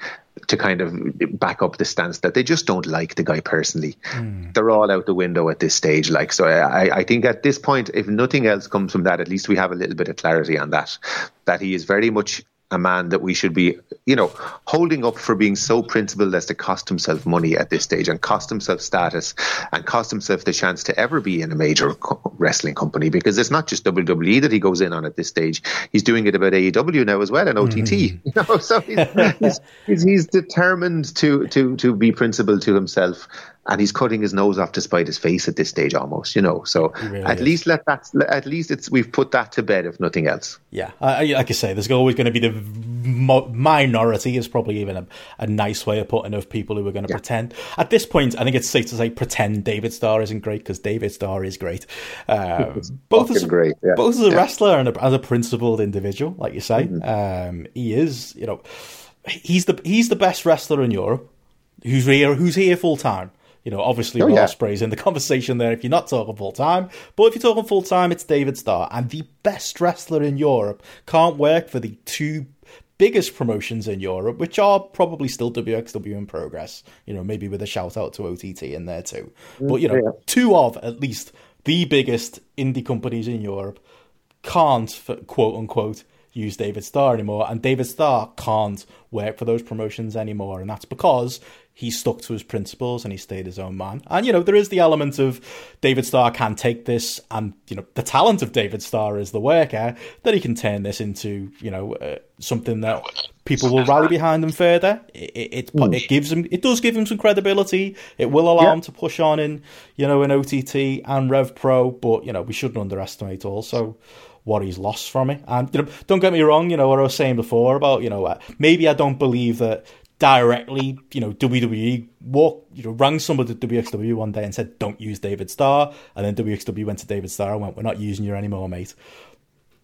Speaker 3: to kind of back up the stance that they just don't like the guy personally. Mm. They're all out the window at this stage. Like, so I, I think at this point, if nothing else comes from that, at least we have a little bit of clarity on that, that he is very much a man that we should be, you know, holding up for being so principled as to cost himself money at this stage and cost himself status and cost himself the chance to ever be in a major co- wrestling company because it's not just WWE that he goes in on at this stage. He's doing it about AEW now as well and OTT. Mm-hmm. You know, so he's, he's, he's, he's determined to to to be principled to himself and he's cutting his nose off to spite his face at this stage almost you know so really at is. least let that at least it's we've put that to bed if nothing else
Speaker 2: yeah I, like i say there's always going to be the minority is probably even a, a nice way of putting of people who are going to yeah. pretend at this point i think it's safe to say pretend david starr isn't great because david starr is great uh, both as great yeah. both as a yeah. wrestler and a, as a principled individual like you say mm-hmm. um, he is you know he's the he's the best wrestler in europe who's here who's here full time you know, obviously oh, yeah. Ospreay's in the conversation there if you're not talking full time. But if you're talking full time, it's David Starr. And the best wrestler in Europe can't work for the two biggest promotions in Europe, which are probably still WXW in progress. You know, maybe with a shout out to OTT in there too. Mm, but you know, yeah. two of at least the biggest indie companies in Europe can't quote unquote use David Starr anymore, and David Starr can't work for those promotions anymore, and that's because he stuck to his principles and he stayed his own man. And, you know, there is the element of David Starr can take this and, you know, the talent of David Starr is the worker that he can turn this into, you know, uh, something that people will rally behind him further. It, it, it, it, gives him, it does give him some credibility. It will allow yeah. him to push on in, you know, in OTT and Rev Pro, but, you know, we shouldn't underestimate also what he's lost from it. And you know, don't get me wrong, you know what I was saying before about you know uh, maybe I don't believe that directly, you know, WWE walk, you know, rang somebody at WXW one day and said, "Don't use David Starr," and then WXW went to David Starr and went, "We're not using you anymore, mate."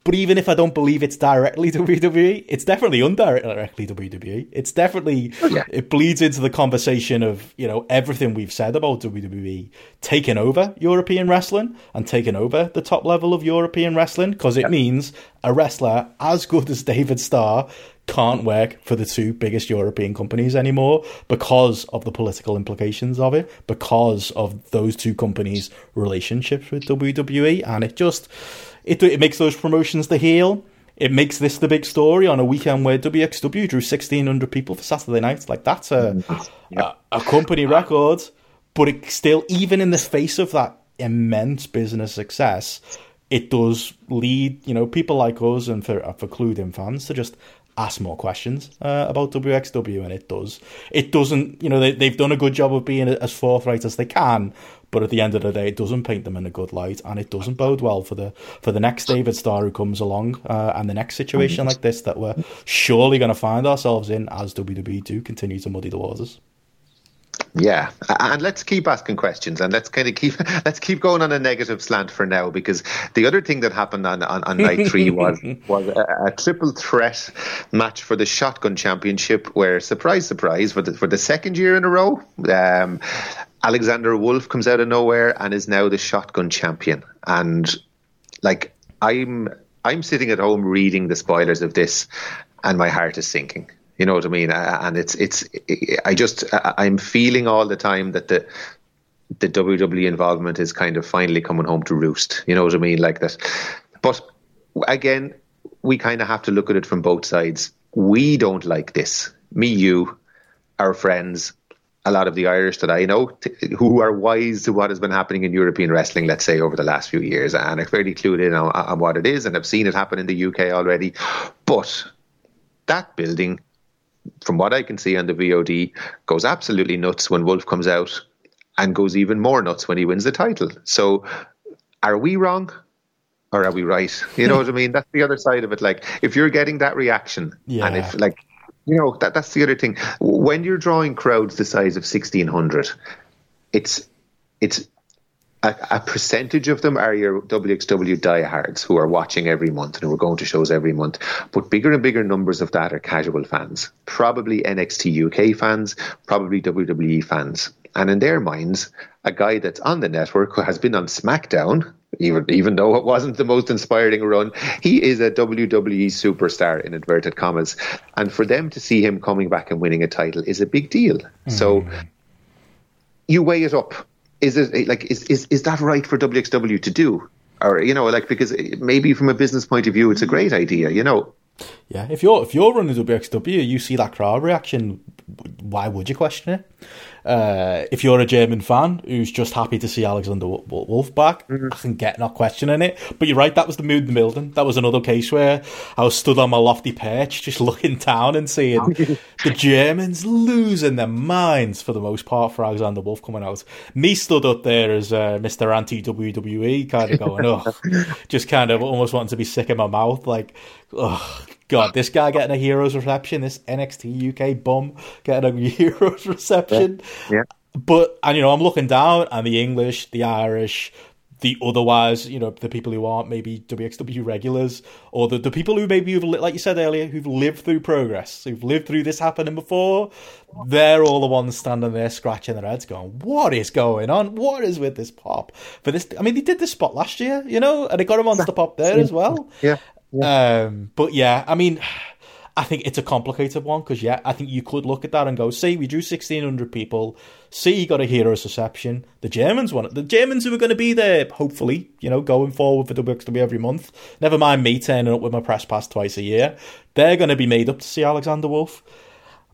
Speaker 2: But even if I don't believe it's directly WWE, it's definitely indirectly WWE. It's definitely
Speaker 3: oh, yeah.
Speaker 2: it bleeds into the conversation of you know everything we've said about WWE taking over European wrestling and taking over the top level of European wrestling because it yeah. means a wrestler as good as David Starr can't work for the two biggest European companies anymore because of the political implications of it, because of those two companies' relationships with WWE, and it just it it makes those promotions the heel. It makes this the big story on a weekend where WXW drew sixteen hundred people for Saturday night. Like that's a, mm. a a company record, but it still, even in the face of that immense business success, it does lead you know people like us and for uh, for clued fans to just ask more questions uh, about WXW, and it does. It doesn't, you know, they, they've done a good job of being as forthright as they can, but at the end of the day, it doesn't paint them in a good light, and it doesn't bode well for the for the next David Starr who comes along, uh, and the next situation like this that we're surely going to find ourselves in as WWE do continue to muddy the waters.
Speaker 3: Yeah, and let's keep asking questions, and let's kind of keep let's keep going on a negative slant for now, because the other thing that happened on on, on night three was was a, a, triple threat match for the Shotgun Championship, where surprise, surprise, for the for the second year in a row, um, Alexander Wolfe comes out of nowhere and is now the Shotgun Champion, and like I'm I'm sitting at home reading the spoilers of this, and my heart is sinking you know what I mean? And it's it's I just I'm feeling all the time that the the WWE involvement is kind of finally coming home to roost. You know what I mean? Like that. But again, we kind of have to look at it from both sides. We don't like this. Me, you, our friends, a lot of the Irish that I know t- who are wise to what has been happening in European wrestling, let's say, over the last few years, and are fairly clued in on, on what it is, and have seen it happen in the UK already. But that building from what I can see on the VOD, goes absolutely nuts when Wolfe comes out and goes even more nuts when he wins the title. So are we wrong? Or are we right? You know what I mean? That's the other side of it. Like, if you're getting that reaction, yeah. and if, like, you know, that that's the other thing. When you're drawing crowds the size of 1600, it's it's a, a, percentage of them are your WXW diehards who are watching every month and who are going to shows every month. But bigger and bigger numbers of that are casual fans, probably NXT UK fans, probably WWE fans. And in their minds, a guy that's on the network who has been on SmackDown, even even though it wasn't the most inspiring run, he is a WWE superstar in inverted commas. And for them to see him coming back and winning a title is a big deal. Mm. So you weigh it up is it like is, is is that right for WXW to do? Or you know, like because maybe from a business point of view, it's a mm. great idea. You know.
Speaker 2: Yeah, if you're if you're running WXW, you see that crowd reaction. Why would you question it? Uh, if you're a German fan who's just happy to see Alexander Wolfe back, mm-hmm. I can get not questioning it. But you're right, that was the mood in the building. That was another case where I was stood on my lofty perch, just looking down and seeing the Germans losing their minds for the most part for Alexander Wolfe coming out. Me stood up there as uh, Mr. Anti WWE, kind of going, oh, just kind of almost wanting to be sick in my mouth, like, oh, God, this guy getting a hero's reception, this NXT UK bum getting a hero's reception.
Speaker 3: Yeah. yeah.
Speaker 2: But, and you know, I'm looking down and the English, the Irish, the otherwise, you know, the people who aren't maybe WXW regulars, or the, the people who maybe, who've, like you said earlier, who've lived through progress, who've lived through this happening before, they're all the ones standing there scratching their heads going, what is going on? What is with this pop? For this, I mean, they did this spot last year, you know, and they got a monster pop there as well.
Speaker 3: Yeah.
Speaker 2: Um, but yeah, I mean, I think it's a complicated one because yeah, I think you could look at that and go, see, we drew sixteen hundred people. See, you got a hero's reception. The Germans want it. The Germans who are going to be there, hopefully, you know, going forward for the WXW every month. Never mind me turning up with my press pass twice a year. They're going to be made up to see Alexander Wolfe.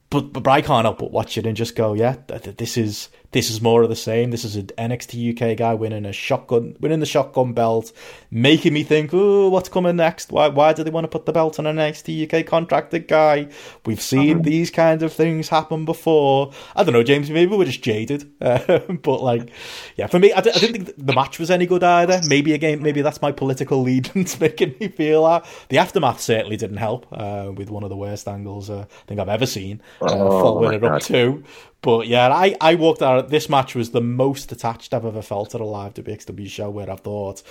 Speaker 2: But, but I can't help but watch it and just go, yeah, this is this is more of the same. This is an NXT UK guy winning a shotgun, winning the shotgun belt, making me think, oh, what's coming next? Why, why do they want to put the belt on an NXT UK contracted guy? We've seen uh-huh. these kinds of things happen before. I don't know, James. Maybe we're just jaded, uh, but like, yeah, for me, I d- I didn't think the match was any good either. Maybe again, maybe that's my political allegiance making me feel that. The aftermath certainly didn't help uh, with one of the worst angles uh, I think I've ever seen. Uh, oh, following it up to. But yeah, I, I walked out. This match was the most attached I've ever felt at a live WXW show where I thought,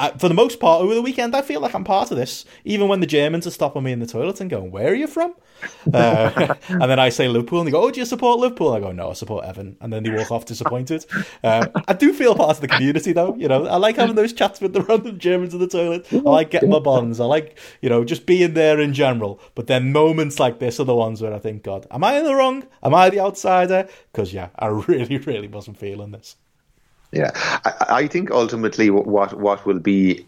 Speaker 2: I, for the most part over the weekend, I feel like I'm part of this. Even when the Germans are stopping me in the toilet and going, "Where are you from?" Uh, and then I say Liverpool, and they go, "Oh, do you support Liverpool?" I go, "No, I support Evan." And then they walk off disappointed. Uh, I do feel part of the community, though. You know, I like having those chats with the random Germans in the toilet. I like getting my bonds. I like, you know, just being there in general. But then moments like this are the ones where I think, God, am I in the wrong? Am I the outsider? Because yeah, I really, really wasn't feeling this.
Speaker 3: Yeah, I, I think ultimately what what will be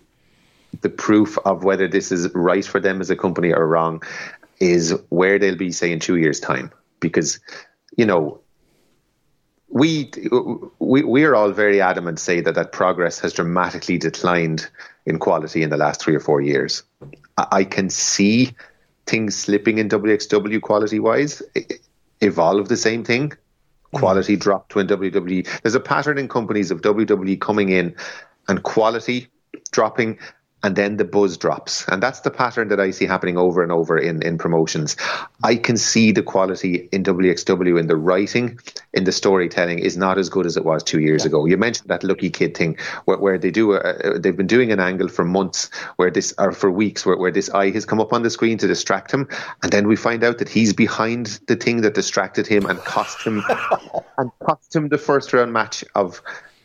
Speaker 3: the proof of whether this is right for them as a company or wrong is where they'll be, say, in two years' time. Because, you know, we we we are all very adamant say that that progress has dramatically declined in quality in the last three or four years. I can see things slipping in WXW quality wise. Evolve the same thing Mm-hmm. quality dropped when WWE. There's a pattern in companies of WWE coming in and quality dropping and then the buzz drops. And that's the pattern that I see happening over and over in, in promotions. I can see the quality in WXW in the writing, in the storytelling is not as good as it was two years yeah. ago. You mentioned that lucky kid thing where, where they do, a, they've been doing an angle for months where this, or for weeks where, where this eye has come up on the screen to distract him. And then we find out that he's behind the thing that distracted him and cost him, and cost him the first round match of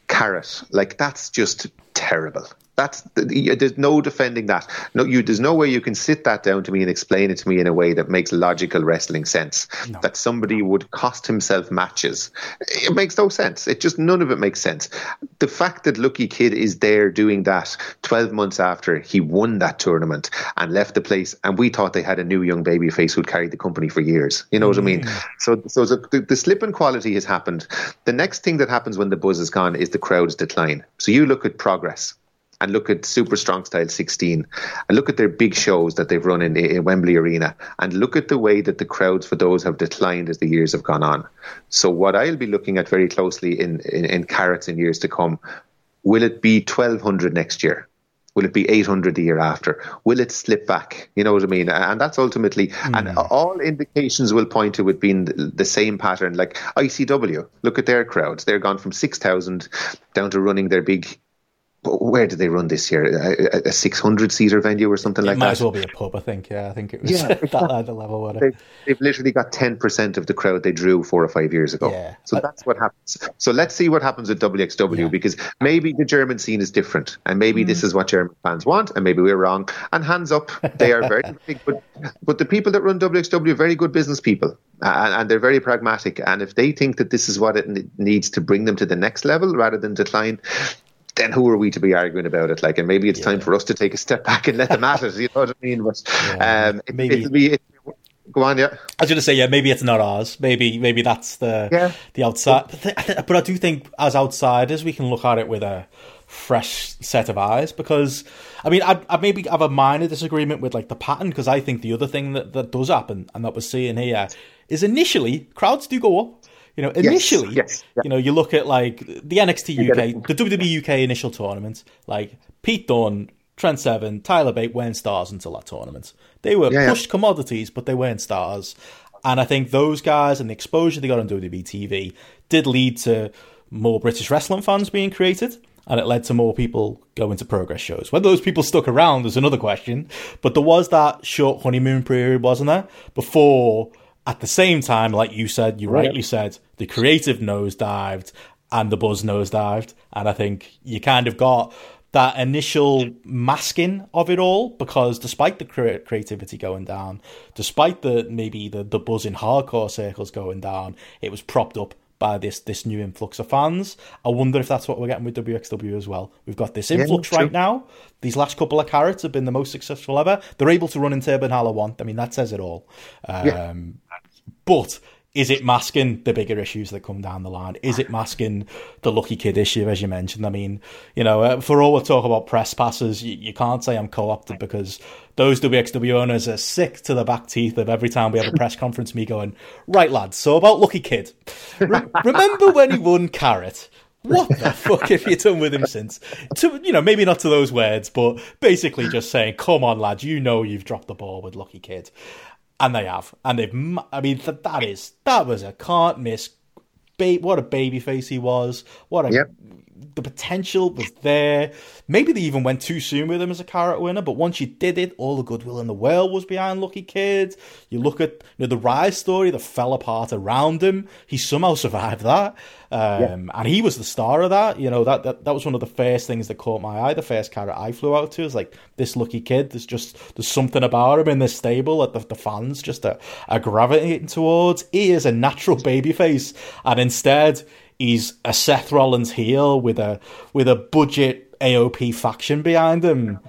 Speaker 3: Carat. Like that's just terrible. That's there's no defending that. No, you there's no way you can sit that down to me and explain it to me in a way that makes logical wrestling sense. No. That somebody would cost himself matches. It makes no sense. It just none of it makes sense. The fact that Lucky Kid is there doing that 12 months after he won that tournament and left the place, and we thought they had a new young baby face who'd carried the company for years. You know mm. what I mean? Mm. So, so the, the slip in quality has happened. The next thing that happens when the buzz is gone is the crowd's decline. So you look at progress and look at Super Strong Style 16 and look at their big shows that they've run in, in, Wembley Arena and look at the way that the crowds for those have declined as the years have gone on. So, what I'll be looking at very closely in, in, in Carats in years to come will it be 1200 next year? Will it be 800 the year after? Will it slip back? You know what I mean? And that's ultimately, mm. and all indications will point to it being the, the same pattern. Like ICW, look at their crowds. They're gone from 6,000 down to running their big where did they run this year? A, a 600 seater venue or something
Speaker 2: it
Speaker 3: like
Speaker 2: might
Speaker 3: that?
Speaker 2: Might as well be a pub, I think. Yeah, I think it was yeah, that the level.
Speaker 3: They, they've literally got 10% of the crowd they drew four or five years ago. Yeah. So that's what happens. So let's see what happens with WXW yeah. because maybe the German scene is different and maybe mm. this is what German fans want and maybe we're wrong. And hands up, they are very big. But, but the people that run WXW are very good business people and, and they're very pragmatic. And if they think that this is what it needs to bring them to the next level rather than decline, then who are we to be arguing about it? Like, and maybe it's yeah. time for us to take a step back and let them at it. You know what I mean? But yeah. um, it, maybe it'll be. It, go on, yeah.
Speaker 2: I was going to say, yeah, maybe it's not ours. Maybe, maybe that's the yeah. the outside. But, but I do think, as outsiders, we can look at it with a fresh set of eyes because I mean I, I maybe have a minor disagreement with like the pattern because I think the other thing that, that does happen and that we're seeing here is initially crowds do go up you know, initially, yes, yes, you know, you look at like the NXT UK, mm. the WWE UK initial tournament, like Pete Dunne, Trent Seven, Tyler Bate weren't stars until that tournament. They were yeah, pushed yeah. commodities, but they weren't stars. And I think those guys and the exposure they got on WWE TV did lead to more British wrestling fans being created. And it led to more people going to progress shows. Whether those people stuck around is another question. But there was that short honeymoon period, wasn't there? Before at the same time, like you said, you right. rightly said, the creative nosedived and the buzz nosedived. And I think you kind of got that initial masking of it all because despite the cre- creativity going down, despite the maybe the, the buzz in hardcore circles going down, it was propped up by this this new influx of fans. I wonder if that's what we're getting with WXW as well. We've got this influx yeah, right now. These last couple of Carats have been the most successful ever. They're able to run in Turbinenhalle one. I mean, that says it all. Um, yeah. But is it masking the bigger issues that come down the line? Is it masking the lucky kid issue, as you mentioned? I mean, you know, uh, for all we talk about press passes, you, you can't say I'm co-opted because those WXW owners are sick to the back teeth of every time we have a press conference. Me going, right, lads. So about lucky kid. Re- remember when he won Carat? What the fuck have you done with him since? To you know, maybe not to those words, but basically just saying, "Come on, lads, you know you've dropped the ball with Lucky Kid." And they have, and they've. I mean, that, is that was a can't miss. What a baby face he was! What a
Speaker 3: yep.
Speaker 2: The potential was there. Maybe they even went too soon with him as a Carat winner, but once you did it, all the goodwill in the world was behind Lucky Kid. You look at you know, the rise story that fell apart around him. He somehow survived that. Um, yeah. And he was the star of that. You know, that, that that was one of the first things that caught my eye. The first Carat I flew out to is like, this Lucky Kid, there's just, there's something about him in this stable that the, the fans just are, are gravitating towards. He is a natural babyface. And instead, he's a Seth Rollins heel with a with a budget AOP faction behind him,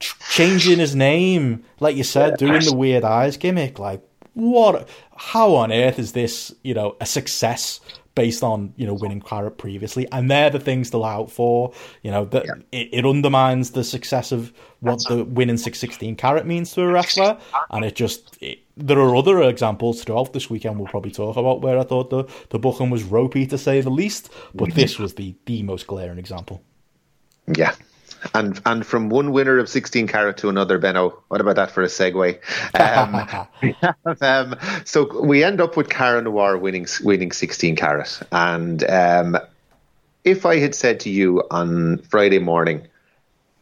Speaker 2: changing his name, like you said, doing the weird eyes gimmick. Like, what? How on earth is this? You know, a success based on you know winning Carat previously, and they're the things to look out for. You know that yeah. it, it, undermines the success of what the winning six sixteen Carat means to a wrestler, and it just it, there are other examples throughout this weekend. We'll probably talk about where I thought the the booking was ropey to say the least, but mm-hmm. this was the the most glaring example.
Speaker 3: Yeah, and and from one winner of 16 carat to another, Benno. What about that for a segue? Um, um, so we end up with Cara Noir winning winning 16 carat, and um, if I had said to you on Friday morning,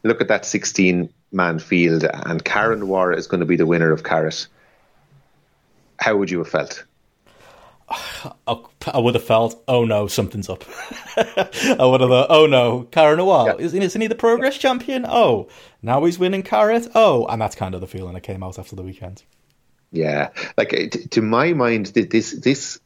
Speaker 3: look at that 16 man field, and Cara Noir is going to be the winner of carat, how would you have felt?
Speaker 2: I would have felt, oh no, something's up. I would have thought, oh no, Cara Noir, yeah. isn't, isn't he the Progress champion? Oh, now he's winning Carat? Oh, and that's kind of the feeling that came out after the weekend.
Speaker 3: Yeah, like uh, to my mind, this this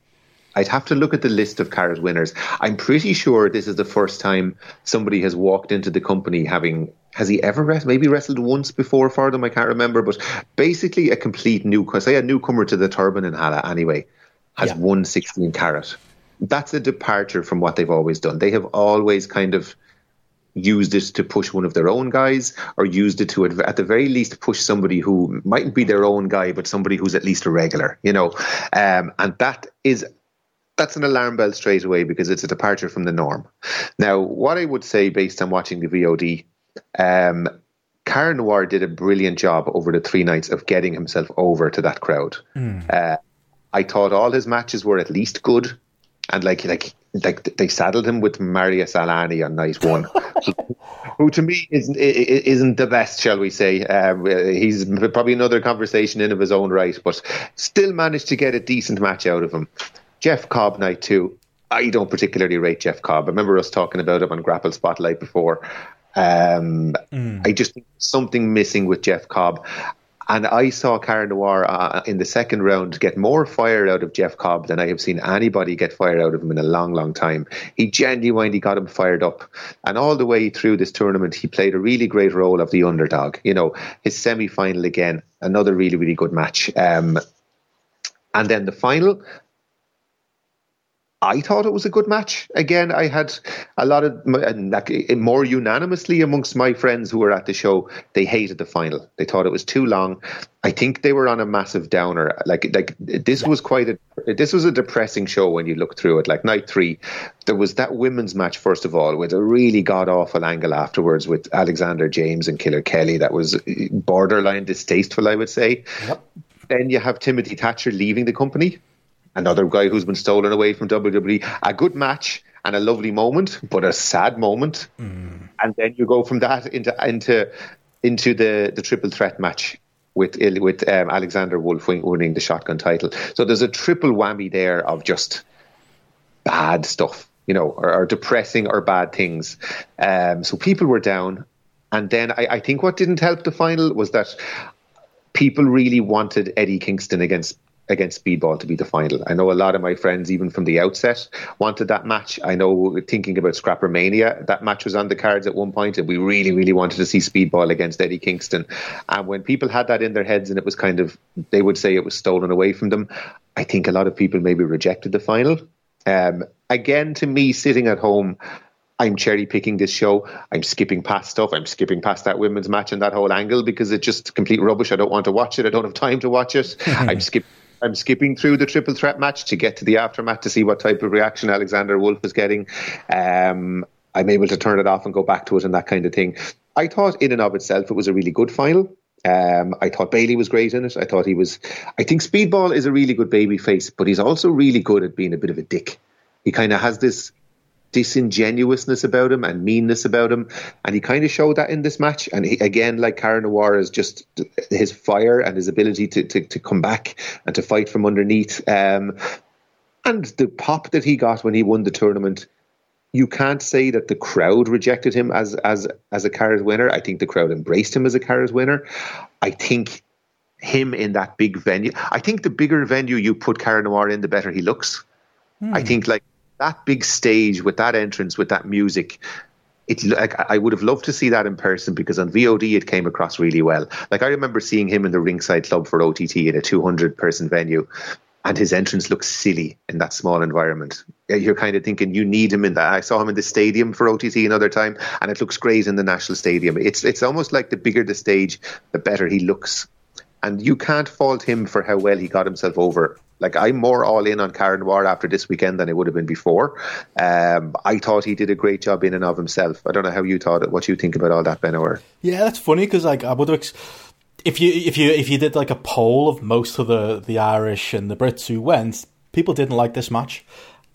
Speaker 3: I'd have to look at the list of Carat winners. I'm pretty sure this is the first time somebody has walked into the company having. Has he ever wrestled? Maybe wrestled once before for them. I can't remember, but basically a complete new, say a newcomer to the Turbinenhalle anyway has yeah. won 16 carat. That's a departure from what they've always done. They have always kind of used it to push one of their own guys or used it to at the very least push somebody who mightn't be their own guy but somebody who's at least a regular you know um, and that is that's an alarm bell straight away because it's a departure from the norm now what i would say based on watching the vod um, Cara Noir did a brilliant job over the three nights of getting himself over to that crowd. Mm. Uh, I thought all his matches were at least good, and like like like they saddled him with Marius Al-Ani on night one, who to me isn't isn't the best, shall we say? Um, he's probably another conversation in of his own right, but still managed to get a decent match out of him. Jeff Cobb night two. I don't particularly rate Jeff Cobb. I remember us talking about him on Grapple Spotlight before. Um, mm. I just think something missing with Jeff Cobb. And I saw Cara Noir uh, in the second round get more fire out of Jeff Cobb than I have seen anybody get fire out of him in a long, long time. He genuinely got him fired up. And all the way through this tournament, he played a really great role of the underdog. You know, his semi final again, another really, really good match. Um, and then the final, I thought it was a good match. Again, I had a lot of like, more unanimously amongst my friends who were at the show. They hated the final. They thought it was too long. I think they were on a massive downer. Like like this was quite a this was a depressing show when you look through it. Like night three, there was that women's match first of all with a really god awful angle afterwards with Alexander James and Killer Kelly. That was eh, borderline distasteful, I would say. Yep. Then you have Timothy Thatcher leaving the company another guy who's been stolen away from WWE. A good match and a lovely moment, but a sad moment. Mm. And then you go from that into into into the the triple threat match with with um, Alexander Wolfe winning the shotgun title. So there's a triple whammy there of just bad stuff, you know, or, or depressing or bad things. Um, so people were down. And then I, I think what didn't help the final was that people really wanted Eddie Kingston against against Speedball to be the final. I know a lot of my friends, even from the outset, wanted that match. I know, thinking about ScrapperMania, that match was on the cards at one point, and we really, really wanted to see Speedball against Eddie Kingston. And when people had that in their heads, and it was kind of, they would say it was stolen away from them. I think a lot of people maybe rejected the final. Um, again, to me, sitting at home. I'm cherry picking this show. I'm skipping past stuff. I'm skipping past that women's match and that whole angle because it's just complete rubbish. I don't want to watch it. I don't have time to watch it. I'm skipping I'm skipping through the triple threat match to get to the aftermath to see what type of reaction Alexander Wolfe is getting. Um, I'm able to turn it off and go back to it and that kind of thing. I thought, in and of itself, it was a really good final. Um, I thought Bailey was great in it. I thought he was. I think Speedball is a really good baby face, but he's also really good at being a bit of a dick. He kind of has this disingenuousness about him and meanness about him, and he kind of showed that in this match. And he, again, like Cara Noir, is just his fire and his ability to to, to come back and to fight from underneath, um, and the pop that he got when he won the tournament. You can't say that the crowd rejected him as as as a Cara's winner. I think the crowd embraced him as a Cara's winner. I think him in that big venue. I think the bigger venue you put Cara Noir in, the better he looks. Hmm. I think like that big stage with that entrance, with that music, it like I would have loved to see that in person because on VOD it came across really well. Like I remember seeing him in the Ringside Club for OTT in a 200 person venue, and his entrance looks silly in that small environment. You're kind of thinking you need him in that. I saw him in the stadium for OTT another time, and it looks great in the National Stadium. It's it's almost like the bigger the stage, the better he looks and you can't fault him for how well he got himself over. Like I'm more all in on Cara Noir after this weekend than I would have been before. Um, I thought he did a great job in and of himself. I don't know how you thought it. What you think about all that, Benno?
Speaker 2: Yeah, that's funny because like I would have. if you if you if you did like a poll of most of the the Irish and the Brits who went, people didn't like this match,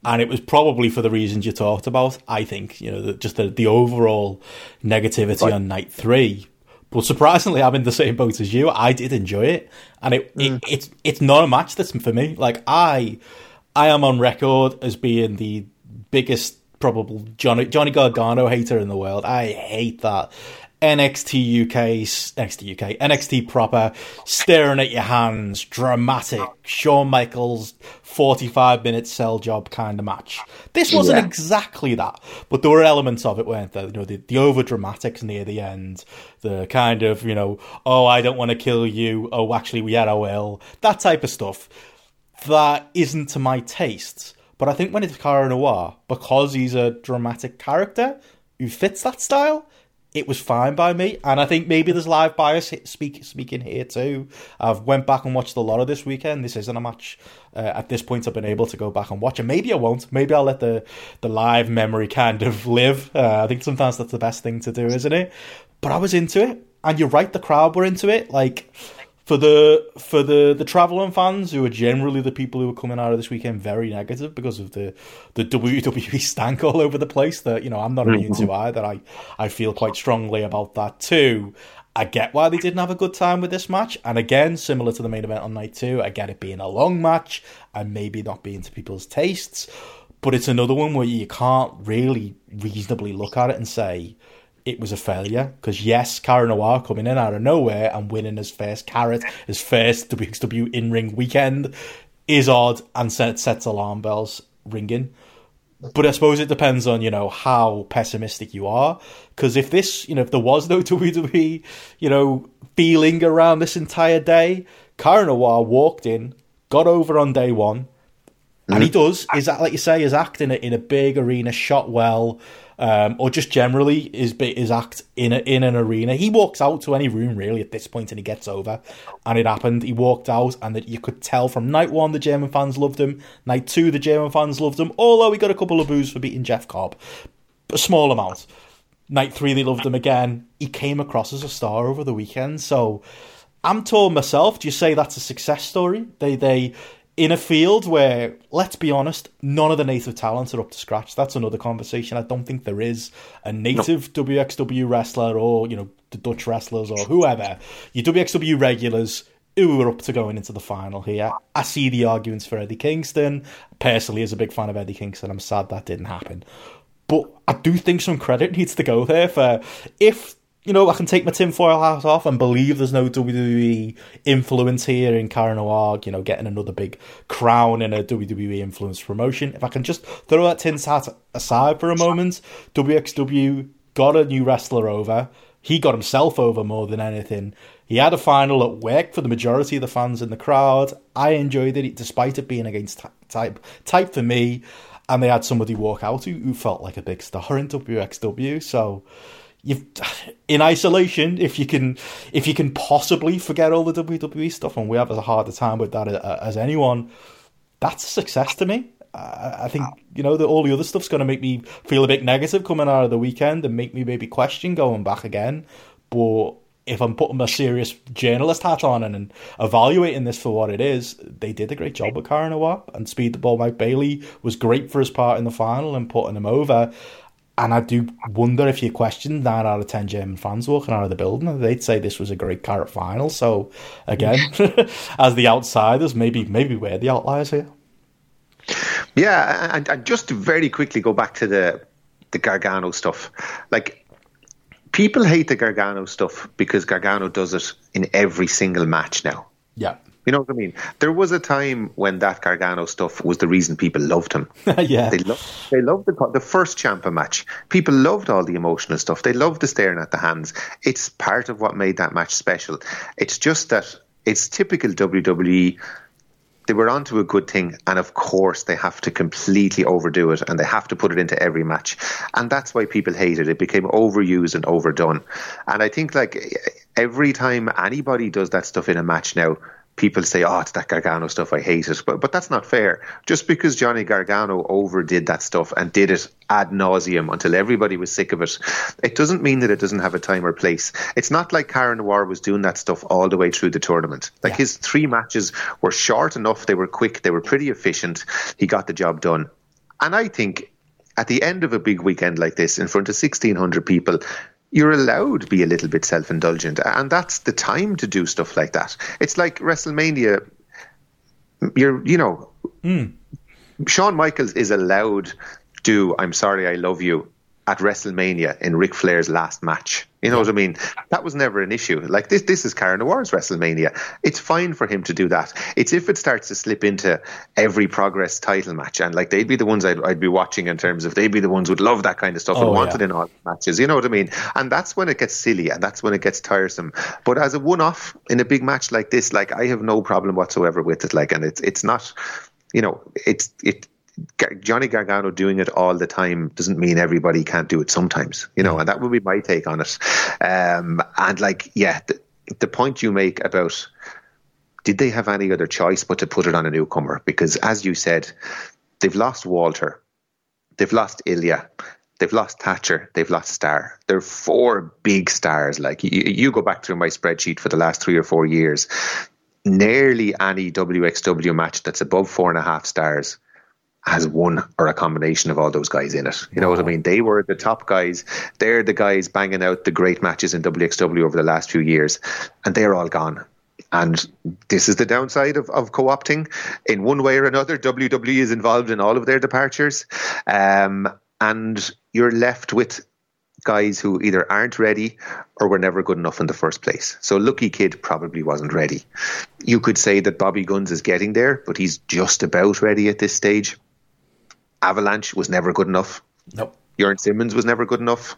Speaker 2: and it was probably for the reasons you talked about. I think you know the, just the the overall negativity right. on night three but surprisingly, I'm in the same boat as you. I did enjoy it, and it, mm. it it's it's not a match that's for me. Like I, I am on record as being the biggest probable Johnny Johnny Gargano hater in the world. I hate that. NXT UK, NXT UK, NXT proper, staring at your hands, dramatic, Shawn Michaels 45 minute sell job kind of match. This wasn't yeah. exactly that, but there were elements of it, weren't there? You know, the, the over dramatics near the end, the kind of, you know, oh, I don't want to kill you, oh, actually, we had our will, that type of stuff. That isn't to my tastes. But I think when it's Cara Noir, because he's a dramatic character who fits that style, it was fine by me. And I think maybe there's live bias speak, speaking here too. I've went back and watched a lot of this weekend. This isn't a match uh, at this point I've been able to go back and watch, and maybe I won't. Maybe I'll let the the live memory kind of live. Uh, I think sometimes that's the best thing to do, isn't it? But I was into it, and you're right. The crowd were into it. Like for the for the the traveling fans who are generally the people who are coming out of this weekend very negative because of the the WWE stank all over the place that you know I'm not immune to mm-hmm. either. I I feel quite strongly about that too. I get why they didn't have a good time with this match, and again, similar to the main event on night two, I get it being a long match and maybe not being to people's tastes, but it's another one where you can't really reasonably look at it and say it was a failure because yes, Cara Noir coming in out of nowhere and winning his first Carat, his first WXW in ring weekend is odd and set, sets alarm bells ringing. But I suppose it depends on you know how pessimistic you are. Because if this, you know, if there was no WWE, you know, feeling around this entire day, Cara Noir walked in, got over on day one, and he mm-hmm. does. Is that like you say? Is acting it in a big arena, shot well um, or just generally his his act in a, in an arena. He walks out to any room really at this point, and he gets over. And it happened. He walked out, and that you could tell from night one the German fans loved him. Night two, the German fans loved him. Although he got a couple of boos for beating Jeff Cobb, a small amount. Night three, they loved him again. He came across as a star over the weekend, so. I'm torn myself. Do you say that's a success story? They they in a field where, let's be honest, none of the native talents are up to scratch. That's another conversation. I don't think there is a native no. WXW wrestler or, you know, the Dutch wrestlers or whoever. Your WXW regulars who are up to going into the final here. I see the arguments for Eddie Kingston. Personally, as a big fan of Eddie Kingston, I'm sad that didn't happen. But I do think some credit needs to go there for if you know, I can take my tinfoil hat off and believe there's no WWE influence here in Noir, you know, getting another big crown in a WWE influence promotion. If I can just throw that tin hat aside for a moment, WXW got a new wrestler over. He got himself over more than anything. He had a final that worked for the majority of the fans in the crowd. I enjoyed it, despite it being against type type for me. And they had somebody walk out who, who felt like a big star in WXW. So you've in isolation if you can if you can possibly forget all the WWE stuff and we have as hard a harder time with that uh, as anyone that's a success to me. I think you know that all the other stuff's going to make me feel a bit negative coming out of the weekend and make me maybe question going back again. But if I'm putting a serious journalist hat on and, and evaluating this for what it is, they did a great job with Cara Noir and Speedball Mike Bailey was great for his part in the final and putting him over. And I do wonder if you question nine out of ten German fans walking out of the building, they'd say this was a great Carat final. So again, as the outsiders, maybe maybe we're the outliers here.
Speaker 3: Yeah, and, and just to very quickly go back to the the Gargano stuff, like people hate the Gargano stuff because Gargano does it in every single match now.
Speaker 2: Yeah.
Speaker 3: You know what I mean? There was a time when that Gargano stuff was the reason people loved him.
Speaker 2: yeah,
Speaker 3: they loved they loved the the first Ciampa match. People loved all the emotional stuff. They loved the staring at the hands. It's part of what made that match special. It's just that it's typical WWE. They were onto a good thing, and of course they have to completely overdo it, and they have to put it into every match, and that's why people hate it. It became overused and overdone, and I think like every time anybody does that stuff in a match now, people say, "Oh, it's that Gargano stuff. I hate it," but but that's not fair. Just because Johnny Gargano overdid that stuff and did it ad nauseum until everybody was sick of it, it doesn't mean that it doesn't have a time or place. It's not like Cara Noir was doing that stuff all the way through the tournament. Like yeah. his three matches were short enough, they were quick, they were pretty efficient. He got the job done, and I think. At the end of a big weekend like this, in front of 1,600 people, you're allowed to be a little bit self indulgent. And that's the time to do stuff like that. It's like WrestleMania. You're, you know, mm. Shawn Michaels is allowed to I'm sorry, I love you at WrestleMania in Ric Flair's last match. You know what I mean? That was never an issue. Like this, this is Cara Noir's WrestleMania. It's fine for him to do that. It's if it starts to slip into every Progress title match, and like they'd be the ones I'd, I'd be watching in terms of they'd be the ones who'd love that kind of stuff oh, and wanted yeah. in all matches. You know what I mean? And that's when it gets silly, and that's when it gets tiresome. But as a one-off in a big match like this, like I have no problem whatsoever with it. Like, and it's it's not, you know, it's it Johnny Gargano doing it all the time doesn't mean everybody can't do it sometimes, you know, and that would be my take on it. Um, and like, yeah, the, the point you make about did they have any other choice but to put it on a newcomer? Because as you said, they've lost Walter, they've lost Ilja, they've lost Thatcher, they've lost Starr. They're four big stars. Like you, you go back through my spreadsheet for the last three or four years, nearly any WXW match that's above four and a half stars has one or a combination of all those guys in it. You know what I mean? They were the top guys. They're the guys banging out the great matches in WXW over the last few years, and they're all gone. And this is the downside of, of co opting. In one way or another, WWE is involved in all of their departures. Um, and you're left with guys who either aren't ready or were never good enough in the first place. So Lucky Kid probably wasn't ready. You could say that Bobby Gunns is getting there, but he's just about ready at this stage. Avalanche was never good enough.
Speaker 2: Nope.
Speaker 3: Jurn Simmons was never good enough.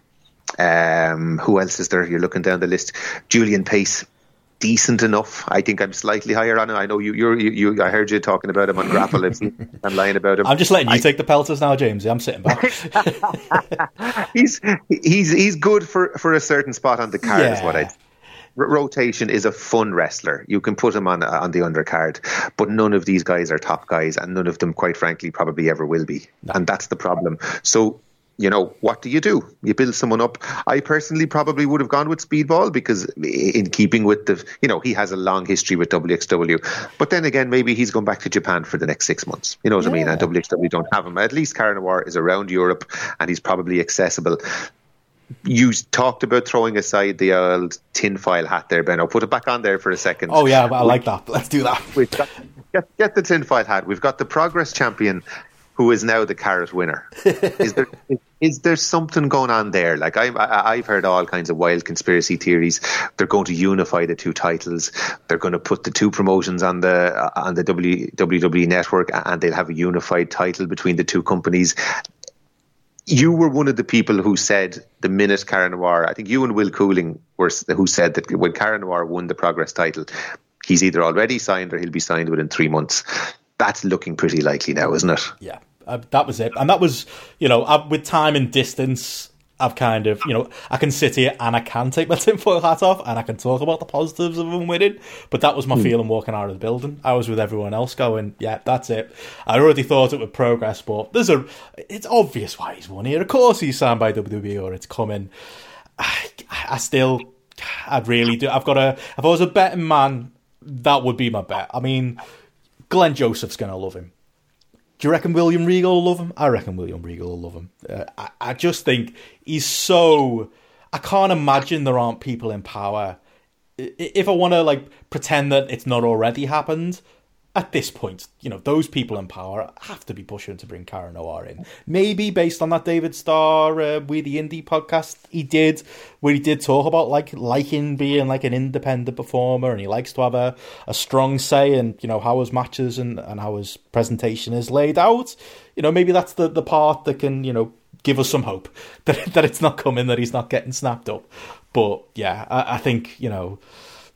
Speaker 3: Um, who else is there? You're looking down the list. Julian Pace, decent enough. I think I'm slightly higher on him. I know you. You're, you, you. I heard you talking about him on Grapple. I'm lying about him.
Speaker 2: I'm just letting you I, take the pelters now, James. I'm sitting back.
Speaker 3: he's he's he's good for for a certain spot on the card. Yeah. Is what I rotation is a fun wrestler. You can put him on uh, on the undercard, but none of these guys are top guys, and none of them, quite frankly, probably ever will be. No. And that's the problem. So you know, what do you do? You build someone up. I personally probably would have gone with Speedball because, in keeping with the, you know, he has a long history with WXW. But then again, maybe he's going back to Japan for the next six months. You know what yeah. I mean? And WXW don't have him. At least Cara Noir is around Europe and he's probably accessible you talked about throwing aside the old tinfoil hat there, Ben. I'll put it back on there for a second.
Speaker 2: Oh yeah, I like that. Let's do that.
Speaker 3: We've got, get, get the tinfoil hat. We've got the Progress champion, who is now the Carat winner. is there is there something going on there? Like I, I, I've heard all kinds of wild conspiracy theories. They're going to unify the two titles. They're going to put the two promotions on the on the WWE network, and they'll have a unified title between the two companies you were one of the people who said the minute Cara Noir, I think you and Will Cooling were who said that when Cara Noir won the Progress title, he's either already signed or he'll be signed within three months. That's looking pretty likely now, isn't it?
Speaker 2: Yeah, uh, that was it, and that was you know uh, with time and distance. I've kind of, you know, I can sit here and I can take my tinfoil hat off and I can talk about the positives of him winning, but that was my mm. feeling walking out of the building. I was with everyone else going, yeah, that's it. I already thought it would progress, but there's a, it's obvious why he's won here. Of course he's signed by WWE or it's coming. I, I still, I'd really do. I've got a. If I was a betting man, that would be my bet. I mean, Glenn Joseph's going to love him. Do you reckon William Regal will love him? I reckon William Regal will love him. Uh, I, I just think he's so. I can't imagine there aren't people in power. If I want to like pretend that it's not already happened, at this point, you know, those people in power have to be pushing to bring Cara Noir in. Maybe based on that David Starr uh, We the Indie podcast he did, where he did talk about like liking being like an independent performer and he likes to have a, a strong say in, you know, how his matches and, and how his presentation is laid out. You know, maybe that's the, the part that can, you know, give us some hope that that it's not coming, that he's not getting snapped up. But yeah, I, I think, you know,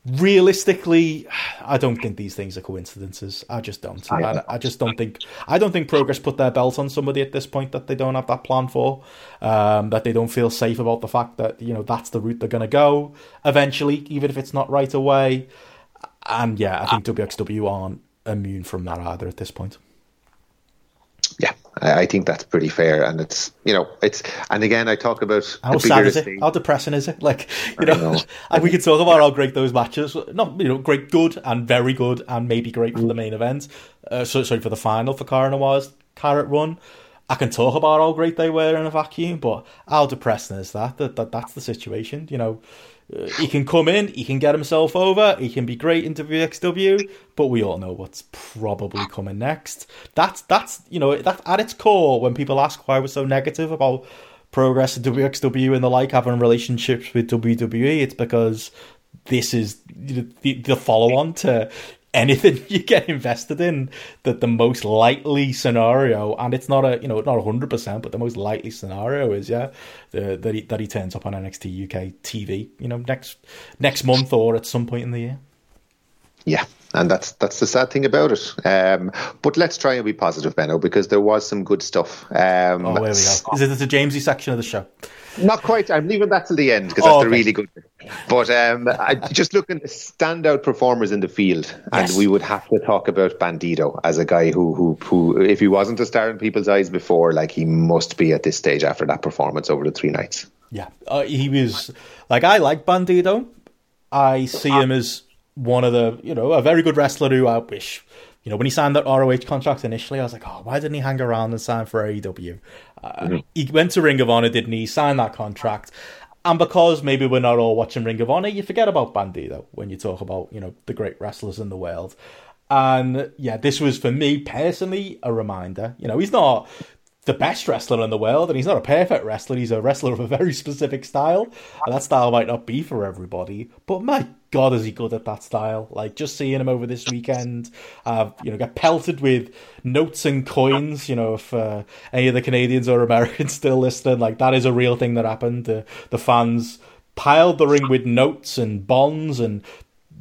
Speaker 2: realistically, I don't think these things are coincidences. I just don't. I, I, just don't think. I don't think Progress put their belt on somebody at this point that they don't have that plan for. Um, that they don't feel safe about the fact that you know that's the route they're going to go eventually, even if it's not right away. And yeah, I think WXW aren't immune from that either at this point
Speaker 3: yeah, I, think that's pretty fair, and it's you know it's and again I talk about
Speaker 2: how sad is it? How depressing is it? Like you know, know. and we can talk about how great those matches, not you know, great, good, and very good, and maybe great for the main event. Uh, so, sorry for the final for Cara Noir's Carat Run. I can talk about how great they were in a vacuum, but how depressing is that? That, that that's the situation. You know, Uh, he can come in, he can get himself over, he can be great into WXW, but we all know what's probably coming next. That's that's you know that at its core when people ask why we're so negative about progress in WXW and the like having relationships with WWE, it's because this is the, the follow on to anything you get invested in that the most likely scenario and it's not a you know not 100% but the most likely scenario is yeah the, that he that he turns up on NXT UK TV you know next next month or at some point in the year.
Speaker 3: Yeah and that's that's the sad thing about it. Um, but let's try and be positive, Benno, because there was some good stuff. Um,
Speaker 2: oh, there we go. Is it the Jamesy section of the show?
Speaker 3: Not quite. I'm leaving that till the end because that's oh, okay. the really good bit. But um, I, just looking at standout performers in the field, and yes. we would have to talk about Bandito as a guy who, who, who, if he wasn't a star in people's eyes before, like he must be at this stage after that performance over the three nights.
Speaker 2: Yeah, uh, he was like I like Bandito. I see him as one of the you know a very good wrestler who I wish you know when he signed that ROH contract initially, I was like, oh, why didn't he hang around and sign for AEW? Uh, mm-hmm. He went to Ring of Honor, didn't he? Signed that contract. And because maybe we're not all watching Ring of Honor, you forget about Bandito when you talk about, you know, the great wrestlers in the world. And yeah, this was for me personally a reminder. You know, he's not the best wrestler in the world, and he's not a perfect wrestler. He's a wrestler of a very specific style, and that style might not be for everybody. But my God, is he good at that style? Like just seeing him over this weekend, uh, you know, get pelted with notes and coins. You know, if uh, any of the Canadians or Americans still listening, like that is a real thing that happened. The the fans piled the ring with notes and bonds and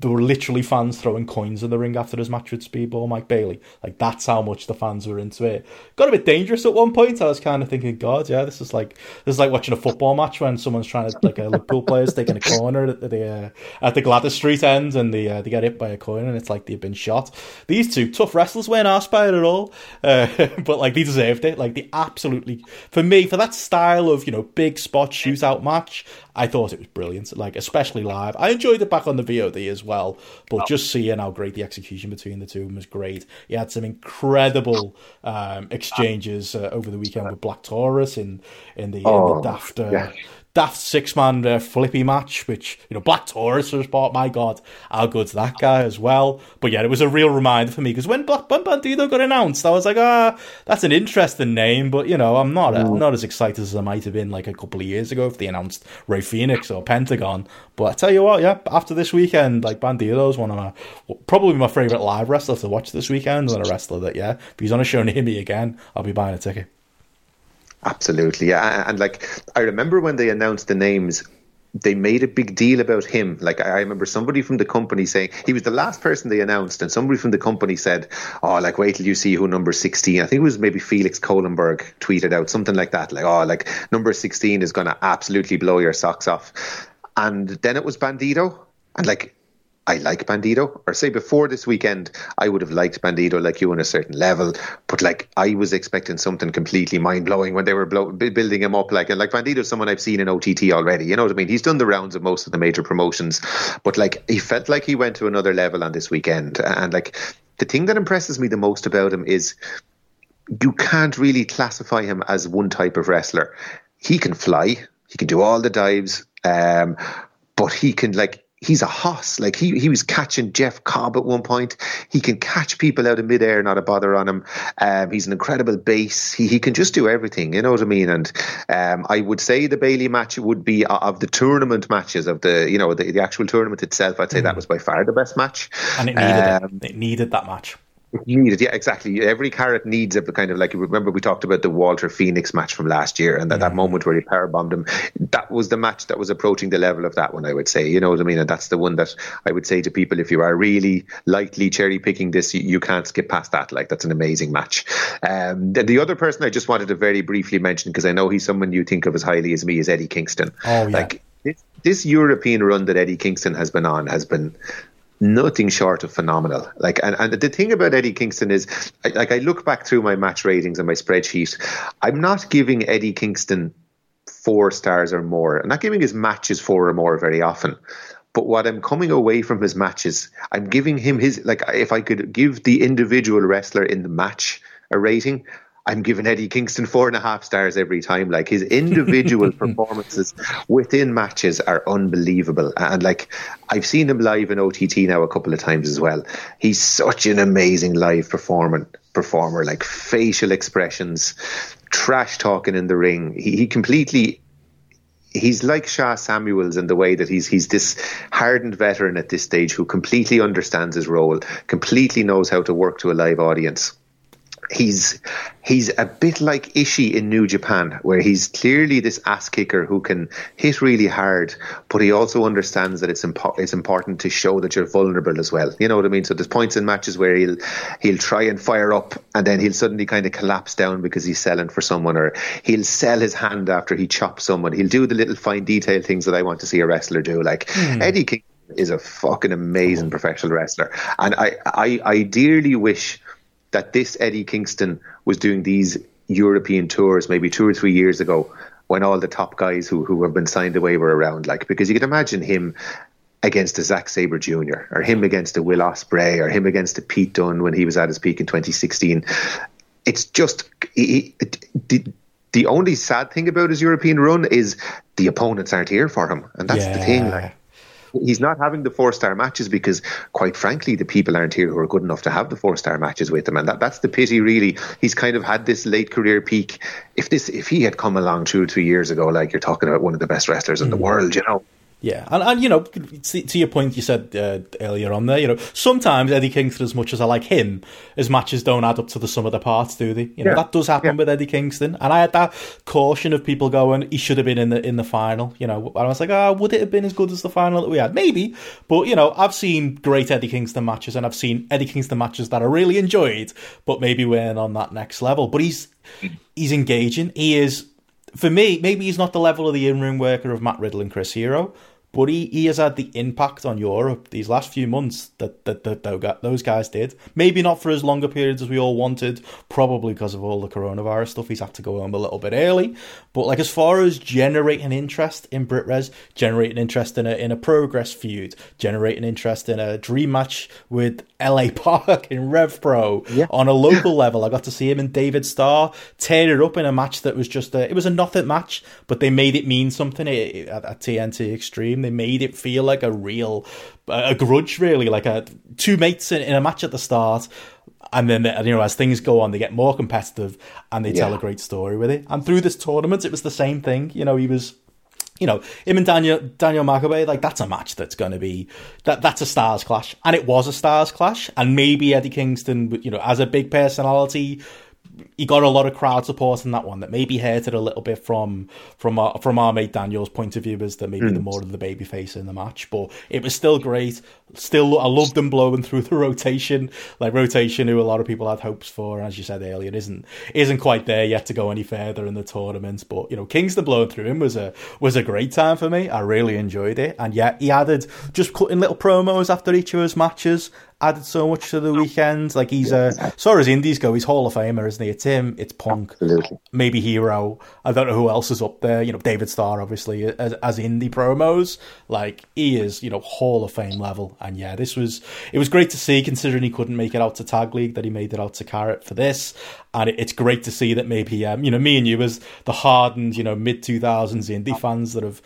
Speaker 2: there were literally fans throwing coins in the ring after his match with Speedball Mike Bailey. Like that's how much the fans were into it. Got a bit dangerous at one point. I was kind of thinking, God, yeah, this is like this is like watching a football match when someone's trying to like a Liverpool player's taking a corner at the uh, at the Gwladys Street end and they uh, they get hit by a coin and it's like they've been shot. These two tough wrestlers weren't asked by it at all, uh, but like they deserved it. Like they absolutely for me for that style of you know big spot shootout match. I thought it was brilliant, like especially live. I enjoyed it back on the VOD as well, but oh. just seeing how great the execution between the two was great. He had some incredible um, exchanges uh, over the weekend with Black Taurus in in the, oh, in the Daft uh, yeah daft six man uh, flippy match, which you know Black Taurus was part. My God, how good's that guy as well? But yeah, it was a real reminder for me because when Black when Bandito got announced, I was like, ah, that's an interesting name, but you know, I'm not uh, mm. not as excited as I might have been like a couple of years ago if they announced Rey Fénix or Pentagon. But I tell you what, yeah, after this weekend, like Bandito's one of my probably my favorite live wrestler to watch this weekend, and a wrestler that yeah, if he's on a show near me again, I'll be buying a ticket.
Speaker 3: Absolutely, yeah. And like I remember when they announced the names, they made a big deal about him. Like I remember somebody from the company saying he was the last person they announced, and somebody from the company said, "Oh, like wait till you see who number 16." I think it was maybe Felix Kohlenberg tweeted out something like that, like, "Oh, like number 16 is going to absolutely blow your socks off." And then it was Bandito, and like I like Bandito, or say before this weekend, I would have liked Bandito like you on a certain level, but like I was expecting something completely mind blowing when they were blow, building him up. Like and like Bandito's someone I've seen in OTT already. You know what I mean? He's done the rounds of most of the major promotions, but like he felt like he went to another level on this weekend. And like the thing that impresses me the most about him is you can't really classify him as one type of wrestler. He can fly, he can do all the dives, um, but he can like he's a hoss. Like he he was catching Jeff Cobb at one point. He can catch people out of midair, not a bother on him. Um, he's an incredible base. He he can just do everything. You know what I mean? And um, I would say the Bailey match would be of the tournament matches of the you know the, the actual tournament itself. I'd say mm. that was by far the best match.
Speaker 2: And it needed um, it. It needed that match
Speaker 3: needed, yeah, exactly. Every Carat needs a kind of like remember we talked about the Walter Phoenix match from last year, and that, that moment where he power bombed him. That was the match that was approaching the level of that one. I would say, you know what I mean, and that's the one that I would say to people: if you are really lightly cherry picking this, you, you can't skip past that. Like that's an amazing match. Um, the, the, other person I just wanted to very briefly mention because I know he's someone you think of as highly as me is Eddie Kingston.
Speaker 2: Oh
Speaker 3: yeah. Like, this, this European run that Eddie Kingston has been on has been nothing short of phenomenal. Like, and, and the thing about Eddie Kingston is, like, I look back through my match ratings and my spreadsheet. I'm not giving Eddie Kingston four stars or more. I'm not giving his matches four or more very often. But what I'm coming away from his matches, I'm giving him his like. If I could give the individual wrestler in the match a rating, I'm giving Eddie Kingston four and a half stars every time. Like his individual performances within matches are unbelievable. And like I've seen him live in OTT now a couple of times as well. He's such an amazing live performer. Performer, like facial expressions, trash talking in the ring. He, he completely he's like Sha Samuels in the way that he's he's this hardened veteran at this stage who completely understands his role, completely knows how to work to a live audience he's he's a bit like Ishii in New Japan, where he's clearly this ass kicker who can hit really hard, but he also understands that it's impo- it's important to show that you're vulnerable as well. You know what I mean? So there's points in matches where he'll he'll try and fire up, and then he'll suddenly kind of collapse down because he's selling for someone, or he'll sell his hand after he chops someone. He'll do the little fine detail things that I want to see a wrestler do. Like mm. Eddie King is a fucking amazing professional wrestler, and I I, I dearly wish that this Eddie Kingston was doing these European tours maybe two or three years ago when all the top guys who, who have been signed away were around. Like, because you could imagine him against a Zack Sabre Jr. or him against a Will Ospreay or him against a Pete Dunne when he was at his peak in 2016. It's just he, the, the only sad thing about his European run is the opponents aren't here for him, and that's yeah. the thing. Like, he's not having the four star matches because, quite frankly, the people aren't here who are good enough to have the four star matches with him, and that, that's the pity. Really, he's kind of had this late career peak. If this, if he had come along two or three years ago, like you're talking about one of the best wrestlers in the mm. world, you know,
Speaker 2: yeah, and, and you know, to, to your point, you said uh, earlier on there, you know, sometimes Eddie Kingston, as much as I like him, his matches don't add up to the sum of the parts, do they? You know, yeah. that does happen yeah. with Eddie Kingston, and I had that caution of people going, he should have been in the in the final, you know. And I was like, oh, would it have been as good as the final that we had? Maybe, but you know, I've seen great Eddie Kingston matches, and I've seen Eddie Kingston matches that I really enjoyed, but maybe weren't on that next level. But he's he's engaging. He is for me, maybe he's not the level of the in-ring worker of Matt Riddle and Chris Hero, but he, he has had the impact on Europe these last few months that, that, that those guys did. Maybe not for as longer periods as we all wanted, probably because of all the coronavirus stuff. He's had to go home a little bit early. But like as far as generating interest in BritWres, generating interest in a in a progress feud, generating interest in a dream match with LA Park in Rev Pro yeah. on a local level, I got to see him and David Starr tear it up in a match that was just a it was a nothing match, but they made it mean something at, at TNT Extreme they made it feel like a real, a grudge really, like a two mates in, in a match at the start. And then, you know, as things go on, they get more competitive and they yeah. tell a great story with it. And through this tournament, it was the same thing. You know, he was you know, him and Daniel Daniel Makabe, like that's a match that's going to be that that's a stars clash, and it was a stars clash, and maybe Eddie Kingston, you know, as a big personality, he got a lot of crowd support in that one that maybe hurt it a little bit from from our, from our mate Daniel's point of view as that maybe mm. the more of the baby face in the match, but it was still great. Still, I loved them blowing through the rotation, like rotation, who a lot of people had hopes for, as you said earlier, isn't isn't quite there yet to go any further in the tournament. But you know, Kingston blowing through him was a was a great time for me. I really enjoyed it, and yet he added just cutting little promos after each of his matches added so much to the weekend. Like he's a, as far as indies go, he's Hall of Famer, isn't he? It's him, it's Punk, Absolutely. maybe Hero. I don't know who else is up there. You know, David Starr, obviously, as, as indie promos. Like he is, you know, Hall of Fame level. And yeah, this was it was great to see, considering he couldn't make it out to Tag League, that he made it out to Carat for this. And it, it's great to see that maybe, um, you know, me and you as the hardened, you know, mid two thousands indie fans that have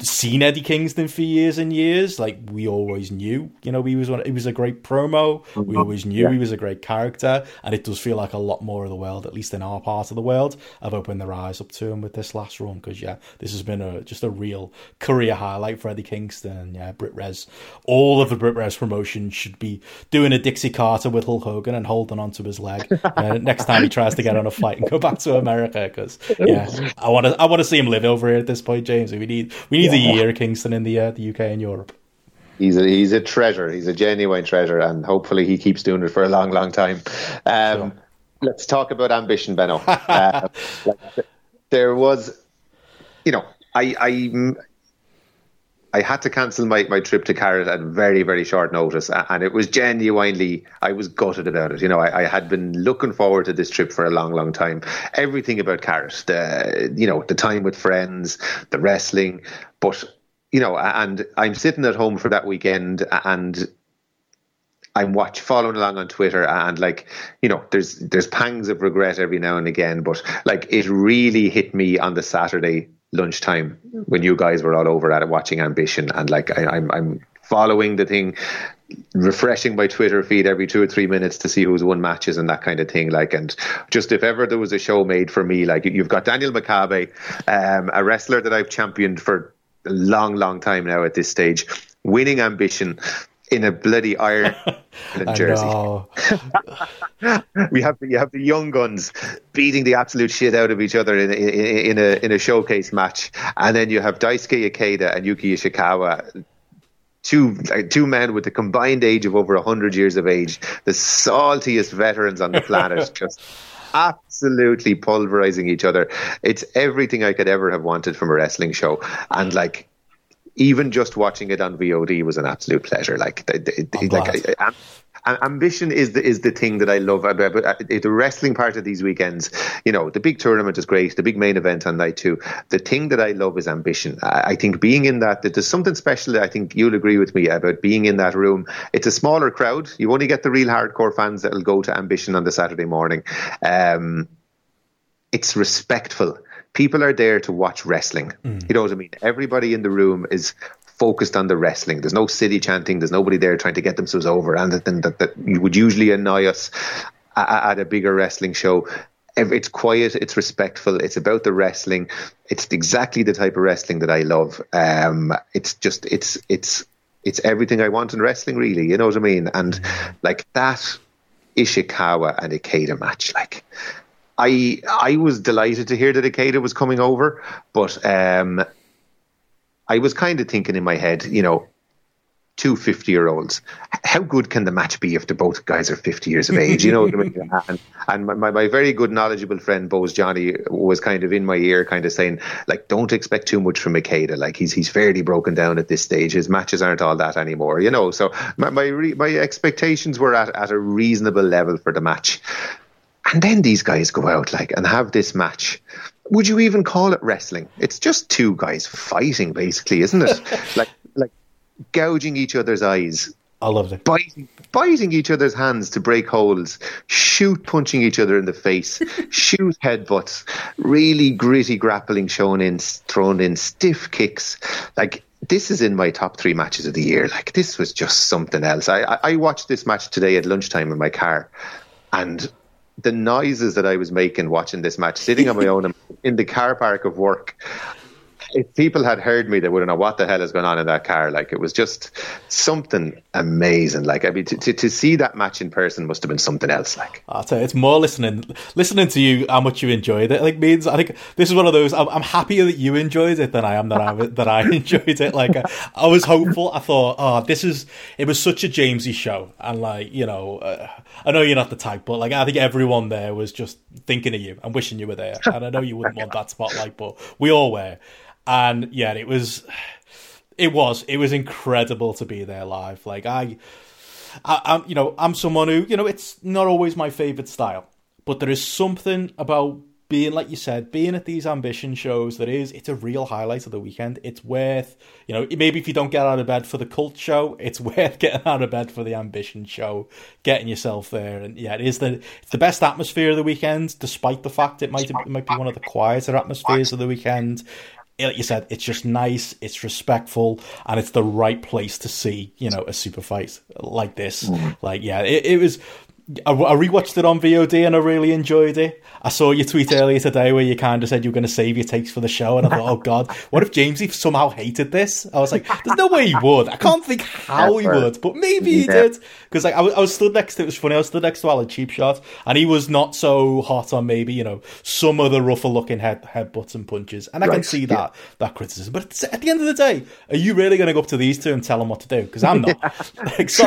Speaker 2: seen Eddie Kingston for years and years. Like we always knew, you know, he was one, he was a great promo. We mm-hmm. always knew yeah. he was a great character, and it does feel like a lot more of the world, at least in our part of the world, have opened their eyes up to him with this last run. Because yeah, this has been a just a real career highlight for Eddie Kingston. Yeah, BritWres, all of the BritWres promotion should be doing a Dixie Carter with Hulk Hogan and holding onto his leg uh, next time he tries to get on a flight and go back to America. Because yeah, I want to I want to see him live over here at this point, James. We need we we need yeah. a year Kingston in the uh, the UK and Europe.
Speaker 3: He's a he's a treasure. He's a genuine treasure, and hopefully he keeps doing it for a long, long time. Um, sure. Let's talk about ambition, Benno. uh, like, there was, you know, I I I had to cancel my, my trip to Carat at very, very short notice. And it was genuinely, I was gutted about it. You know, I, I, had been looking forward to this trip for a long, long time. Everything about Carat, the, you know, the time with friends, the wrestling. But, you know, and I'm sitting at home for that weekend and I'm watch following along on Twitter and like you know there's there's pangs of regret every now and again but like it really hit me on the Saturday lunchtime when you guys were all over at it watching Ambition, and like I, I'm I'm following the thing, refreshing my Twitter feed every two or three minutes to see who's won matches and that kind of thing. Like, and just if ever there was a show made for me, like you've got Daniel Makabe, um, a wrestler that I've championed for a long, long time now at this stage, winning Ambition in a bloody Iron jersey. we have the, you have the young guns beating the absolute shit out of each other in, in, in a in a showcase match, and then you have Daisuke Ikeda and Yuki Ishikawa two two men with the combined age of over hundred years of age, the saltiest veterans on the planet, just absolutely pulverizing each other. It's everything I could ever have wanted from a wrestling show, and like even just watching it on VOD was an absolute pleasure. Like, like ambition is the is the thing that I love about, uh, the wrestling part of these weekends. You know, the big tournament is great, the big main event on night two. The thing that I love is ambition. I, I think being in that, that there's something special. I think you'll agree with me about being in that room. It's a smaller crowd. You only get the real hardcore fans that'll go to ambition on the Saturday morning. Um, it's respectful people are there to watch wrestling. Mm. You know what I mean? Everybody in the room is focused on the wrestling. There's no city chanting. There's nobody there trying to get themselves over. And that, that, that would usually annoy us at, at a bigger wrestling show. It's quiet. It's respectful. It's about the wrestling. It's exactly the type of wrestling that I love. Um, it's just it's it's it's everything I want in wrestling. Really, you know what I mean? And mm. like that Ishikawa and Ikeda match, like I I was delighted to hear that Ikeda was coming over, but um, I was kind of thinking in my head, you know, two 50 year olds, how good can the match be if the both guys are 50 years of age? You know what I mean? And, and my, my very good, knowledgeable friend, Bose Johnny, was kind of in my ear, kind of saying, like, don't expect too much from Ikeda. Like, he's he's fairly broken down at this stage. His matches aren't all that anymore, you know? So my my, re, my expectations were at, at a reasonable level for the match. And then these guys go out like and have this match. Would you even call it wrestling? It's just two guys fighting, basically, isn't it? like like gouging each other's eyes.
Speaker 2: I loved it.
Speaker 3: Biting, biting each other's hands to break holes, shoot punching each other in the face, shoot headbutts, really gritty grappling shown in, thrown in, stiff kicks. Like this is in my top three matches of the year. Like this was just something else. I, I, I watched this match today at lunchtime in my car, and the noises that I was making watching this match, sitting on my own in the car park of work, if people had heard me, they wouldn't know what the hell is going on in that car. Like it was just something amazing. Like I mean, to, to, to see that match in person must have been something else. Like
Speaker 2: I'll tell you, it's more listening listening to you how much you enjoyed it. Like means I think this is one of those. I'm, I'm happier that you enjoyed it than I am that I that I enjoyed it. Like I, I, was hopeful. I thought, oh, this is it was such a Jamesy show, and like you know, uh, I know you're not the type, but like I think everyone there was just thinking of you and wishing you were there. And I know you wouldn't want that spotlight, but we all were. And yeah, it was, it was, it was incredible to be there live. Like I, I, I'm, you know, I'm someone who, you know, it's not always my favorite style, but there is something about being like you said, being at these ambition shows that is it's a real highlight of the weekend. It's worth you know maybe if you don't get out of bed for the cult show, it's worth getting out of bed for the ambition show, getting yourself there, and yeah, it is the it's the best atmosphere of the weekend, despite the fact it might it might be one of the quieter atmospheres of the weekend. Like you said, it's just nice, it's respectful, and it's the right place to see you know a super fight like this. Mm-hmm. Like yeah, it, it was I, I rewatched it on VOD and I really enjoyed it. I saw your tweet earlier today where you kind of said you were going to save your takes for the show, and I thought, oh god, what if Jamesy somehow hated this? I was like, there's no way he would. I can't think how he would, but maybe he did because like I was, I was stood next to it was funny. I was stood next to Alan Cheap Shot, and he was not so hot on maybe you know some of the rougher looking head headbutts and punches, and I right. can see that yeah. that criticism. But at the end of the day, are you really going to go up to these two and tell them what to do? Because I'm not. like, so,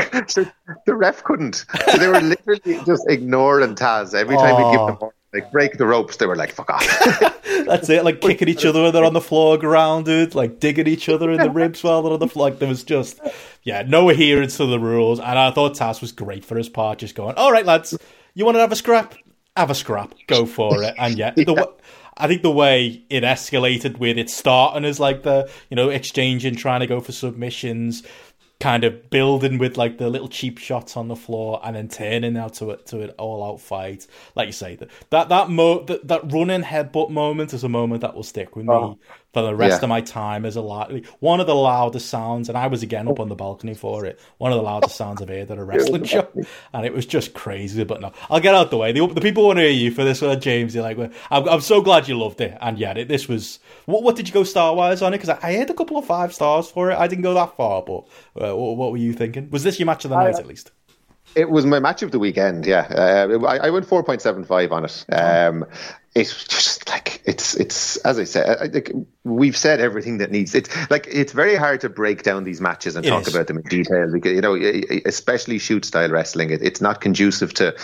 Speaker 3: the ref couldn't. So they were literally just ignoring Taz every time oh. he give them like break the ropes. They were like, "Fuck off."
Speaker 2: That's it. Like kicking each other when they're on the floor, grounded. Like digging each other in the ribs while they're on the floor. Like there was just, yeah, no adherence to the rules. And I thought Taz was great for his part, just going, "All right, lads, you want to have a scrap? Have a scrap. Go for it." And yeah, the. I think the way it escalated with it starting as like the you know exchanging, trying to go for submissions, kind of building with like the little cheap shots on the floor and then turning now to it to an all out fight. Like you say, that that that mo that, that running headbutt moment is a moment that will stick with me oh for the rest yeah. of my time as a loud, one of the loudest sounds, and I was again up on the balcony for it. One of the loudest sounds I've heard at a wrestling show, and it was just crazy. But no, I'll get out the way. The, the people want to hear you for this one, James. You're like, I'm, I'm so glad you loved it, and yeah, this was. What, what did you go star wise on it? Because I, I had a couple of five stars for it. I didn't go that far, but uh, what, what, were you thinking? Was this your match of the night at least?
Speaker 3: It was my match of the weekend. Yeah, uh, I, I, went four point seven five on it. Um, it's just like it's it's as I said, I, like we've said everything that needs. It's like it's very hard to break down these matches and it talk is. about them in detail because you know, especially shoot style wrestling. It, it's not conducive to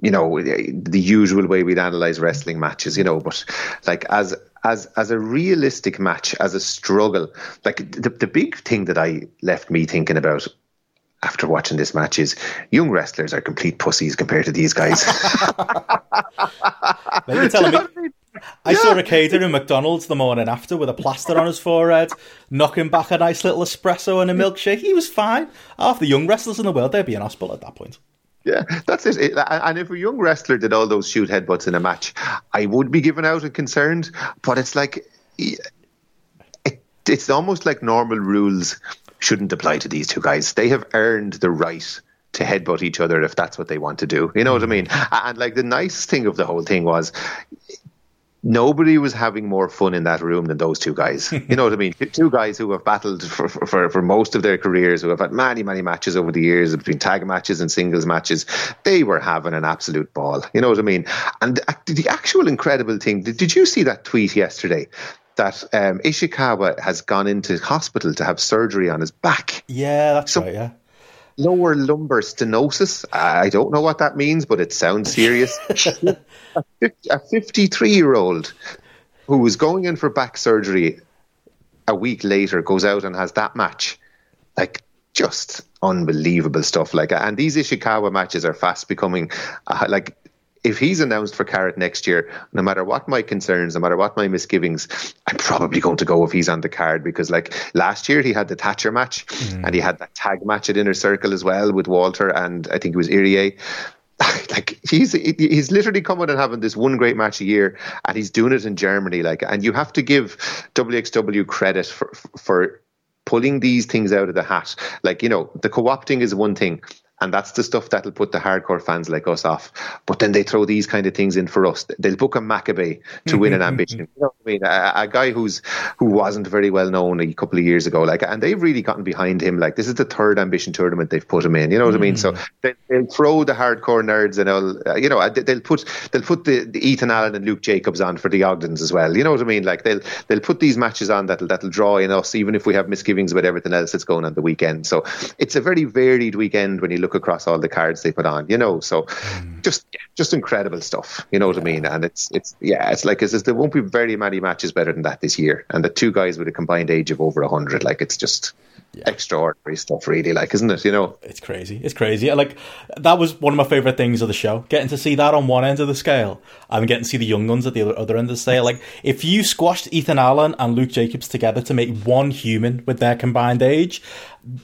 Speaker 3: you know the usual way we'd analyze wrestling matches. You know, but like as as as a realistic match, as a struggle, like the the big thing that I left me thinking about after watching this match is young wrestlers are complete pussies compared to these guys.
Speaker 2: you telling me? I yeah. saw Ikeda in McDonald's the morning after with a plaster on his forehead, knocking back a nice little espresso and a milkshake. He was fine. Half the young wrestlers in the world, they'd be in hospital at that point.
Speaker 3: Yeah, that's it. And if a young wrestler did all those shoot headbutts in a match, I would be given out and concerned. But it's like, it's almost like normal rules shouldn't apply to these two guys. They have earned the right to headbutt each other if that's what they want to do. You know what I mean? Mm-hmm. And like the nice thing of the whole thing was nobody was having more fun in that room than those two guys. You know what I mean? two guys who have battled for, for, for most of their careers, who have had many, many matches over the years between tag matches and singles matches. They were having an absolute ball. You know what I mean? And the actual incredible thing, did, did you see that tweet yesterday? That um, Ishikawa has gone into hospital to have surgery on his back.
Speaker 2: Yeah, that's so, right. Yeah.
Speaker 3: Lower lumbar stenosis. I don't know what that means, but it sounds serious. a 53 year old who was going in for back surgery a week later goes out and has that match. Like, just unbelievable stuff. Like, and these Ishikawa matches are fast becoming uh, like if he's announced for Carat next year, no matter what my concerns, no matter what my misgivings, I'm probably going to go if he's on the card because, like last year, he had the Thatcher match mm. and he had that tag match at Inner Circle as well with Walter and I think it was Irie. like he's he's literally coming and having this one great match a year, and he's doing it in Germany. Like, and you have to give WXW credit for for pulling these things out of the hat. Like, you know, the co-opting is one thing, and that's the stuff that'll put the hardcore fans like us off. But then they throw these kind of things in for us. They'll book a Makabe to win an ambition. You know what I mean? A, a, guy who's who wasn't very well known a couple of years ago, like, and they've really gotten behind him. Like, this is the third ambition tournament they've put him in. You know what mm. I mean? So mm. they, will throw the hardcore nerds and all. Uh, you know, they'll put they'll put the, the, Ethan Allen and Luke Jacobs on for the Ogdens as well. You know what I mean? Like they'll they'll put these matches on that'll that'll draw in us, even if we have misgivings about everything else that's going on the weekend. So it's a very varied weekend when you look across all the cards they put on. You know, so mm. just just incredible stuff. You know what I mean? And it's it's yeah, it's like it's, there won't be very many matches better than that this year. And the two guys with a combined age of over hundred, like it's just yeah. extraordinary stuff, really. Like, isn't it? You know,
Speaker 2: it's crazy. It's crazy. Like that was one of my favorite things of the show. Getting to see that on one end of the scale, and getting to see the young guns at the other, other end of the scale. Like, if you squashed Ethan Allen and Luke Jacobs together to make one human with their combined age,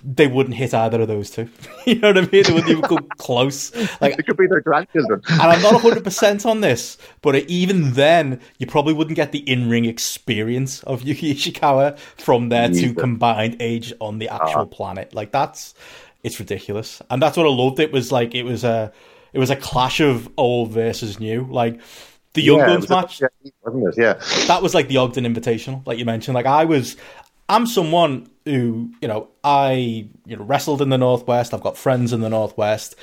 Speaker 2: they wouldn't hit either of those two. you know what I mean? They wouldn't even go close. Like
Speaker 3: it could be their grandchildren.
Speaker 2: and I'm not 100 percent on this, but even then, you probably wouldn't get the in-ring experience of Yuki Ishikawa from their two combined age on the actual uh planet. Like that's it's ridiculous, and that's what I loved. It was like it was a it was a clash of old versus new. Like the Young yeah, Guns match,
Speaker 3: wasn't it? Yeah,
Speaker 2: that was like the Ogden Invitational, like you mentioned. Like I was, I'm someone who, you know, I you know wrestled in the Northwest. I've got friends in the Northwest.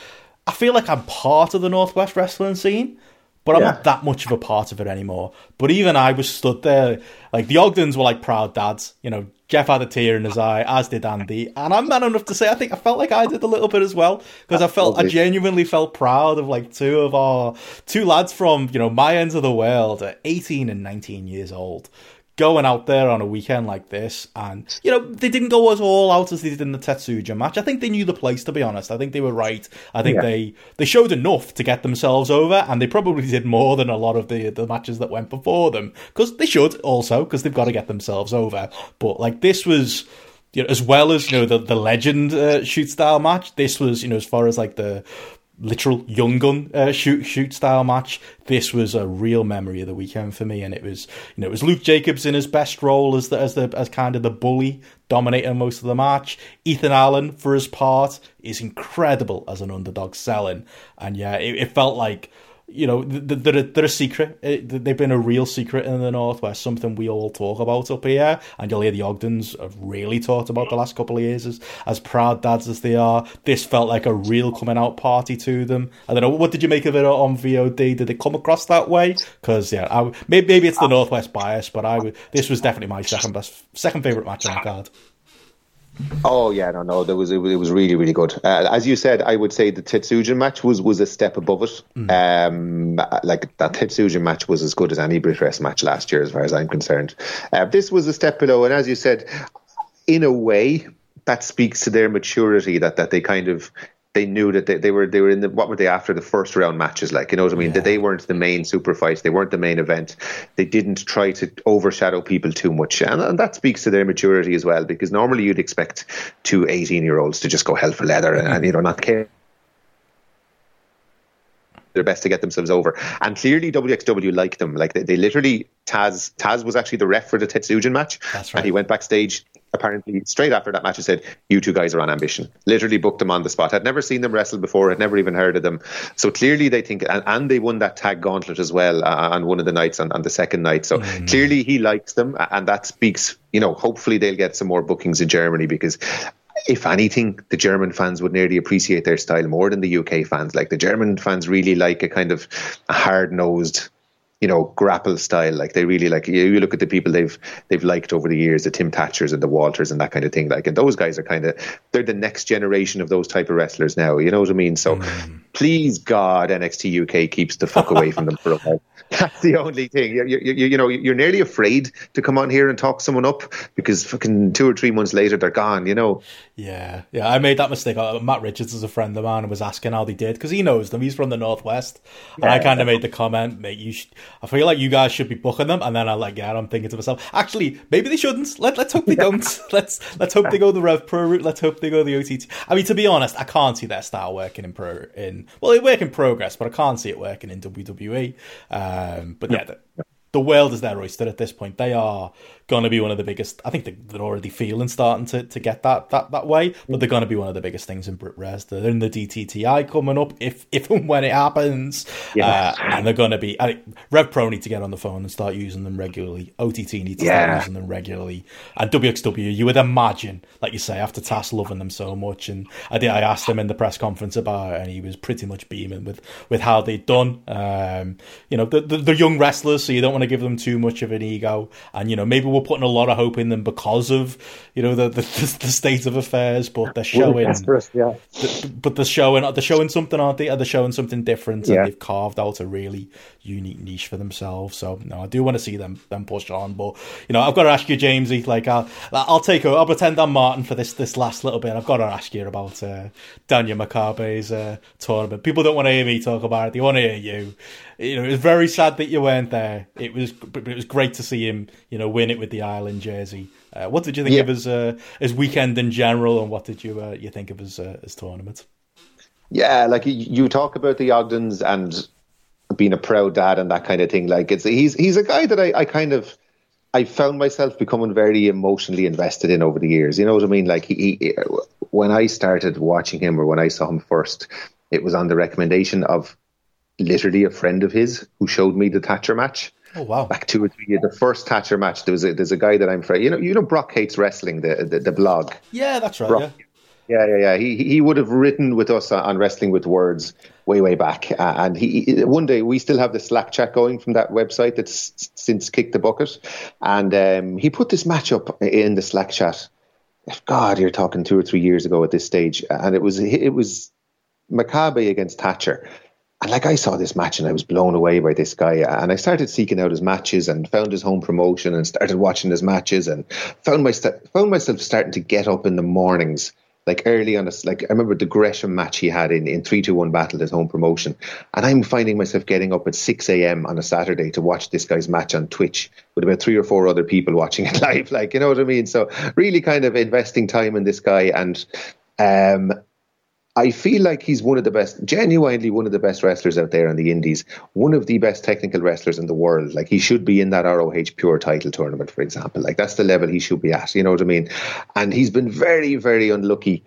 Speaker 2: I feel like I'm part of the Northwest wrestling scene, but I'm yeah. not that much of a part of it anymore. But even I was stood there, like the Ogdens were like proud dads. You know, Jeff had a tear in his eye, as did Andy, and I'm man enough to say I think I felt like I did a little bit as well because I felt I genuinely felt proud of like two of our two lads from you know my ends of the world, at 18 and 19 years old, going out there on a weekend like this, and you know they didn't go as all out as they did in the Tetsujin match. I think they knew the place. To be honest, I think they were right. I think yeah. they they showed enough to get themselves over, and they probably did more than a lot of the the matches that went before them because they should also because they've got to get themselves over. But like this was. You know, as well as you know the the legend uh, shoot style match, this was you know as far as like the literal young gun uh, shoot shoot style match. This was a real memory of the weekend for me, and it was you know it was Luke Jacobs in his best role as the as the as kind of the bully dominating most of the match. Ethan Allen for his part is incredible as an underdog selling, and yeah, it, it felt like you know, they're, they're a secret. Uh, they've been a real secret in the Northwest, something we all talk about up here. And you'll hear the Ogdens have really talked about the last couple of years as, as proud dads as they are. This felt like a real coming out party to them. I don't know, what did you make of it on VOD? Did it come across that way? Because, yeah, I, maybe, maybe it's the Northwest bias, but I this was definitely my second best, second favourite match on the card.
Speaker 3: Oh yeah, no, no, that was it, was really really good. Uh, as you said, I would say the Tetsujin match was was a step above it. Mm. Um, like that Tetsujin match was as good as any British match last year, as far as I'm concerned. Uh, this was a step below, and as you said, in a way, that speaks to their maturity. That that they kind of they knew that they, they were they were in the what were they after the first round matches like you know what I mean yeah. that they weren't the main super fights they weren't the main event they didn't try to overshadow people too much and, and that speaks to their maturity as well because normally you'd expect two 18 year olds to just go hell for leather and, and you know not care their best to get themselves over. And clearly WXW liked them. Like they, they literally Taz Taz was actually the ref for the Tetsujin match.
Speaker 2: That's right.
Speaker 3: And he went backstage apparently straight after that match and said, You two guys are on ambition. Literally booked them on the spot. I'd never seen them wrestle before, I'd never even heard of them. So clearly they think and, and they won that tag gauntlet as well uh, on one of the nights on, on the second night. So mm. clearly he likes them and that speaks, you know, hopefully they'll get some more bookings in Germany because if anything, the German fans would nearly appreciate their style more than the UK fans. Like the German fans really like a kind of hard nosed you know, grapple style. Like they really like you, you look at the people they've they've liked over the years, the Tim Thatchers and the Walters and that kind of thing. Like, and those guys are kind of they're the next generation of those type of wrestlers now. You know what I mean? So, mm. Please God, NXT UK keeps the fuck away from them for a while. That's the only thing. You, you, you, you know, you're nearly afraid to come on here and talk someone up because fucking two or three months later they're gone. You know.
Speaker 2: Yeah, yeah. I made that mistake. Uh, Matt Richards is a friend of mine and was asking how they did because he knows them. He's from the northwest, and yeah, I kind of made the comment, "Mate, you, sh- I feel like you guys should be booking them." And then I like, yeah, I'm thinking to myself, actually, maybe they shouldn't. Let Let's hope they don't. let's Let's hope they go the Rev Pro route. Let's hope they go the OTT. I mean, to be honest, I can't see their style working in pro in well, it work in progress, but I can't see it working in WWE. Um, but yeah, the world is their oyster at this point. They are going to be one of the biggest. I think they're already feeling starting to, to get that, that that way, but they're going to be one of the biggest things in BritWres. They're in the DTTI coming up if if and when it happens, yeah. uh, and they're going to be. I, Rev Pro need to get on the phone and start using them regularly. OTT need to yeah. start using them regularly, and WXW. You would imagine, like you say, after Taz loving them so much, and I did. I asked him in the press conference about it, and he was pretty much beaming with with how they'd done. Um, you know, they're, they're young wrestlers, so you don't want to give them too much of an ego, and you know maybe we're putting a lot of hope in them because of you know the the, the state of affairs, but they're showing,
Speaker 4: yeah.
Speaker 2: The, but they're showing they're showing something, aren't they? Are they showing something different? Yeah. And they've carved out a really unique niche for themselves. So no, I do want to see them them push on, but you know I've got to ask you, Jamesy. Like I'll I'll take I'll pretend I'm Martin for this this last little bit. I've got to ask you about uh, Daniel Makabe's uh, tournament. People don't want to hear me talk about it; they want to hear you you know, it was very sad that you weren't there. It was, but it was great to see him, you know, win it with the Ireland jersey. Uh, what did you think yeah. of his uh, his weekend in general, and what did you uh, you think of his uh, his tournament?
Speaker 3: Yeah, like you talk about the Ogdens and being a proud dad and that kind of thing. Like it's he's he's a guy that I, I kind of I found myself becoming very emotionally invested in over the years. You know what I mean? Like he, he when I started watching him or when I saw him first, it was on the recommendation of literally a friend of his who showed me the Thatcher match.
Speaker 2: Oh wow!
Speaker 3: Back two or three years, the first Thatcher match. There was a, there's a guy that I'm afraid you know you know Brock hates wrestling the the, the blog.
Speaker 2: Yeah, that's right. Brock,
Speaker 3: yeah. yeah, yeah, yeah. He he would have written with us on Wrestling with Words way way back, uh, and he, one day we still have the Slack chat going from that website that's since kicked the bucket, and um, he put this match up in the Slack chat. If God, you're talking two or three years ago at this stage, and it was it was Makabe against Thatcher and like I saw this match and I was blown away by this guy. And I started seeking out his matches and found his home promotion and started watching his matches and found my found myself starting to get up in the mornings, like early on. Like I remember the Gresham match he had in in three two one battle his home promotion, and I'm finding myself getting up at six a.m. on a Saturday to watch this guy's match on Twitch with about three or four other people watching it live. Like you know what I mean? So really kind of investing time in this guy and. Um, I feel like he's one of the best, genuinely one of the best wrestlers out there in the Indies, one of the best technical wrestlers in the world. Like he should be in that ROH Pure title tournament, for example. Like that's the level he should be at. You know what I mean? And he's been very, very unlucky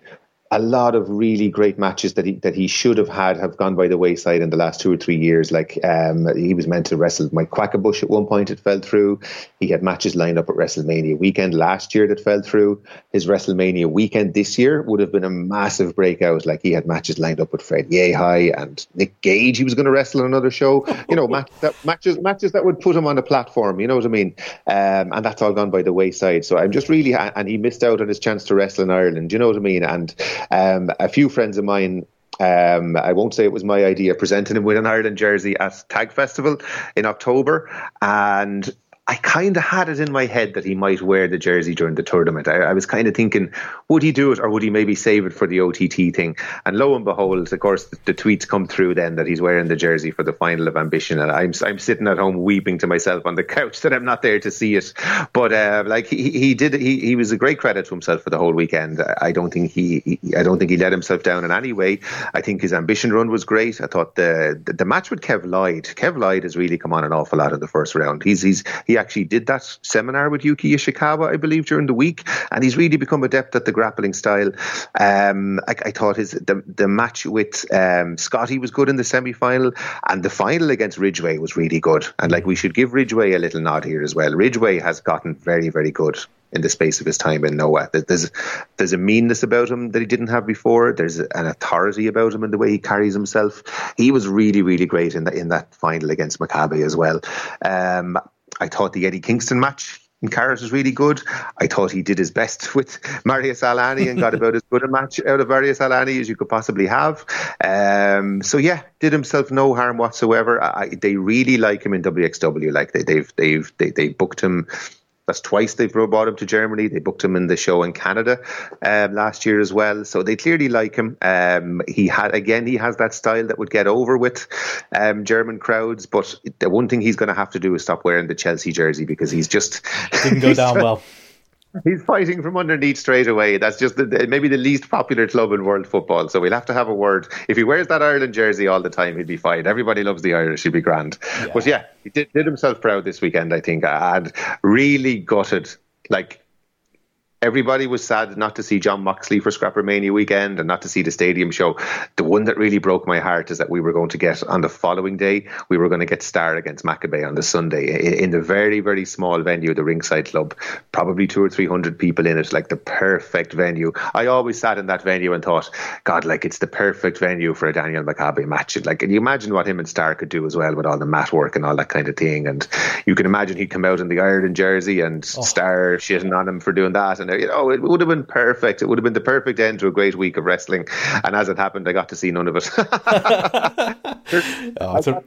Speaker 3: a lot of really great matches that he that he should have had have gone by the wayside in the last two or three years. Like um, he was meant to wrestle Mike Quackenbush at one point, it fell through. He had matches lined up at WrestleMania weekend last year that fell through. His WrestleMania weekend this year would have been a massive breakout. Like he had matches lined up with Fred Yehi and Nick Gage. He was going to wrestle on another show. You know, match, that, matches matches that would put him on a platform. You know what I mean? Um, and that's all gone by the wayside. So I'm just really and he missed out on his chance to wrestle in Ireland. You know what I mean? And um, a few friends of mine um, I won't say it was my idea, presenting him with an Ireland jersey at Tag Festival in October. And I kind of had it in my head that he might wear the jersey during the tournament. I, I, was kind of thinking, would he do it or would he maybe save it for the OTT thing? And lo and behold, of course, the, the tweets come through then that he's wearing the jersey for the final of Ambition. And I'm, I'm sitting at home weeping to myself on the couch that I'm not there to see it. But uh, like he, he did, he, he was a great credit to himself for the whole weekend. I don't think he, he I don't think he let himself down in any way. I think his Ambition run was great. I thought the, the, the match with Kev Lloyd, Kev Lloyd has really come on an awful lot in the first round. He's, he's, he actually did that seminar with Yuki Ishikawa, I believe, during the week, and he's really become adept at the grappling style. Um, I, I, thought his the, the match with um, Scotty was good in the semi final, and the final against Ridgeway was really good. And like we should give Ridgeway a little nod here as well. Ridgeway has gotten very, very good in the space of his time in Noah. There's there's a meanness about him that he didn't have before. There's an authority about him in the way he carries himself. He was really really great in that in that final against Makabe as well. Um, I thought the Eddie Kingston match in Carat was really good. I thought he did his best with Marius Al-Ani and got about as good a match out of Marius Al-Ani as you could possibly have. Um, so yeah, did himself no harm whatsoever. I, they really like him in WXW. Like they, they've they've they, they booked him that's twice they've brought him to Germany. They booked him in the show in Canada um, last year as well. So they clearly like him. Um, he had again, he has that style that would get over with um, German crowds. But the one thing he's going to have to do is stop wearing the Chelsea jersey because he's just
Speaker 2: didn't go down well.
Speaker 3: He's fighting from underneath straight away. That's just the, the, maybe the least popular club in world football. So we'll have to have a word. If he wears that Ireland jersey all the time, he'd be fine. Everybody loves the Irish. He'd be grand. Yeah. But yeah, he did, did himself proud this weekend. I think and really gutted. Like everybody was sad not to see Jon Moxley for ScrapperMania weekend and not to see the stadium show. The one that really broke my heart is that we were going to get on the following day, we were going to get Starr against Makabe on the Sunday in the very, very small venue, the Ringside Club, probably two or three hundred people in it, like the perfect venue. I always sat in that venue and thought, God, like it's the perfect venue for a Daniel Makabe match. Like, can you imagine what him and Starr could do as well with all the mat work and all that kind of thing? And you can imagine he'd come out in the Ireland jersey and oh. Starr shitting on him for doing that. And you know, it would have been perfect. It would have been the perfect end to a great week of wrestling. And as it happened, I got to see none of it. oh, a-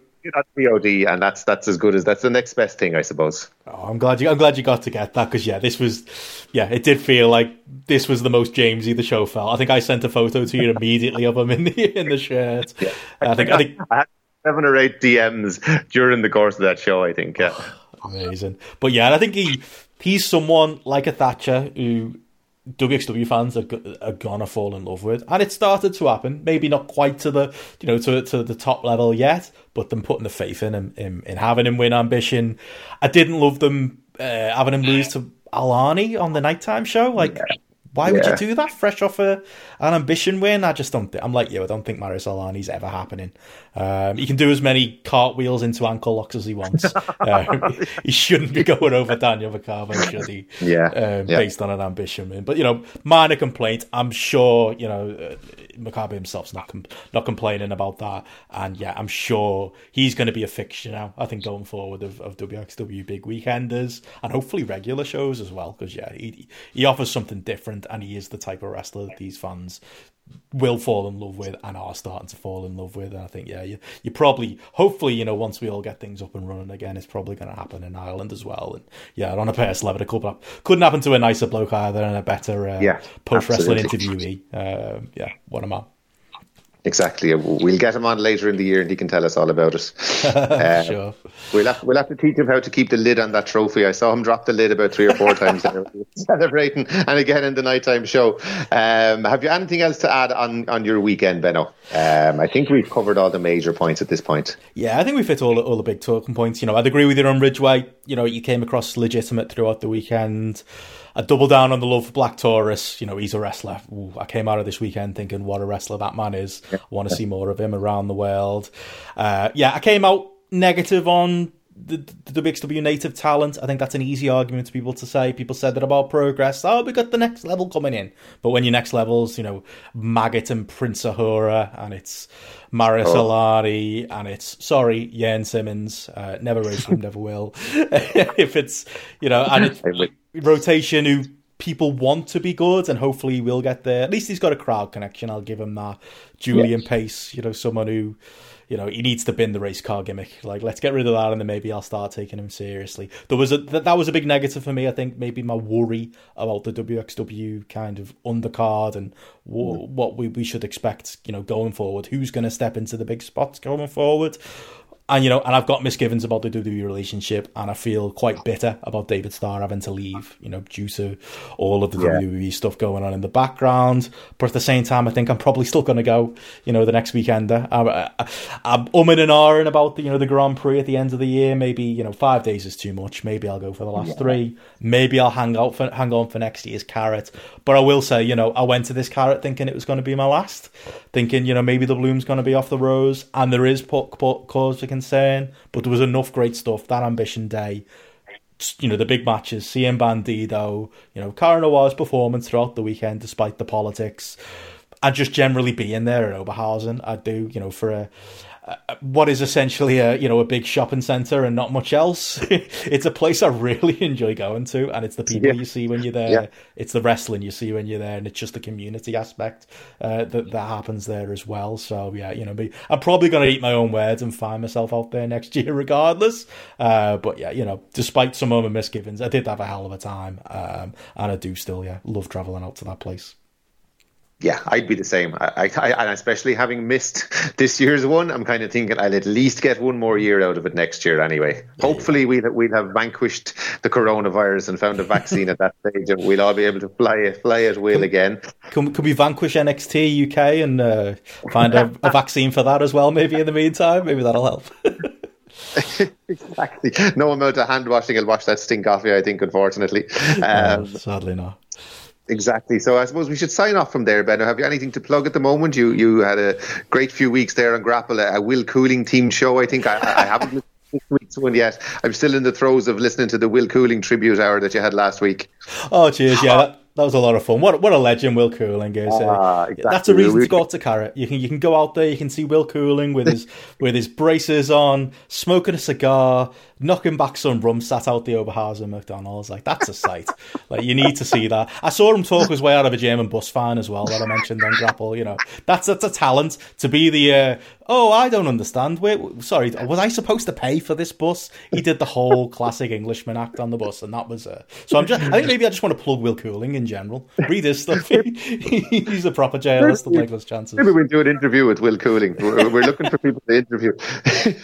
Speaker 3: VOD, and that's that's as good as that's the next best thing, I suppose.
Speaker 2: Oh, I'm glad you I'm glad you got to get that because yeah, this was yeah, it did feel like this was the most Jamesy the show felt. I think I sent a photo to you immediately of him in the in the shirt. Yeah. I think I think
Speaker 3: I had seven or eight DMs during the course of that show. I think yeah,
Speaker 2: amazing. But yeah, I think he he's someone like a Thatcher who WXW fans are, are gonna fall in love with, and it started to happen. Maybe not quite to the you know to to the top level yet, but them putting the faith in him in, in having him win ambition. I didn't love them uh, having him lose to Al-Ani on the nighttime show. Like, yeah. why would you do that? Fresh off a, an ambition win, I just don't. Th- I'm like you. I don't think Marius Al-Ani's ever happening. Um, he can do as many cartwheels into ankle locks as he wants. uh, he shouldn't be going over Daniel Makabe, should he?
Speaker 3: Yeah.
Speaker 2: Um, yeah. Based on an ambition. But, you know, minor complaint. I'm sure, you know, uh, himself's not com- not complaining about that. And yeah, I'm sure he's going to be a fixture now, I think, going forward of, of WXW big weekenders and hopefully regular shows as well. Because, yeah, he, he offers something different and he is the type of wrestler that these fans will fall in love with and are starting to fall in love with. And I think, yeah, you, you probably, hopefully, you know, once we all get things up and running again, it's probably going to happen in Ireland as well. And yeah, on a personal level, it could, couldn't happen to a nicer bloke either and a better uh, yeah, post wrestling interviewee. Uh, yeah, what am I?
Speaker 3: Exactly. We'll get him on later in the year and he can tell us all about it. Uh, sure. We'll have, we'll have to teach him how to keep the lid on that trophy. I saw him drop the lid about three or four times celebrating and again in the nighttime show. Um, have you anything else to add on, on your weekend, Benno? Um, I think we've covered all the major points at this point.
Speaker 2: Yeah, I think we've hit all, all the big talking points. You know, I'd agree with you on Ridgeway. You know, you came across legitimate throughout the weekend. I double down on the love for Black Taurus. You know, he's a wrestler. Ooh, I came out of this weekend thinking what a wrestler that man is. I want to see more of him around the world. Uh, yeah, I came out negative on the, the WXW native talent. I think that's an easy argument to people to say. People said that about progress. Oh, we got the next level coming in. But when your next levels, you know, Maggot and Prince Ahura, and it's Marius oh. Al-Ani, and it's sorry, Jurn Simmons. Uh, never raised him, never will. if it's you know, and it's rotation who people want to be good, and hopefully we'll get there. At least he's got a crowd connection. I'll give him that. Julian yes. Pace, you know, someone who, you know, he needs to bin the race car gimmick. Like, let's get rid of that, and then maybe I'll start taking him seriously. There was a that, that was a big negative for me. I think maybe my worry about the WXW kind of undercard and w- mm. what we, we should expect, you know, going forward. Who's going to step into the big spots going forward? And you know, and I've got misgivings about the WWE relationship, and I feel quite bitter about David Starr having to leave, you know, due to all of the yeah. WWE stuff going on in the background. But at the same time, I think I'm probably still going to go, you know, the next weekender. I, I, I'm umming and ahhing about the, you know, the Grand Prix at the end of the year. Maybe you know, five days is too much. Maybe I'll go for the last yeah. three. Maybe I'll hang out for hang on for next year's Carat. But I will say, you know, I went to this Carat thinking it was going to be my last, thinking, you know, maybe the bloom's going to be off the rose, and there is cause for concern, but there was enough great stuff that ambition day. You know, the big matches, seeing Bandido, you know, Cara Noir's performance throughout the weekend, despite the politics, and just generally being there at Oberhausen. I do, you know, for a, what is essentially a you know a big shopping center and not much else. it's a place I really enjoy going to, and it's the people yeah. you see when you're there. Yeah. It's the wrestling you see when you're there, and it's just the community aspect uh, that that happens there as well. So yeah, you know, I'm probably going to eat my own words and find myself out there next year regardless. Uh, but yeah, you know, despite some of my misgivings, I did have a hell of a time, um, and I do still yeah love traveling out to that place.
Speaker 3: Yeah, I'd be the same. I, I, and especially having missed this year's one, I'm kind of thinking I'll at least get one more year out of it next year anyway. Hopefully, we'll, we'll have vanquished the coronavirus and found a vaccine at that stage, and we'll all be able to fly, fly at will again.
Speaker 2: Can, can we vanquish NXT UK and uh, find a, a vaccine for that as well, maybe in the meantime? Maybe that'll help.
Speaker 3: exactly. No amount of hand washing will wash that stink off you, I think, unfortunately.
Speaker 2: Um, sadly not.
Speaker 3: Exactly. So I suppose we should sign off from there, Ben. Have you anything to plug at the moment? You you had a great few weeks there on Grapple, a Will Cooling team show. I think I, I haven't listened to this week's one yet. I'm still in the throes of listening to the Will Cooling tribute hour that you had last week.
Speaker 2: Oh, cheers! Yeah, that was a lot of fun. What what a legend Will Cooling is. Uh, exactly. That's a reason to go out to Carat. You can you can go out there. You can see Will Cooling with his with his braces on, smoking a cigar, knocking back some rum, sat out the Oberhausen McDonald's. Like that's a sight. like you need to see that. I saw him talk his way out of a German bus fan as well that I mentioned on Grapple. You know, that's that's a talent to be the. Uh, oh, I don't understand. Wait, sorry, was I supposed to pay for this bus? He did the whole classic Englishman act on the bus, and that was. Uh, so I'm just. I think maybe I just want to plug Will Cooling in general. Read his stuff. He's a proper journalist. Take those chances.
Speaker 3: Maybe we'll do an interview with Will Cooling. We're, we're looking for people to interview.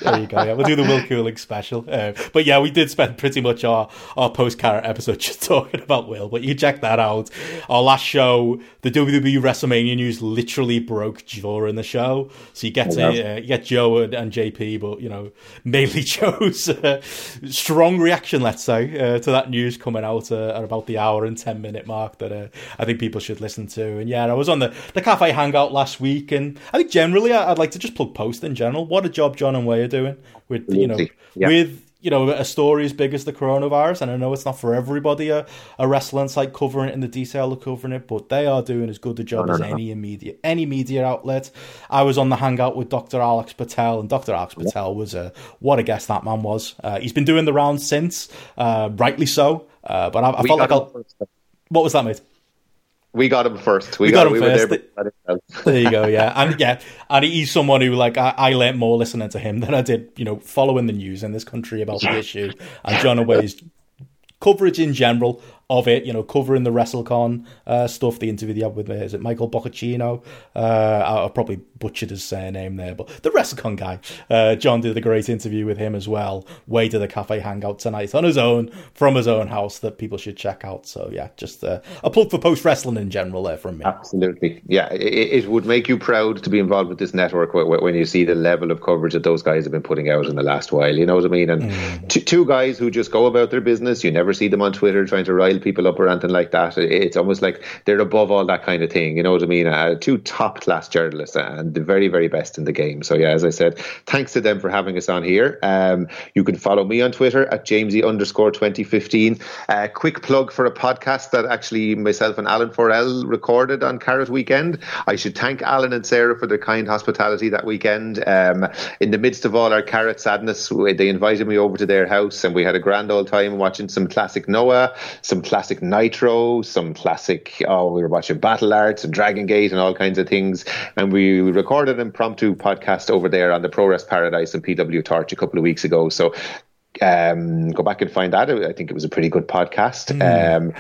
Speaker 2: there you go. Yeah, we'll do the Will Cooling special. Uh, but yeah, we did spend pretty much our our post Carat episode just talking about Will. But you check that out. Our last show, the WWE WrestleMania news, literally broke during the show. So you get to, uh, you get Joe and, and, JP, but you know mainly Joe's uh, strong reaction, let's say, uh, to that news coming out uh, at about the hour and ten minute mark that uh, I think people should listen to. And yeah, I was on the, the cafe hangout last week, and I think generally I'd like to just plug post in general. What a job John and Wai are doing with you know yeah. with you know a story as big as the coronavirus. And i know it's not for everybody a, a wrestling site covering it in the detail of covering it but they are doing as good a job no, no, as any media any media outlet. I was on the hangout with dr alex patel and dr alex patel was a what a guest that man was. Uh, he's been doing the rounds since uh, rightly so. Uh, but i, I felt like I'll, what was that mate
Speaker 3: we got him first.
Speaker 2: We, we got, got, him we first. There, there, you go. Yeah, and yeah, and he's someone who like I, I learned more listening to him than I did, you know, following the news in this country about the issue. And John Away's coverage in general of it, you know, covering the WrestleCon uh, stuff, the interview they had with, uh, is it Michael Boccacino? Uh, I probably butchered his surname there, but the WrestleCon guy. Uh, John did a great interview with him as well. Way to the cafe hangout tonight on his own, from his own house, that people should check out. So, yeah, just uh, a plug for post wrestling in general there from me.
Speaker 3: Absolutely. Yeah, it, it, would make you proud to be involved with this network when you see the level of coverage that those guys have been putting out in the last while. You know what I mean? And mm. t- two guys who just go about their business, you never see them on Twitter trying to rile people up or anything like that. It's almost like they're above all that kind of thing. You know what I mean? Uh, two top class journalists and the very, very best in the game. So, yeah, as I said, thanks to them for having us on here. Um, you can follow me on Twitter at Jamesy underscore 2015. Uh, quick plug for a podcast that actually myself and Alan Forel recorded on Carat Weekend. I should thank Alan and Sarah for their kind hospitality that weekend. Um, in the midst of all our Carat sadness, they invited me over to their house and we had a grand old time watching some classic Noah, some classic Nitro, some classic, oh, we were watching Battle Arts and Dragon Gate and all kinds of things. And we recorded an impromptu podcast over there on the ProWrest Paradise and PW Torch a couple of weeks ago. So um, go back and find that. I think it was a pretty good podcast. Mm. Um,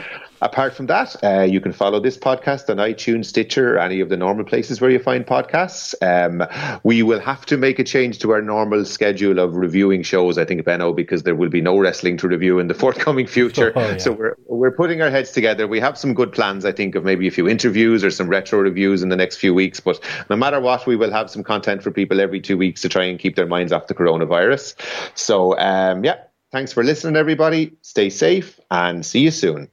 Speaker 3: Apart from that, uh, you can follow this podcast on iTunes, Stitcher, or any of the normal places where you find podcasts. Um, we will have to make a change to our normal schedule of reviewing shows, I think, Benno, because there will be no wrestling to review in the forthcoming future. Oh, yeah. So we're, we're putting our heads together. We have some good plans, I think, of maybe a few interviews or some retro reviews in the next few weeks. But no matter what, we will have some content for people every two weeks to try and keep their minds off the coronavirus. So, um, yeah, thanks for listening, everybody. Stay safe and see you soon.